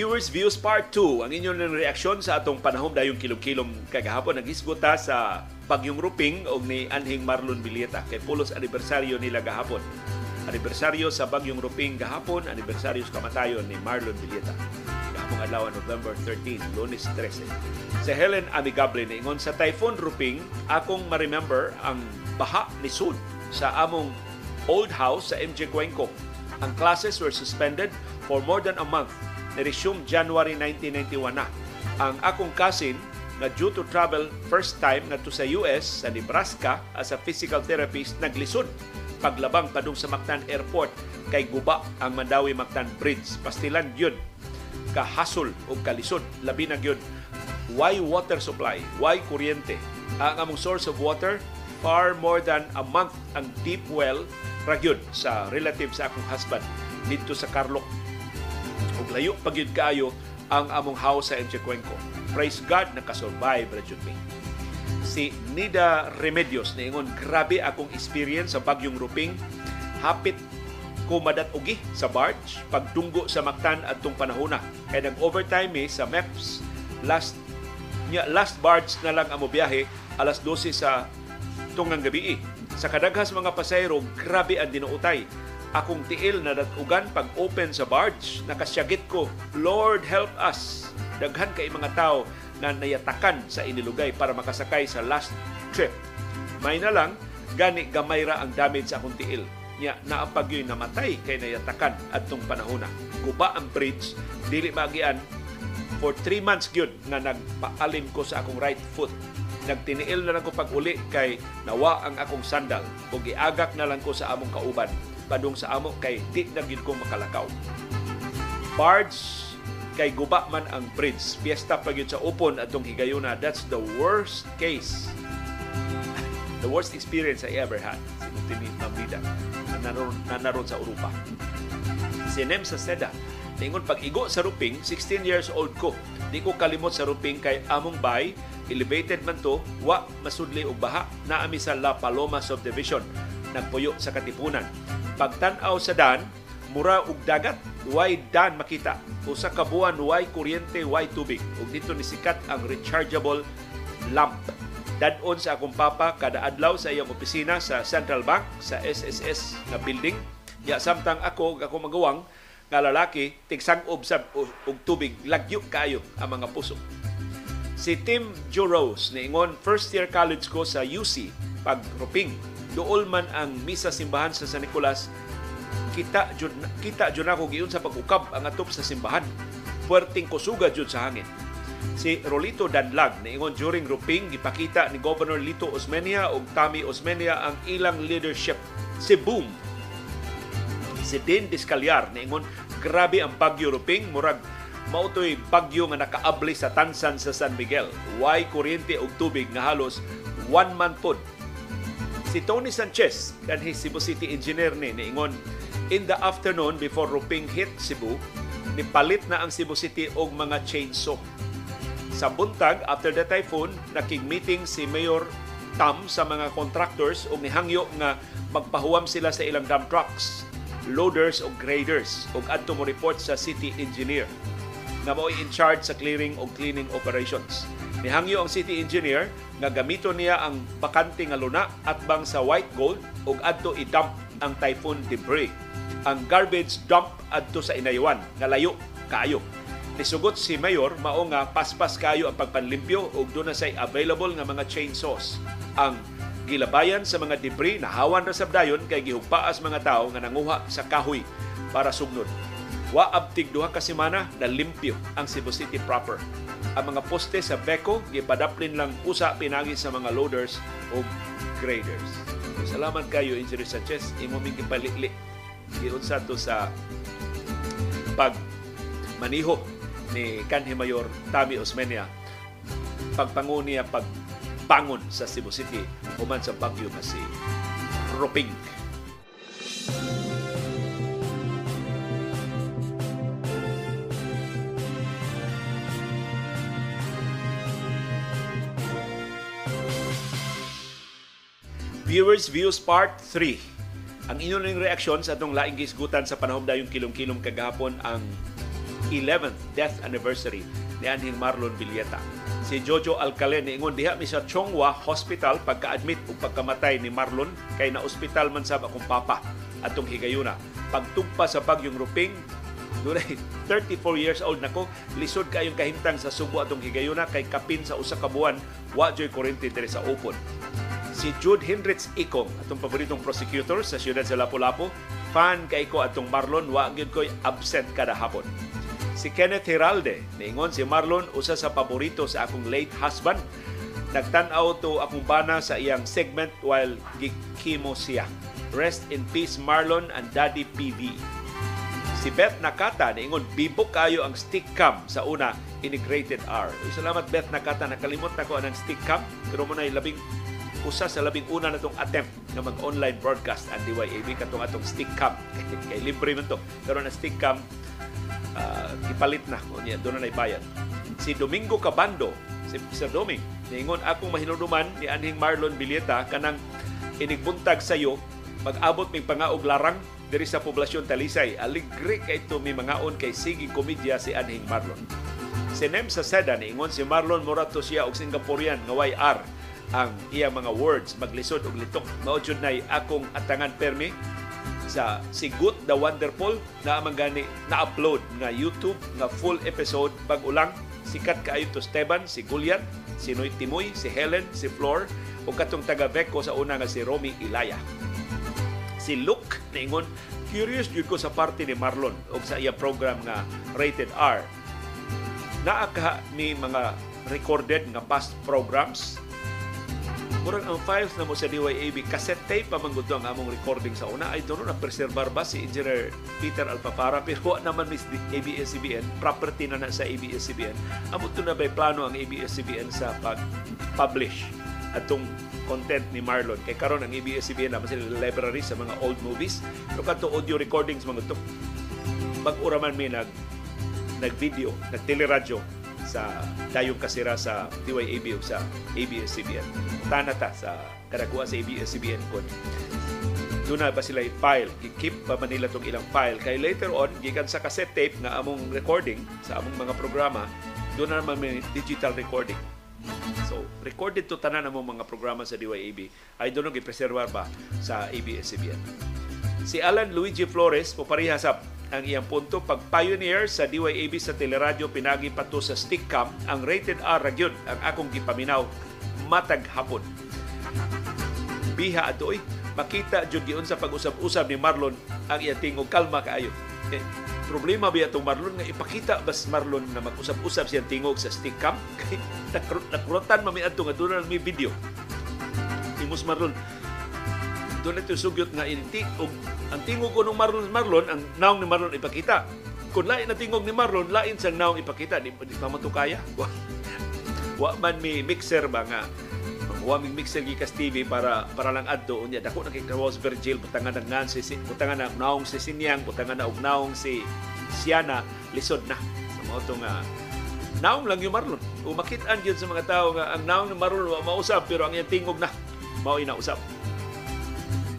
Viewers Views Part 2, ang inyong reaksyon sa atong panahon dayong kilom-kilom kagahapon nagisgota sa Bagyong Ruping o ni Anhing Marlon Bilieta kay pulos anibersaryo nila gahapon. Anibersaryo sa Bagyong Ruping gahapon, anibersaryo sa kamatayon ni Marlon Bilieta. Gahapon adlaw November 13, Lunes 13. Sa Helen Amigable ingon sa Typhoon Ruping, akong ma-remember ang baha ni Sud sa among old house sa MJ Cuenco. Ang classes were suspended for more than a month ni-resume January 1991 na. Ang akong cousin na due to travel first time ngadto sa US sa Nebraska as a physical therapist naglisod paglabang padung sa Mactan Airport kay guba ang Mandawi Mactan Bridge. Pastilan yun. Kahasol o kalisod. Labi na gyud why water supply? Why kuryente? Ang among source of water far more than a month ang deep well ragyod sa relative sa akong husband dito sa Carloc ug layo pagyud kaayo ang among house sa Enchecuenco. Praise God nakasurvive ra jud mi. Si Nida Remedios niingon grabe akong experience sa bagyong Ruping. Hapit ko madat-ugi sa barge pagdunggo sa Mactan adtong panahona. Kay nag-overtime mi sa MEPS last nya last barge na lang amo biyahe alas 12 sa tungang gabi. Sa kadaghas mga pasayro, grabe ang dinuutay akong tiil na datugan pag open sa barge nakasyagit ko Lord help us. Daghan kay mga tao na nayatakan sa inilugay para makasakay sa last trip. May na lang gani gamay ra ang damage sa akong tiil. Nya naapag yun namatay kay nayatakan adtong panahona guba ang bridge dili magian. For 3 months gyud nga nagpaalim ko sa akong right foot. Nagtiniil na lang ko pag uli kay nawa ang akong sandal. Ug giagak na lang ko sa among kauban padung sa amo kay di na gid ko makalakaw. Barge kay guba man ang bridge. Fiesta pa sa upon atong higayuna. That's the worst case. The worst experience I ever had. Sinuti ni Mamida na naroon, na sa Europa. Si Nem sa Seda, Ningon pag igo sa Ruping, 16 years old ko. Di ko kalimot sa Ruping kay among bay, elevated man to, wa masudli og baha, naami sa La Paloma Subdivision. Nagpuyo sa Katipunan. Pagtan-aw sa dan mura og dagat way dan makita. Usa ka buwan way kuryente way tubig. Ug dito ni sikat ang rechargeable lamp. Dadon sa akong papa kada adlaw sa iyang opisina sa Central Bank sa SSS na building. Ya samtang ako ako magawang nga lalaki tigsang-ob sa og tubig lagyo kayo ang mga puso. Si Tim Joe Rose niingon first year college ko sa UC pag duol man ang misa simbahan sa San Nicolas kita jud kita jud ako giun sa pag-ukab ang atop sa simbahan puwerteng kusuga jud sa hangin si Rolito Danlag niingon during grouping gipakita ni Governor Lito Osmeña ug Tami Osmeña ang ilang leadership si Boom si Din Discalyar niingon grabe ang bagyo Ruping murag mautoy bagyo nga nakaabli sa Tansan sa San Miguel. Way kuryente og tubig nga halos one man pod. Si Tony Sanchez, kanhi Cebu City engineer ni, niingon, in the afternoon before Ruping hit Cebu, nipalit na ang Cebu City og mga chainsaw. Sa buntag, after the typhoon, nakig-meeting si Mayor Tam sa mga contractors o nihangyo nga magpahuwam sila sa ilang dump trucks, loaders o graders ug adto mo report sa city engineer na mo'y in charge sa clearing o cleaning operations. Nihangyo ang city engineer nga gamito niya ang bakante nga luna at bang sa white gold ug adto i-dump ang typhoon debris. Ang garbage dump adto sa inaywan nga layo kaayo. Nisugot si Mayor mao nga paspas kayo ang pagpanlimpyo ug doon na say available nga mga chainsaws. Ang gilabayan sa mga debris na hawan ra sabdayon kay gihugpaas mga tao nga nanguha sa kahoy para sugnod. Wa abtig duha ka semana na limpyo ang Cebu City proper. Ang mga poste sa Beco gipadaplin lang usa pinagi sa mga loaders o graders. Salamat kayo Engineer Sanchez imo ming gipalikli giunsa to sa pag maniho ni kanhi Mayor Tami Osmeña pagpangu niya pagbangon sa Cebu City human sa bagyo nga si Roping. Viewers Views Part 3. Ang inyong reaksyon sa atong laing gisgutan sa panahon dayong kilom-kilom kagahapon ang 11th death anniversary ni Anhing Marlon Villeta. Si Jojo Alcalen niingon diha mi sa Chongwa Hospital pagka-admit ug pagkamatay ni Marlon kay na ospital man sab akong papa atong higayuna. Pagtugpa sa bagyong Ruping, Dunay 34 years old nako, lisod kayong kahimtang sa Subo atong higayuna kay kapin sa usa ka buwan wa joy kuryente diri sa upon. Si Jude Hendricks Ikong, atong paboritong prosecutor sa siyudad sa Lapu-Lapu, fan kay ko atong Marlon wa gyud koy absent kada hapon. Si Kenneth Heralde, niingon si Marlon usa sa paborito sa akong late husband. Nagtan-aw to akong bana sa iyang segment while gikimo siya. Rest in peace Marlon and Daddy PV. Si Beth Nakata niingon bibok kayo ang stick cam sa una integrated R. Salamat Beth Nakata nakalimot na ko ang stick cam pero mo na labing usa sa labing una na itong attempt na mag-online broadcast ang DYAB katong atong stick cam. <laughs> Kay libre man to. Pero na stick cam uh, gipalit na o niya doon na bayad. Si Domingo Cabando, si Sir Doming, niingon akong mahinuduman ni Anhing Marlon Bilieta kanang inigbuntag sayo mag-abot ming pangaog larang diri sa poblasyon Talisay. Aligre kay ito may mangaon kay sige komedya si Anhing Marlon. Si Nem sa Seda niingon si Marlon Morato siya og Singaporean nga YR ang iya mga words. Maglisod og litok mao jud nay akong atangan permi sa si Good the Wonderful. Na amang gani na-upload nga YouTube nga full episode. Pag ulang sikat kaayo to Esteban, si Gulian, si Noy Timoy, si Helen, si Flor ug katong taga Beco sa una nga si Romy Ilaya. Si Luke niingon curious jud ko sa parte ni Marlon og sa iya program nga Rated R. Naa ka ni mga recorded nga past programs Murang ang files na mo sa DYAB, cassette tape pa man ang among recording sa una. I don't know, na-preservar ba si Engineer Peter Alpapara, pero naman ni ABS-CBN, property na na sa ABS-CBN. Amo to na ba'y plano ang ABS-CBN sa pag-publish atong content ni Marlon. Kay karon ang ABS-CBN naman sila library sa mga old movies. Pero kanto audio recordings mga ito. Pag-uraman may nag nag-video, nag-teleradyo sa dayong kasira sa DYAB o sa ABS-CBN. Tanata sa karakuha sa ABS-CBN kon doon na ba sila i-file? I-keep pa Manila itong ilang file? Kay later on, gikan sa cassette tape nga among recording sa among mga programa, doon na may digital recording. So, recorded to tanan among mga programa sa DYAB. Ay doon i-preservar ba sa ABS-CBN. Si Alan Luigi Flores, papariha sa ang iyang punto pag-pioneer sa DYAB sa teleradyo pinagi pa to sa stick cam ang rated R ragyod ang akong gipaminaw. Matag hapon. Biha ato oy. Makita jud giun sa pag-usab-usab ni Marlon ang iya tingog kalma kaayo. Eh, problema ba itong Marlon? Nga ipakita bas Marlon na mag-usab-usab siyang tingog sa stick cam? <laughs> Kay nakurutan mami adto nga doon may video. Imos Marlon doon ito sugyot nga inti og ang tingog ko ng Marlon Marlon ang naong ni Marlon ipakita. Kung lain na tingog ni Marlon, lain sang naong ipakita. Di, di pa man to kaya. <laughs> Wa, wa man mi mixer ba nga? Wa mi mixer gikas TV para para lang adto unya. Dako na kay Carlos Virgil butangan ng ngan si butangan na naong si Sinyang butangan na og naong si Siana. Lisod na. Sa mo to nga naong lang yung Marlon. Umakit-an gyud sa mga tao nga ang naong ni Marlon wa mausab pero ang iyang tingog na mao inausab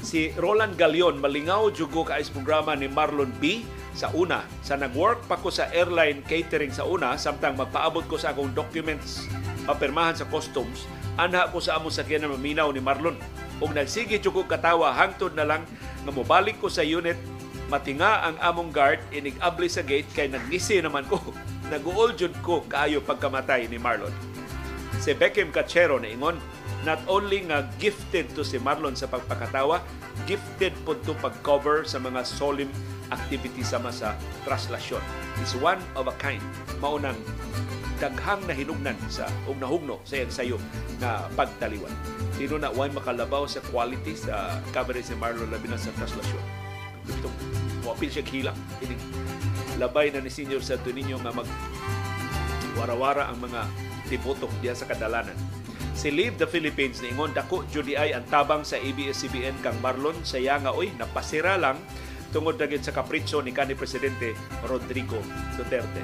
si Roland Galion malingaw jugo ka is programa ni Marlon B. Sa una sa nag-work pa ko sa airline catering sa una samtang magpaabot ko sa akong documents papirmahan sa customs anha ko sa among sakyanan maminaw ni Marlon. Ug nagsige jud ko katawa hangtod na lang nga mobalik ko sa unit matinga ang among guard inig-abli sa gate kay nagngisi naman ko. <laughs> Naguol jud ko kaayo pagkamatay ni Marlon. Si Beckham Cachero na ingon not only nga gifted to si Marlon sa pagpakatawa gifted po to pag-cover sa mga solemn activity sama sa traslasyon is one of a kind maunang daghang na hinugnan sa ug nahugno sa iyang sayo na pagtaliwan. Sino na way makalabaw sa quality sa coverage ni Marlon labi na sa traslasyon. Gusto wapil siya hilang. Labay na ni Senior Santo Niño nga mag warawara ang mga tiboto diya sa kadalanan. Si Leave the Philippines ni Ingon dako judi ay ang tabang sa ABS-CBN kang Marlon sa nga oy napasira lang tungod na sa kapritso ni kanhi presidente Rodrigo Duterte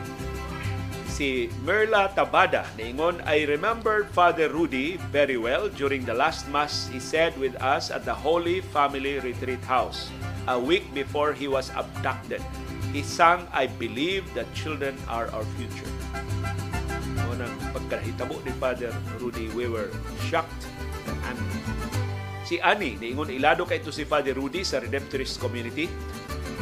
si Merla Tabada niingon, I remember Father Rudy very well during the last mass he said with us at the Holy Family Retreat House a week before he was abducted. He sang, I believe that children are our future. Unang pagkahitabo ni Father Rudy, we were shocked and. Si Ani, niingon ilado kay ito si Father Rudy sa Redemptorist Community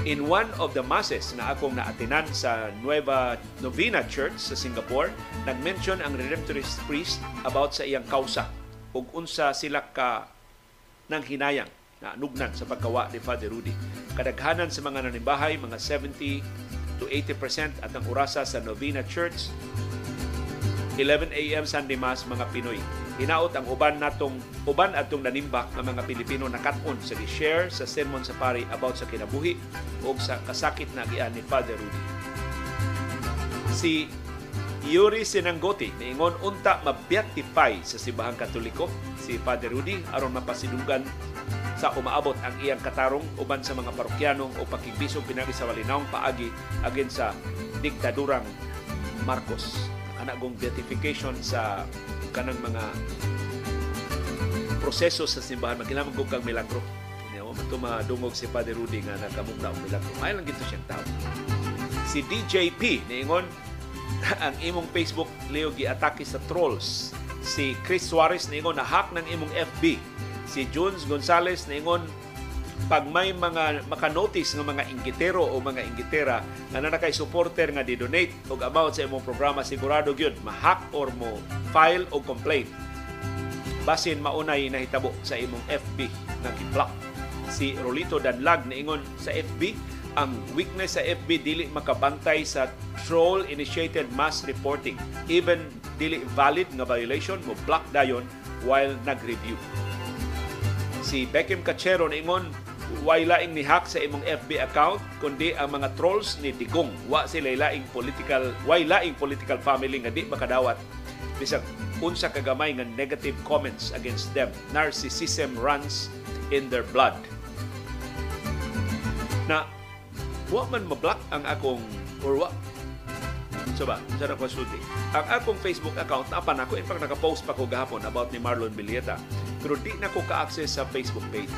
in one of the masses na akong naatinan sa Nueva Novena Church sa Singapore, nag-mention ang Redemptorist priest about sa iyang kausa ug unsa sila ka nang hinayang na nugnan sa pagkawa ni Father Rudy. Kadaghanan sa mga nanimbahay, mga 70 to 80% at ang orasa sa Novena Church 11 a.m. Sunday Mass mga Pinoy. Hinaot ang uban natong uban atong nanimbak ng mga Pilipino nakat-on sa gi-share sa sermon sa pari about sa kinabuhi o sa kasakit na gian ni Father Rudy. Si Yuri Sinanggoti niingon unta mabeatify sa Sibahang Katoliko si Father Rudy aron mapasidugan sa umaabot ang iyang katarong uban sa mga parokyano o pakigbisog pinagi sa walinawang paagi agin sa diktadurang Marcos kanagong beatification sa kanang mga proseso sa simbahan. Magkinamang kong kang milagro. Niya mo ito madungog si Padre Rudy nga nakamugna og milagro. May lang gito siyang tao. Si DJP niingon <laughs> ang imong Facebook Leo giatake sa trolls. Si Chris Suarez niingon na hack ng imong FB si Jones Gonzales niingon pag may mga makanotice ng mga inggitero o mga inggitera na nakay supporter nga di-donate og amount sa imong programa sigurado gyud ma-hack or mo file o complaint. Basin maunay nahitabo sa imong FB nga gi-block si Rolito Danlag niingon sa FB ang weakness sa FB dili makabantay sa troll initiated mass reporting. Even dili valid nga violation mo block dayon while nag-review si Beckham Cachero niingon way laing ni hack sa imong FB account kundi ang mga trolls ni Digong. Wa sila laing political way laing political family nga di makadawat. Bisag unsa kagamay nga negative comments against them. Narcissism runs in their blood. Na wa man ma-block ang akong or wa So ba, sa na konsulti. Ang akong Facebook account, napan ako, in fact, nakapost pa ko gahapon about ni Marlon Bilieta. Pero di na ko ka-access sa Facebook page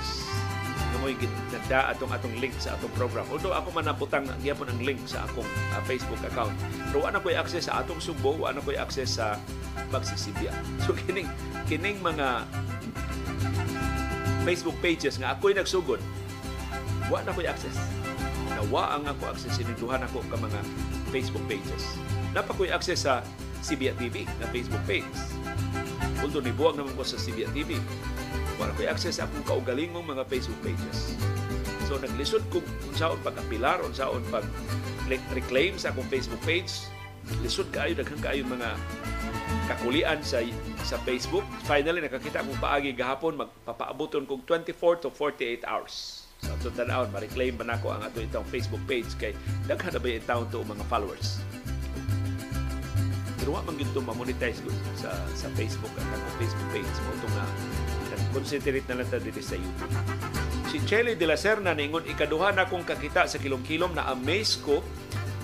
mo ganda atong atong link sa atong program. Although ako man naputang gyapon ang link sa akong uh, Facebook account. Pero wala ko'y access sa atong Subo, wala ko'y access sa Magsisibya. <laughs> So kining kining mga Facebook pages nga ako'y nagsugod, wala ko'y access. Nawa ang ako access sininduhan ako ka mga Facebook pages. Napa ko'y access sa Sibia TV na Facebook page. Although nibuwag naman ko sa Sibia TV, wala ko'y access sa akong kaugalingong mga Facebook pages. So naglisod ko kung saan pag-apilar, kung saan pag-reclaim sa akong Facebook page. Lisod kaayo, daghang kaayo mga kakulian sa sa Facebook. Finally, nakakita akong paagi gahapon, magpapaabuton kong 24 to 48 hours So tanawon, ma-reclaim ba nako ang ato itong Facebook page kay daghan na ba taon to mga followers. Pero wa man gyud ma-monetize gud sa sa Facebook ang Facebook page. Mo itong na concentrate na lang ta dito sa YouTube. Si Chelly de la Serna ningon ikaduha na kong kakita sa kilom-kilom na amaze ko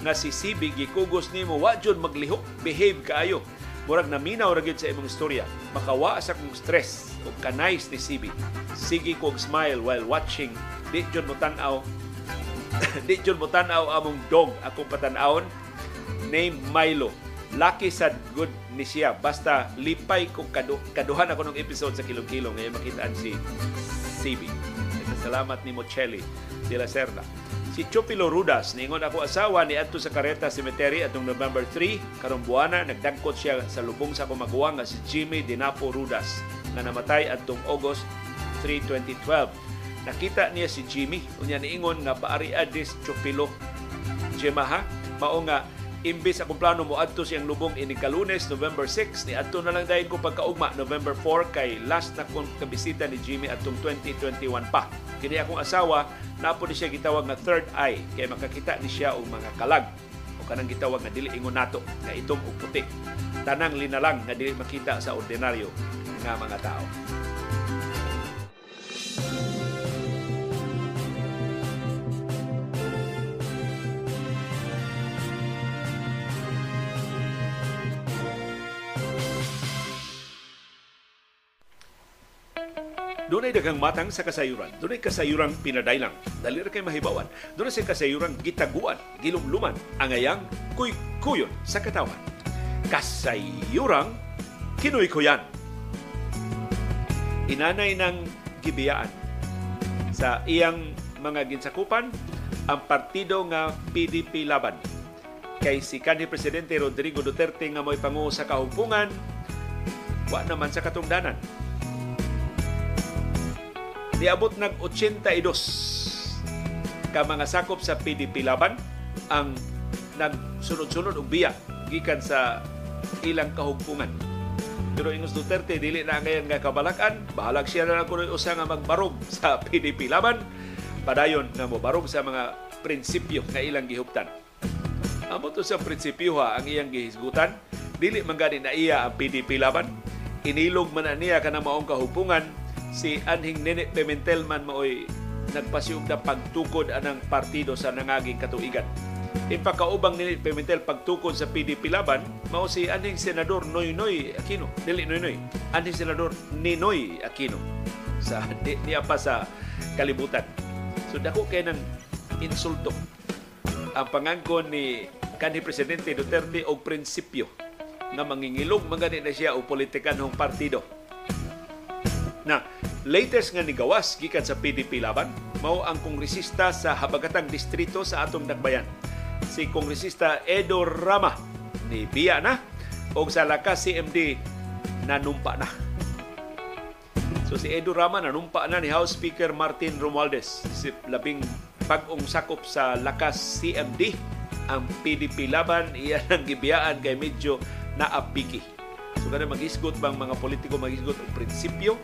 nga si CB gikugos nimo. Wa jud maglihok behave kaayo. Murag naminaw ra gyud sa imong istorya. Makawa sa kong stress o kanais ni CB sige kog smile while watching di jud mo tan-aw. <laughs> Di jud mo tan-aw among dog akong patan-awon name Milo. Lucky sad good ni siya. Basta lipay kung kadu kaduhan ako ng episode sa kilong-kilong. Ngayon makitaan si CB salamat ni Mochelli de la Serna. Si Chupilo Rudas, ningon ako asawa ni adto sa Careta Cemetery atong November 3, karong buwana nagdagkot siya sa lubong sa kumaguwa nga si Jimmy Dinapo Rudas nga namatay atong August 3, 2012. Nakita niya si Jimmy, unya niingon nga paari adis Chupilo. Jemaha, mao nga imbis akong plano mo adto siyang lubong ini kalunes November 6 ni adto na lang dayon ko pagkaugma November 4 kay last na kong kabisita ni Jimmy atong 2021 pa. Kini akong asawa napo ni siya gitawag nga third eye kay makakita ni siya og mga kalag. O kanang gitawag nga dili ingon nato nga itom ug puti. Tanang linalang nga dili makita sa ordinaryo nga mga tao Doon ay daghang matang sa kasayuran. Doon ay kasayuran pinadaylang. Dali ra kay mahibawan. Doon ay kasayuran gitaguan, gilumluman, angayang kuy-kuyon sa katawan. Kasayuran kinoy-kuyan. Inanay ng gibiyaan sa iyang mga ginsakupan ang partido nga PDP Laban kay si kanhi presidente Rodrigo Duterte nga mo'y pangu sa kahumpungan wa naman sa katungdanan niabot nag 82 ka mga sakop sa PDP laban ang nagsunod-sunod og biya gikan sa ilang kahugpungan. Pero ingos Duterte dili na ngayon nga kabalakan, bahalag siya na kuno usa nga magbarog sa <laughs> PDP laban. Padayon na mo barog sa mga prinsipyo nga ilang gihuptan. Amo to sa prinsipyo ha ang iyang gihisgutan, dili man gani na iya ang PDP laban, inilog man niya kanang maong kahupungan si Anhing Nene Pimentel man maoy nagpasiyog na pagtukod anang partido sa nangaging katuigan. Ipakaubang ni Pimentel pagtukod sa PDP laban, mao si Anhing Senador Noynoy Aquino. Dili Noynoy. Anhing Senador Ninoy Aquino. Sa, di, niya pa sa kalibutan. So dako kay ng insulto ang pangangkon ni kanhi Presidente Duterte og prinsipyo nga mangingilog magani na siya o politikanhong partido na latest nga nigawas gikan sa PDP laban mao ang kongresista sa habagatang distrito sa atong Dakbayan. Si kongresista Edo Rama ni biya na og sa lakas CMD nanumpa na. So si Edo Rama nanumpa na ni House Speaker Martin Romualdez. Si labing pag-ong sakop sa lakas CMD ang PDP laban <laughs> iya nang gibiyaan kay medyo naapiki. So kada maghisgot bang mga politiko maghisgot og prinsipyo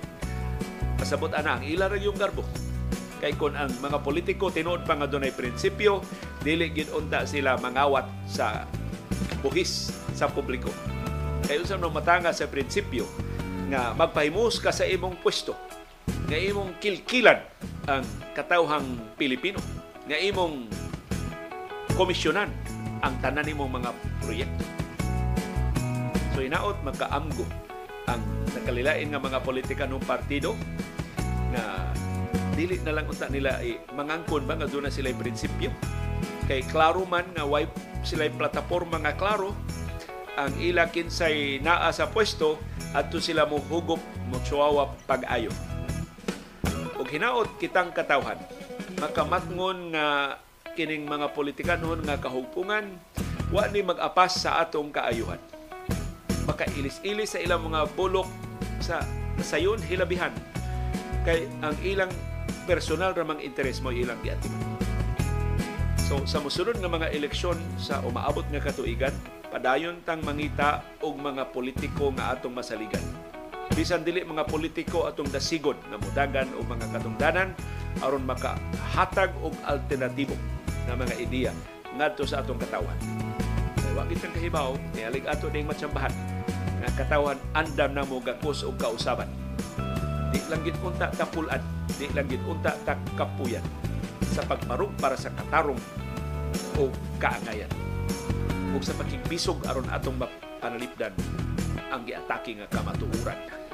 pasabot ana ang ila yung garbo. Kay kun ang mga politiko tinuod pa nga dunay prinsipyo dili gid unta sila mangawat sa buhis sa publiko. Kay unsa man matanga sa prinsipyo nga magpahimus ka sa imong pwesto nga imong kilkilan ang katawhang Pilipino nga imong komisyonan ang tanan nimong mga proyekto. So inaot magkaamgo ang nakalilain nga mga politika ng partido na dili na lang unta nila ay mangangkon ba nga doon na sila prinsipyo. Kay klaro man nga why sila plataporma nga klaro ang ila kinsay naa sa pwesto adto sila mo hugop mo pag-ayo. Ug hinaot kitang katawhan makamatngon nga kining mga politikanon nga kahugpungan wa ni mag-apas sa atong kaayuhan makailis-ilis sa ilang mga bulok sa sayon hilabihan kay ang ilang personal ramang interes mo ilang giatiman. So sa musunod nga mga eleksyon sa umaabot nga katuigan, padayon tang mangita og mga politiko nga atong masaligan. bisan dili mga politiko atong dasigon nga mudagan o mga katungdanan aron makahatag og alternatibo nga mga ideya ngadto sa atong katawan. Kaya wa kitang kahibaw, nialig ato ning matsambahan nga katawan andam na mo gakos og kausaban. Di lang gid unta tapulan, di lang gid unta ta kapuyan sa pagmarog para sa katarong o kaangayan ug sa pakigbisog aron atong mapanalipdan ang giatake nga kamatuoran.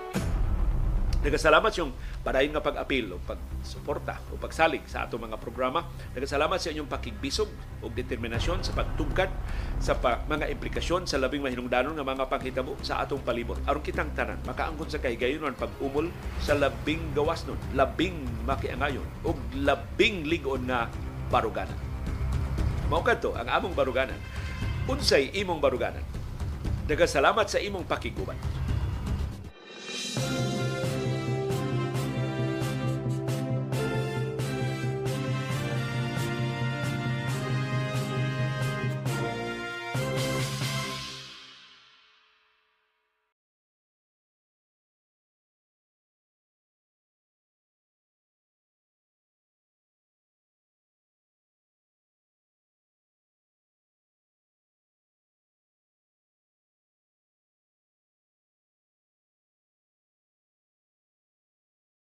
Nagasalamat yung padayon nga pag-apil o pagsuporta o pagsalig sa atong mga programa. Nagasalamat sa inyong pakigbisog o determinasyon sa pagtugkad sa pa, mga implikasyon sa labing mahinungdanon nga mga panghitabo sa atong palibot. Aron kitang tanan, makaangkon sa kahigayonon pag-umol sa labing gawas nun, labing makiangayon o labing ligon nga baruganan. Mao kadto ang among baruganan. Unsay imong baruganan? Nagasalamat sa imong pakiguban.